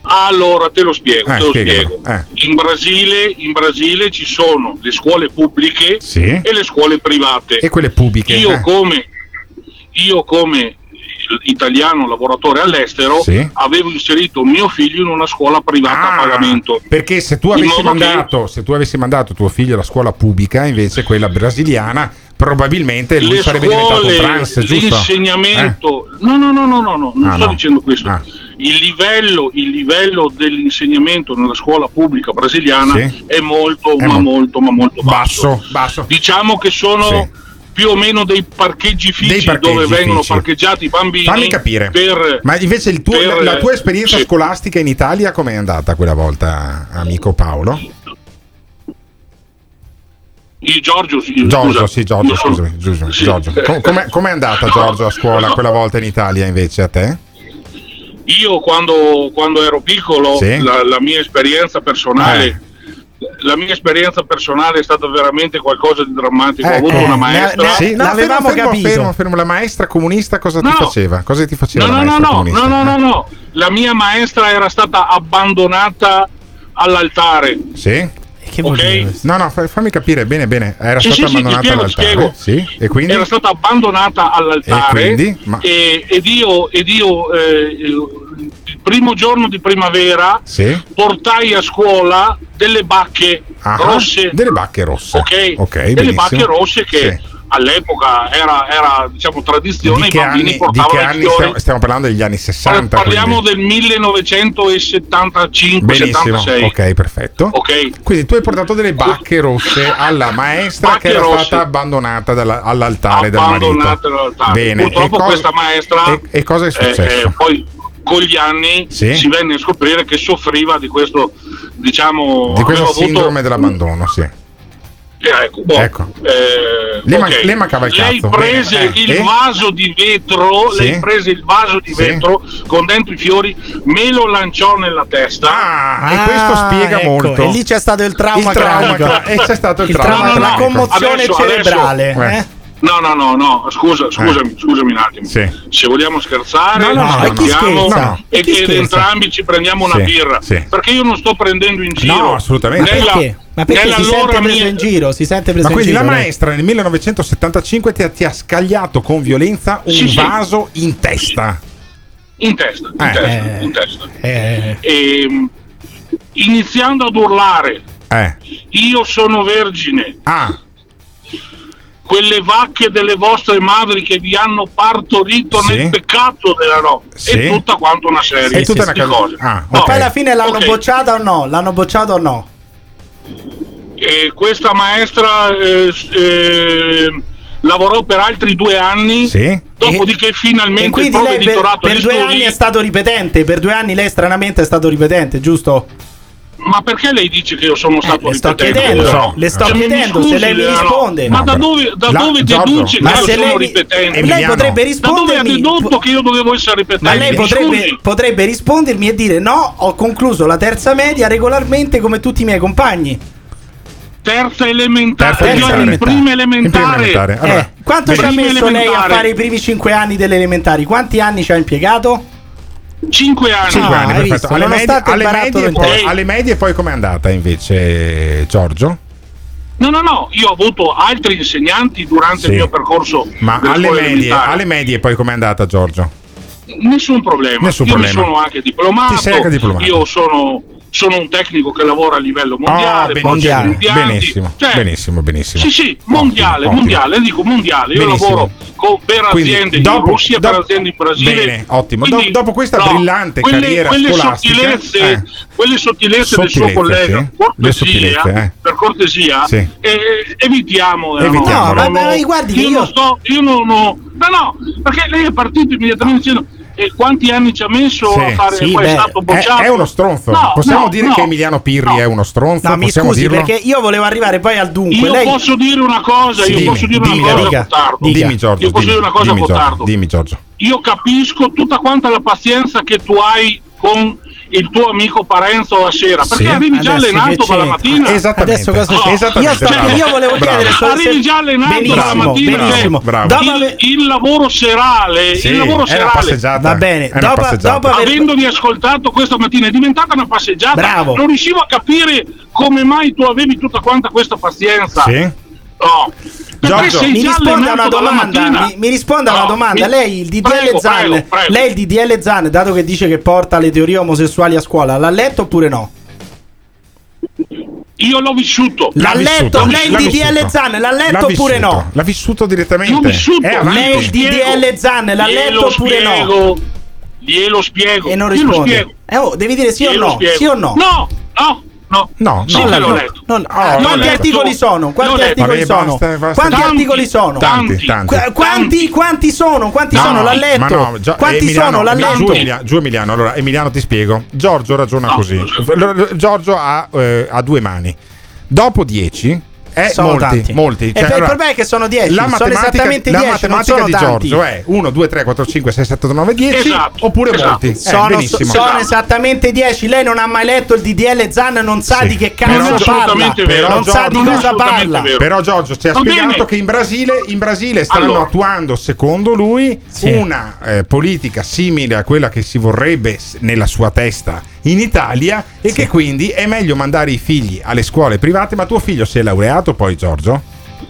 Allora te lo spiego, Eh, te lo spiego. eh. In, Brasile, in Brasile ci sono le scuole pubbliche Sì. e le scuole private. E quelle pubbliche? Io eh. come, io come italiano lavoratore all'estero Sì. avevo inserito mio figlio in una scuola privata a pagamento. Perché se tu avessi modo che- mandato, se tu avessi mandato tuo figlio alla scuola pubblica, invece quella brasiliana, probabilmente lui le sarebbe diventato scuole, trans, giusto? l'insegnamento, no, no, no, no, no, no, non Ah, sto no. dicendo questo. Ah. Il livello, il livello dell'insegnamento nella scuola pubblica brasiliana Sì. è molto, È ma mo- molto, ma molto basso. Basso, basso. Diciamo che sono più o meno dei parcheggi fissi dove vengono fissi. parcheggiati i bambini. Fammi capire. Per, Ma invece tuo- per- la tua esperienza sì. scolastica in Italia com'è andata quella volta, amico Paolo? Io, Giorgio, sì, Giorgio, scusa. sì, Giorgio, scusami, Giorgio, sì. Giorgio. Com- com'è, com'è andata Giorgio a scuola quella volta in Italia invece a te? Io quando, quando ero piccolo, Sì. la, la mia esperienza personale. La mia esperienza personale è stata veramente qualcosa di drammatico. Ho Ecco. avuto una maestra. Sì, no, fermo, fermo, fermo, fermo. La maestra comunista cosa ti No. faceva? Cosa ti faceva No, la no, no, no, no, no, no, no. La mia maestra era stata abbandonata all'altare. Sì? vuol Ok. dire No, no, fa- fammi capire bene, bene. Era Sì, stata sì, sì, ti abbandonata spiego, ti all'altare. spiego. Sì, e quindi? Era stata abbandonata all'altare. E quindi? Ma- e- ed io, ed io eh, primo giorno di primavera Sì? portai a scuola delle bacche Ah, rosse. Delle bacche rosse. Ok, Ok, delle benissimo. bacche rosse che Sì. all'epoca era, era diciamo tradizione, Di i che bambini anni, portavano che i anni stiamo, stiamo parlando degli anni 60? Parliamo quindi. del 1975-76. Benissimo, ok, perfetto. Quindi tu hai portato delle bacche rosse alla maestra Bacche che era rosse. stata abbandonata dalla- all'altare del marito. abbandonate dall'altare. Bene, Purtroppo e cosa- questa maestra e- e cosa è eh, successo? eh, poi con gli anni Sì. si venne a scoprire che soffriva di questo, diciamo, Di questo aveva avuto- sindrome dell'abbandono, sì. Eh, ecco, boh, Ecco. eh, Le man- ok. le mancava il Lei cazzo. prese Bene, eh, il e? vaso di vetro, Sì. lei prese il vaso di Sì. vetro con dentro i fiori, me lo lanciò nella testa. Ah, e questo spiega ecco, molto. E lì c'è stato il trauma Il trauma e c'è stato il il trauma trauma, la cranico. commozione Adesso- cerebrale. adesso- eh? No, no, no, no, scusa, scusami, scusami un attimo. Se vogliamo scherzare, No, no, no, e scherza? No, e che entrambi ci prendiamo una Sì, birra. sì. Perché io non sto prendendo in giro. No, assolutamente. Ma Nella- perché? Ma perché si sente loro preso mia- in giro? Si sente preso Ma in quindi giro. la maestra nel 1975 ti ha, ti ha scagliato con violenza un Sì, sì. vaso in testa. In testa, in Eh. testa, in testa. Eh. E, mh, iniziando ad urlare, Eh. io sono vergine. Ah. Quelle vacche delle vostre madri che vi hanno partorito Sì. nel peccato della notte. Sì. E tutta quanto una serie tutta di una cosa- cose. Ah, Ma No, poi alla fine l'hanno ok. bocciata o no? L'hanno bocciato o no? E questa maestra eh, eh, lavorò per altri due anni. Dopodiché E finalmente il quindi lei per, per di due studi- anni è stato ripetente. Per due anni lei stranamente è stato ripetente, giusto? Ma perché lei dice che io sono stato le sto chiedendo, No. le sto Cioè, chiedendo, scusi, se lei mi risponde. Ma No, da dove, da La- dove Giorgio, deduce ma che io se sono lei ripetente? Lei potrebbe Da dove ha rispondermi- dedotto che io dovevo essere ripetente? Ma lei potrebbe, potrebbe rispondermi e dire no, ho concluso la terza media regolarmente come tutti i miei compagni. Terza elementare, Terza io ero in elementare. prima In elementare. prima elementare. Allora, Eh, quanto ci ha messo lei a elementare. fare i primi cinque anni delle elementari? Quanti anni ci ha impiegato? Cinque anni. Cinque Ah, anni, perfetto. Alle, medie, alle, medie poi, alle medie poi com'è andata invece Giorgio? No, no, no, io ho avuto altri insegnanti durante Sì. il mio percorso. Ma alle medie, alle medie poi com'è andata Giorgio? Nessun problema. Nessun io problema. sono anche diplomato. Ti sei anche diplomato. Io sono, sono un tecnico che lavora a livello Ah, mondiale. benissimo, faccio impianti. benissimo, Cioè, benissimo, benissimo. Sì, sì, mondiale, Ottimo, mondiale, dico mondiale. Io Benissimo. lavoro con- per Quindi, aziende dopo- in Russia, per dopo- aziende in Brasile. Bene, ottimo. Quindi, Do- dopo questa no, brillante quelle, carriera quelle scolastica, sottilezze, eh. quelle sottilezze del suo collega, sì. cortesia, Le sottilezze, eh. per cortesia, Sì. eh, evitiamo. eh, Evitiamo. No, no, ma- no, guardi io, io- non sto, io non ho, no, no, perché lei è partito immediatamente dicendo e quanti anni ci ha messo a Sì, fare sì, poi è beh, stato è, bocciato è uno stronzo. No, Possiamo no, dire no. che Emiliano Pirri è uno stronzo? No, mi Possiamo scusi, dirlo? perché io volevo arrivare poi al dunque. io lei... posso dire una cosa Sì, io dimmi, posso dire dimmi, una cosa dica, a Cottardo Dimmi Giorgio, io posso dimmi, dire una cosa dimmi, a Cottardo dimmi Giorgio. io capisco tutta quanta la pazienza che tu hai con il tuo amico Parenzo la sera perché Sì. arrivi già Adesso allenato dalla mattina Esattamente. C'è? Esattamente, Io, sto- bravo. io volevo Bravo. chiedere se- arrivi già allenato dalla benissimo, mattina benissimo. cioè, bravo. Dopo il, il lavoro serale Sì, il lavoro serale. Va bene, è una dopo- passeggiata. dopo aver- avendovi ascoltato questa mattina è diventata una passeggiata Bravo. non riuscivo a capire come mai tu avevi tutta quanta questa pazienza Sì? No Giorgio, mi risponda a una domanda. Mi, mi risponda a una No, domanda. mi- Lei il DDL Prego, Zan, prego, prego. lei il DDL Zan, dato che dice che porta le teorie omosessuali a scuola, l'ha letto oppure no? io l'ho vissuto L'ha L'ha letto vissuto, lei il l'ha DDL. Zan, l'ha L'ha letto oppure vissuto, no? L'ha vissuto direttamente. L'ho vissuto. Avanti. Lei il DDL Zan l'ha Glielo letto oppure no? spiego. Glielo spiego. E non risponde. Eh, oh, devi dire sì o Glielo no? spiego. Sì o no? No, no, no. No, Sì no, no, l'ho no. letto. No, no. Oh, quanti articoli sono? Quanti articoli sono? basta, basta. Quanti Tanti, articoli sono? Tanti, tanti. Qu- quanti, quanti sono? Quanti No, sono? L'ha letto? Ma no, Gio- quanti Emiliano, sono? L'ha letto? Giù, Emilia- giù Emiliano, allora Emiliano ti spiego. Giorgio ragiona No. così. Giorgio ha, eh, ha due mani. Dopo 10 eh, Sono molti, tanti. molti. E Cioè, per- il allora, problema è che sono 10. La sono matematica, esattamente la 10, non matematica sono di tanti. Giorgio è 1, 2, 3, 4, 5, 6, 7, 8, 9, 10 Esatto, oppure esatto. molti. Eh, Sono, benissimo. sono esattamente 10. Lei non ha mai letto il DDL Zan, non sa Sì. di che cazzo parla. vero. Non sa di cosa parla. vero. Però Giorgio ci ha Va spiegato bene. che in Brasile, in Brasile stanno Allora. attuando, secondo lui, Sì. una eh, politica simile a quella che si vorrebbe nella sua testa in Italia e che quindi è meglio mandare i figli alle scuole private. Ma tuo figlio si è laureato poi, Giorgio?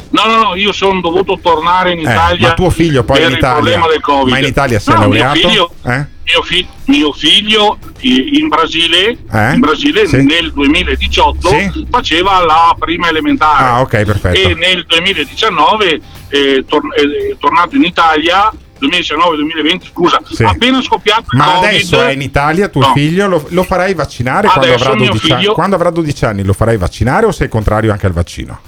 No, no, no, io sono dovuto tornare in Eh, Italia. ma tuo figlio poi in il Italia, problema del Covid. ma in Italia si è No, mio laureato? figlio- Eh? mio, fi- mio figlio in Brasile, Eh? in Brasile Sì. nel 2018 Sì. faceva la prima elementare Ah, ok, perfetto. e nel 2019 eh, tor- eh, è tornato in Italia 2019-2020 scusa Sì. appena scoppiato il Ma Covid adesso è in Italia tuo No. figlio, lo, lo farai vaccinare quando avrà, mio 12 anni, figlio- quando avrà 12 anni? Lo farai vaccinare o sei contrario anche al vaccino?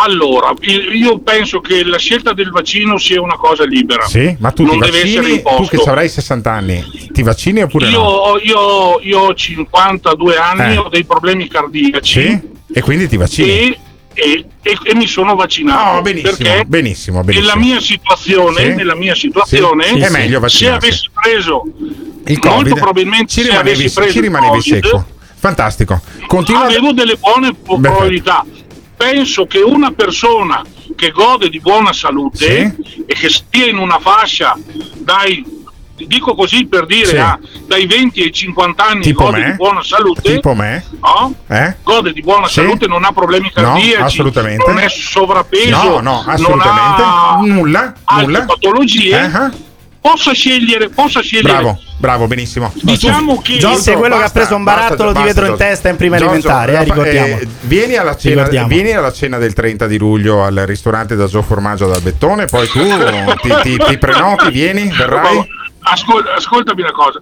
allora io penso che la scelta del vaccino sia una cosa libera Sì? Ma tu non deve essere tu che avrai 60 anni, ti vaccini oppure io, no? ho- io, io ho 52 anni, Eh. ho dei problemi cardiaci Sì? E quindi ti vaccini? e, e- e- e mi sono vaccinato. Oh, benissimo, perché benissimo, benissimo. nella mia situazione, Sì? nella mia situazione Sì, sì, è meglio se vaccinarsi. avessi preso Il molto Covid, probabilmente ci se rimanevi, preso ci rimanevi Covid, secco. Fantastico. Continua avevo delle buone probabilità. Penso che una persona che gode di buona salute e che stia in una fascia dai dico così per dire Sì. ah, dai 20 ai 50 anni Tipo gode me? di buona salute tipo me? no? Eh? gode di buona Sì. salute non ha problemi No, cardiaci assolutamente. non è sovrappeso No, no, non assolutamente. ha Nulla, nulla. patologie Eh, eh. possa scegliere possa scegliere Bravo, bravo, benissimo. Diciamo che- Giorgio è quello che ha preso un barattolo di vetro in testa in prima elementare, eh, ricordiamo. vieni, alla cena, Ricordiamo. vieni alla cena del 30 di luglio al ristorante da Gio Formaggio ad Albettone, poi tu ti, ti- ti prenoti, vieni, verrai. Ascol- ascoltami una cosa,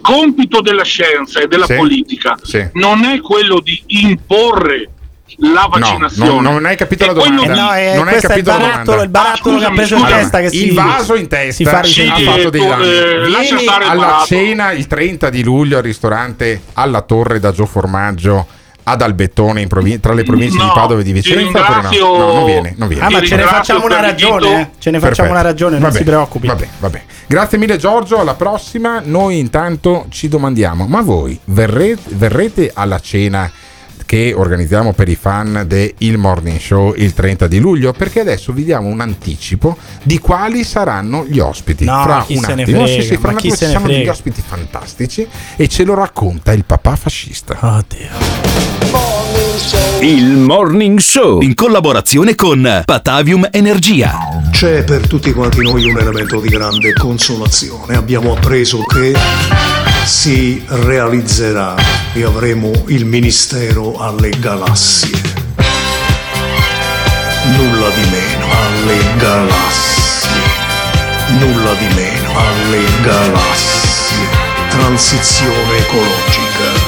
compito della scienza e della Sì, politica sì. non è quello di imporre la vaccinazione. no, non hai capito la domanda. di- No, eh, non hai il capito la barattolo, domanda. il barattolo che ha Scusami, preso in scusami. testa che si il vaso in si testa fa sì, risentire. ha fatto dei danni. eh, il alla cena il 30 di luglio al ristorante alla Torre da Gio Formaggio ad Albettone in provin- tra le province di No, Padova e di Vicenza oppure no? no non viene non viene Ah, ma Ti ce ne facciamo una ragione, eh. Ce ne facciamo Perfetto. una ragione, non Vabbè, si preoccupi. Vabbè, vabbè. Grazie mille Giorgio, alla prossima. Noi intanto ci domandiamo, ma voi verrete, verrete alla cena che organizziamo per i fan del Morning Show il 30 di luglio? Perché adesso vi diamo un anticipo di quali saranno gli ospiti. No, fra chi un se ne attimo, frega, sì, sì, fra ma un chi attimo se ci ne sono degli frega. ospiti fantastici e ce lo racconta il papà fascista. Il Morning Show in collaborazione con Patavium Energia. C'è per tutti quanti noi un elemento di grande consolazione. Abbiamo appreso che si realizzerà e avremo il ministero alle galassie. Nulla di meno alle galassie. Nulla di meno alle galassie. Transizione ecologica.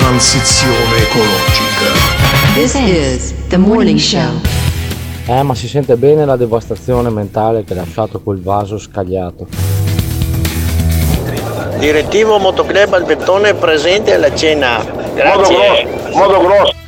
Transizione ecologica. This is the morning show. Eh, ma si sente bene la devastazione mentale che ha lasciato quel vaso scagliato. Direttivo Motoclub Albettone presente alla cena. Grazie. Modo grosso, modo grosso.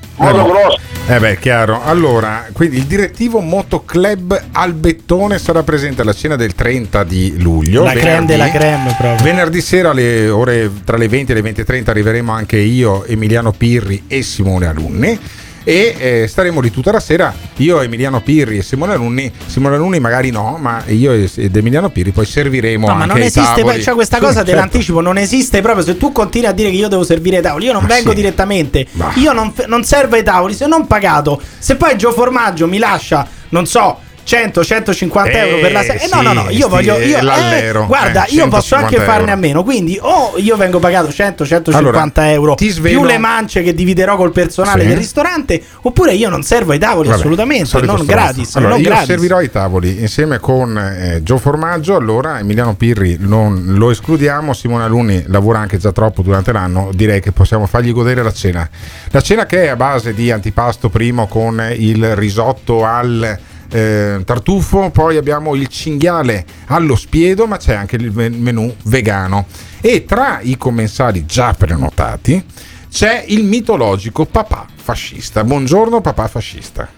Eh beh, chiaro. Allora, quindi il direttivo Motoclub Albettone sarà presente alla cena del 30 di luglio. La creme della creme proprio. Venerdì sera alle ore tra le 20 e le 20.30 arriveremo anche io, Emiliano Pirri e Simone Alunni. E eh, staremo lì tutta la sera. Io, Emiliano Pirri e Simone Alunni. Simone Alunni magari no, ma io ed Emiliano Pirri poi serviremo No, ma non esiste, tavoli. c'è questa cosa certo. dell'anticipo, non esiste proprio. Se tu continui a dire che io devo servire ai tavoli, io non Ma vengo sì. direttamente. Ma- Io non, non servo ai tavoli se non pagato. Se poi Gio Formaggio mi lascia, non so. 100, 150 euro per la Eh, sera. Eh, no, no, no, sì, io sì, voglio. Io, l'allero, eh, guarda, eh, io posso anche 150 farne euro. a meno. Quindi, o io vengo pagato 100, 150 Allora, euro svelo- più le mance che dividerò col personale Sì. del ristorante, oppure io non servo ai tavoli Vabbè, assolutamente, non gratis. Allora, non io gratis. servirò ai tavoli insieme con eh, Gio Formaggio. Allora, Emiliano Pirri non lo escludiamo. Simone Alunni lavora anche già troppo durante l'anno. Direi che possiamo fargli godere la cena. La cena che è a base di antipasto primo con il risotto al. Eh, tartufo, poi abbiamo il cinghiale allo spiedo, ma c'è anche il men- menù vegano. E tra i commensali già prenotati c'è il mitologico papà fascista. Buongiorno, papà fascista.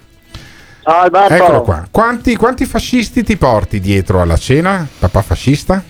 Ciao Alberto. Eccolo qua. Quanti, quanti fascisti ti porti dietro alla cena, papà fascista?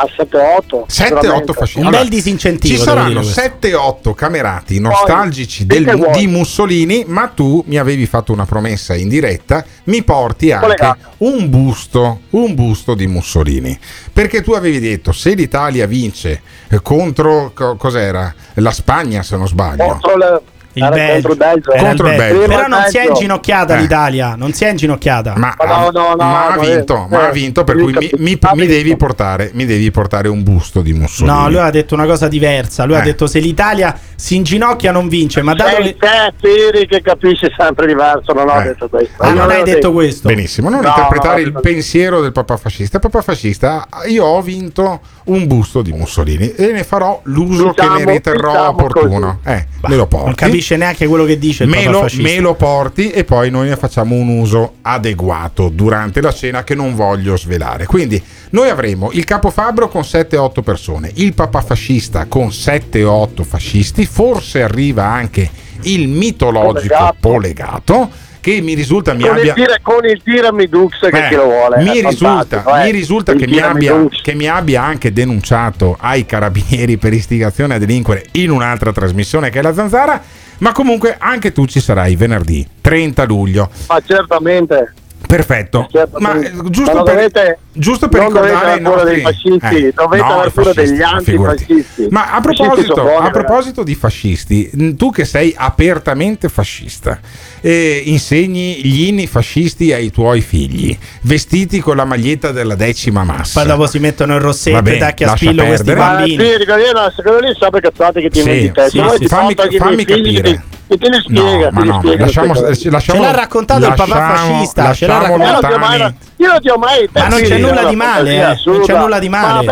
Ah, 7-8. 7-8 fascisti. Un bel disincentivo, Ci saranno dire questo. 7-8 camerati nostalgici del- che vuoi? di Mussolini, ma tu mi avevi fatto una promessa in diretta, mi porti anche un busto, un busto di Mussolini. Perché tu avevi detto se l'Italia vince eh, contro co- cos'era? La Spagna, se non sbaglio. Contro le- Il Belgio. contro il Belgio. Contro il Belgio. Belgio. Però non si è Belgio. inginocchiata Eh. l'Italia. Non si è inginocchiata. Ma, Ma no, ha, no, no, ma ha vinto, eh, ma ha eh, vinto, per cui mi, mi- ha devi portare, mi devi portare un busto di Mussolini. No, lui ha detto una cosa diversa. Lui ha Eh. detto se l'Italia si inginocchia non vince. Ma dato Sei che. te, Piri, che capisci sempre diverso, non ho Eh. detto questo. Ah, non hai detto questo. Benissimo, non No, interpretare no, il no. pensiero del papà fascista. Papà fascista, io ho vinto un busto di Mussolini e ne farò l'uso Diciamo- che ne riterrò diciamo opportuno. Eh, me lo porti. Non capisce neanche quello che dice il me lo, me lo porti e poi noi ne facciamo un uso adeguato durante la cena che non voglio svelare. Quindi noi avremo il capofabbro con 7-8 persone, il papà fascista con 7-8 fascisti, forse arriva anche il mitologico Polegato. polegato che mi risulta mi con, abbia il tira, con il Tiramidux che eh, chi lo vuole. mi risulta, eh. mi risulta che, mi abbia, che mi abbia anche denunciato ai carabinieri per istigazione a delinquere in un'altra trasmissione che è la Zanzara. Ma comunque anche tu ci sarai venerdì 30 luglio. Ma certamente. Perfetto. Ma eh, giusto, Ma per, dovete- giusto per ricordare cura nostri dei fascisti, dovete no, avere cura fascisti, degli ma antifascisti. Ma a proposito, buoni, a proposito di fascisti, tu che sei apertamente fascista, eh, insegni gli inni fascisti ai tuoi figli, vestiti con la maglietta della decima massa. Poi dopo si mettono il rossetto Vabbè, e tacchi a spillo questi. Ma bambini. sì, ricordi, no, secondo me sempre cazzate che ti Sì, inventi te. sì, Se vuoi sì, ti fammi- i fammi capire. ti- E te ne spiega, ma te ne no, spiega lasciamo, lasciamo- Ce l'ha raccontato il papà lasciamo- fascista, ce l'ha lasciamo Io non ti ho mai, lontani- io non ti ho mai Ma non c'è Sì, nulla di male, eh, non c'è nulla di male.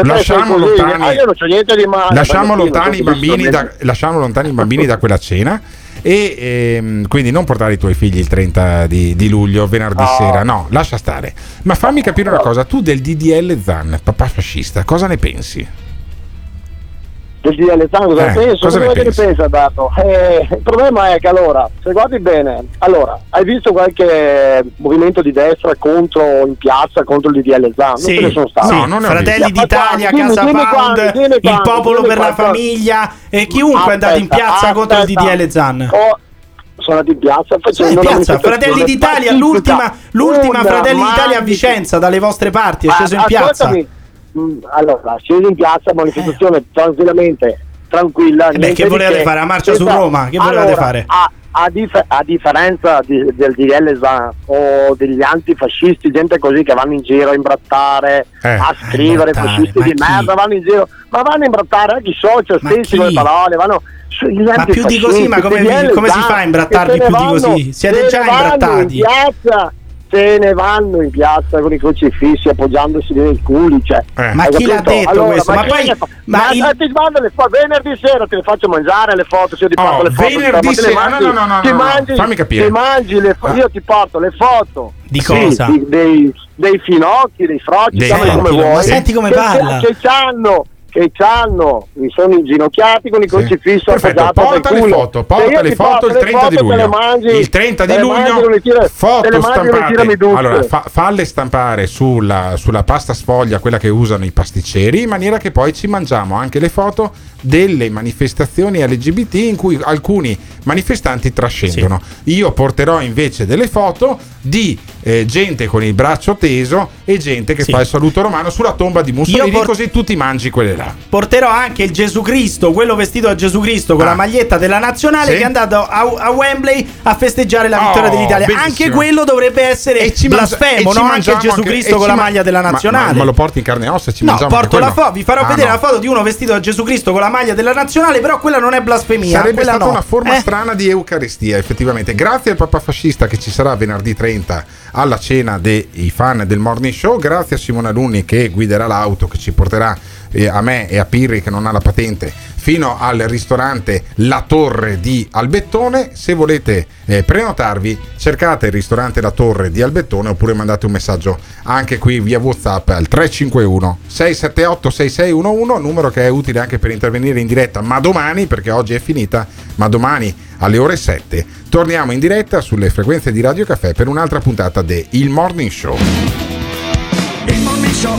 Lasciamo lontani- ah, io non c'ho niente di male. lasciamo lontani, i sono bambini da, lasciamo lontani i bambini da quella cena e ehm, quindi non portare i tuoi figli il 30 di, di luglio venerdì No. sera no lascia stare ma fammi capire una cosa tu del DDL Zan papà fascista cosa ne pensi? Del DL Zan, cosa Eh, penso? cosa ne Cosa ne pensi? pensa Dato? Eh, il problema è che allora, se guardi bene, allora, hai visto qualche movimento di destra contro in piazza contro il DDL Zan? Non Sì, ce ne sono stati. sì, No, non Fratelli visto. d'Italia, Dimmi, Casa dimmi Pound, dimmi il quanti, popolo per la quanti. famiglia e chiunque è andato in Aspetta, piazza contro il aspetta. DDL Zan. Oh, sono andati in piazza facendo in una piazza, Fratelli d'Italia, l'ultima, l'ultima Fratelli d'Italia a Vicenza dalle vostre parti, è sceso in piazza. Ascoltami, mm, Allora, sceso in piazza, manifestazione tranquillamente, tranquilla. Eh beh, che volevate fare? La marcia su Roma? Che volevate Allora, fare? A, a dif- a differenza di- del DL Zan o degli antifascisti, gente così che vanno in giro a imbrattare, Eh, a scrivere imbrattare, fascisti di chi? merda, vanno in giro, ma vanno a imbrattare anche i social Ma stessi chi? con le parole, vanno Ma più di così, ma come, come si fa a imbrattarvi più ne di vanno- così? Siete già vanno imbrattati. In piazza, se ne vanno in piazza con i crocifissi appoggiandosi nei culi. Cioè, Eh. Ma chi l'ha capito? detto Allora, questo? Ma chi poi- fa- ma ma il- eh, ti mando le foto venerdì sera te le faccio mangiare le foto se io ti Oh, porto le foto venerdì ma sera? mangi- No, no, no, ti no, no, mangi, fammi capire. ti mangi le fo- Ah. io ti porto le foto Di sì, cosa? di- dei, dei finocchi dei froci Dei chiamali come vuoi ma senti come che, parla. che c'hanno che c'hanno mi sono inginocchiati con i Sì. crocifisso Perfetto, appoggiato porta al le foto, porta le foto il le 30 di luglio. mangi, Il 30 di te le mangi luglio, tira- foto stampate. Allora, fa- falle stampare sulla, sulla pasta sfoglia, quella che usano i pasticceri, in maniera che poi ci mangiamo anche le foto delle manifestazioni LGBT in cui alcuni manifestanti trascendono. Io porterò invece delle foto di eh, gente con il braccio teso e gente che Sì. fa il saluto romano sulla tomba di Mussolini, Io por- così tu ti mangi quelle là. Porterò anche il Gesù Cristo, quello vestito da Gesù Cristo con Ah. la maglietta della nazionale Sì. che è andato a, a Wembley a festeggiare la vittoria Oh, dell'Italia. bellissimo. Anche quello dovrebbe essere E ci blasfemo, ci no? Anche Gesù anche- Cristo con la ma- maglia della ma- nazionale. Ma, ma lo porti in carne e ossa ci No, porto la foto, vi farò Ah, vedere no. la foto di uno vestito da Gesù Cristo con la maglia della nazionale, però quella non è blasfemia. Sarebbe stata no. una forma Eh? strana di Eucaristia, effettivamente. Grazie al Papa Fascista che ci sarà venerdì 30 alla cena dei fan del Morning Show. Grazie a Simone Alunni che guiderà l'auto che ci porterà eh, a me e a Pirri che non ha la patente fino al ristorante La Torre di Albettone. Se volete eh, prenotarvi, cercate il ristorante La Torre di Albettone oppure mandate un messaggio anche qui via WhatsApp al 351 678 6611, numero che è utile anche per intervenire in diretta, ma domani, perché oggi è finita, ma domani alle ore 7 torniamo in diretta sulle frequenze di Radio Caffè per un'altra puntata de Il Morning Show. Il morning show,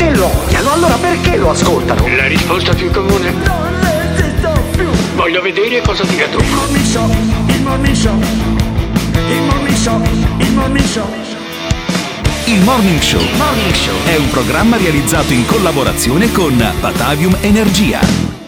Se lo odiano, allora perché lo ascoltano? La risposta più comune? Non resisto più. Voglio vedere cosa dirà tu. Il morning show, il morning show. Il morning show, il morning show. Il Morning Show è un programma realizzato in collaborazione con Batavium Energia.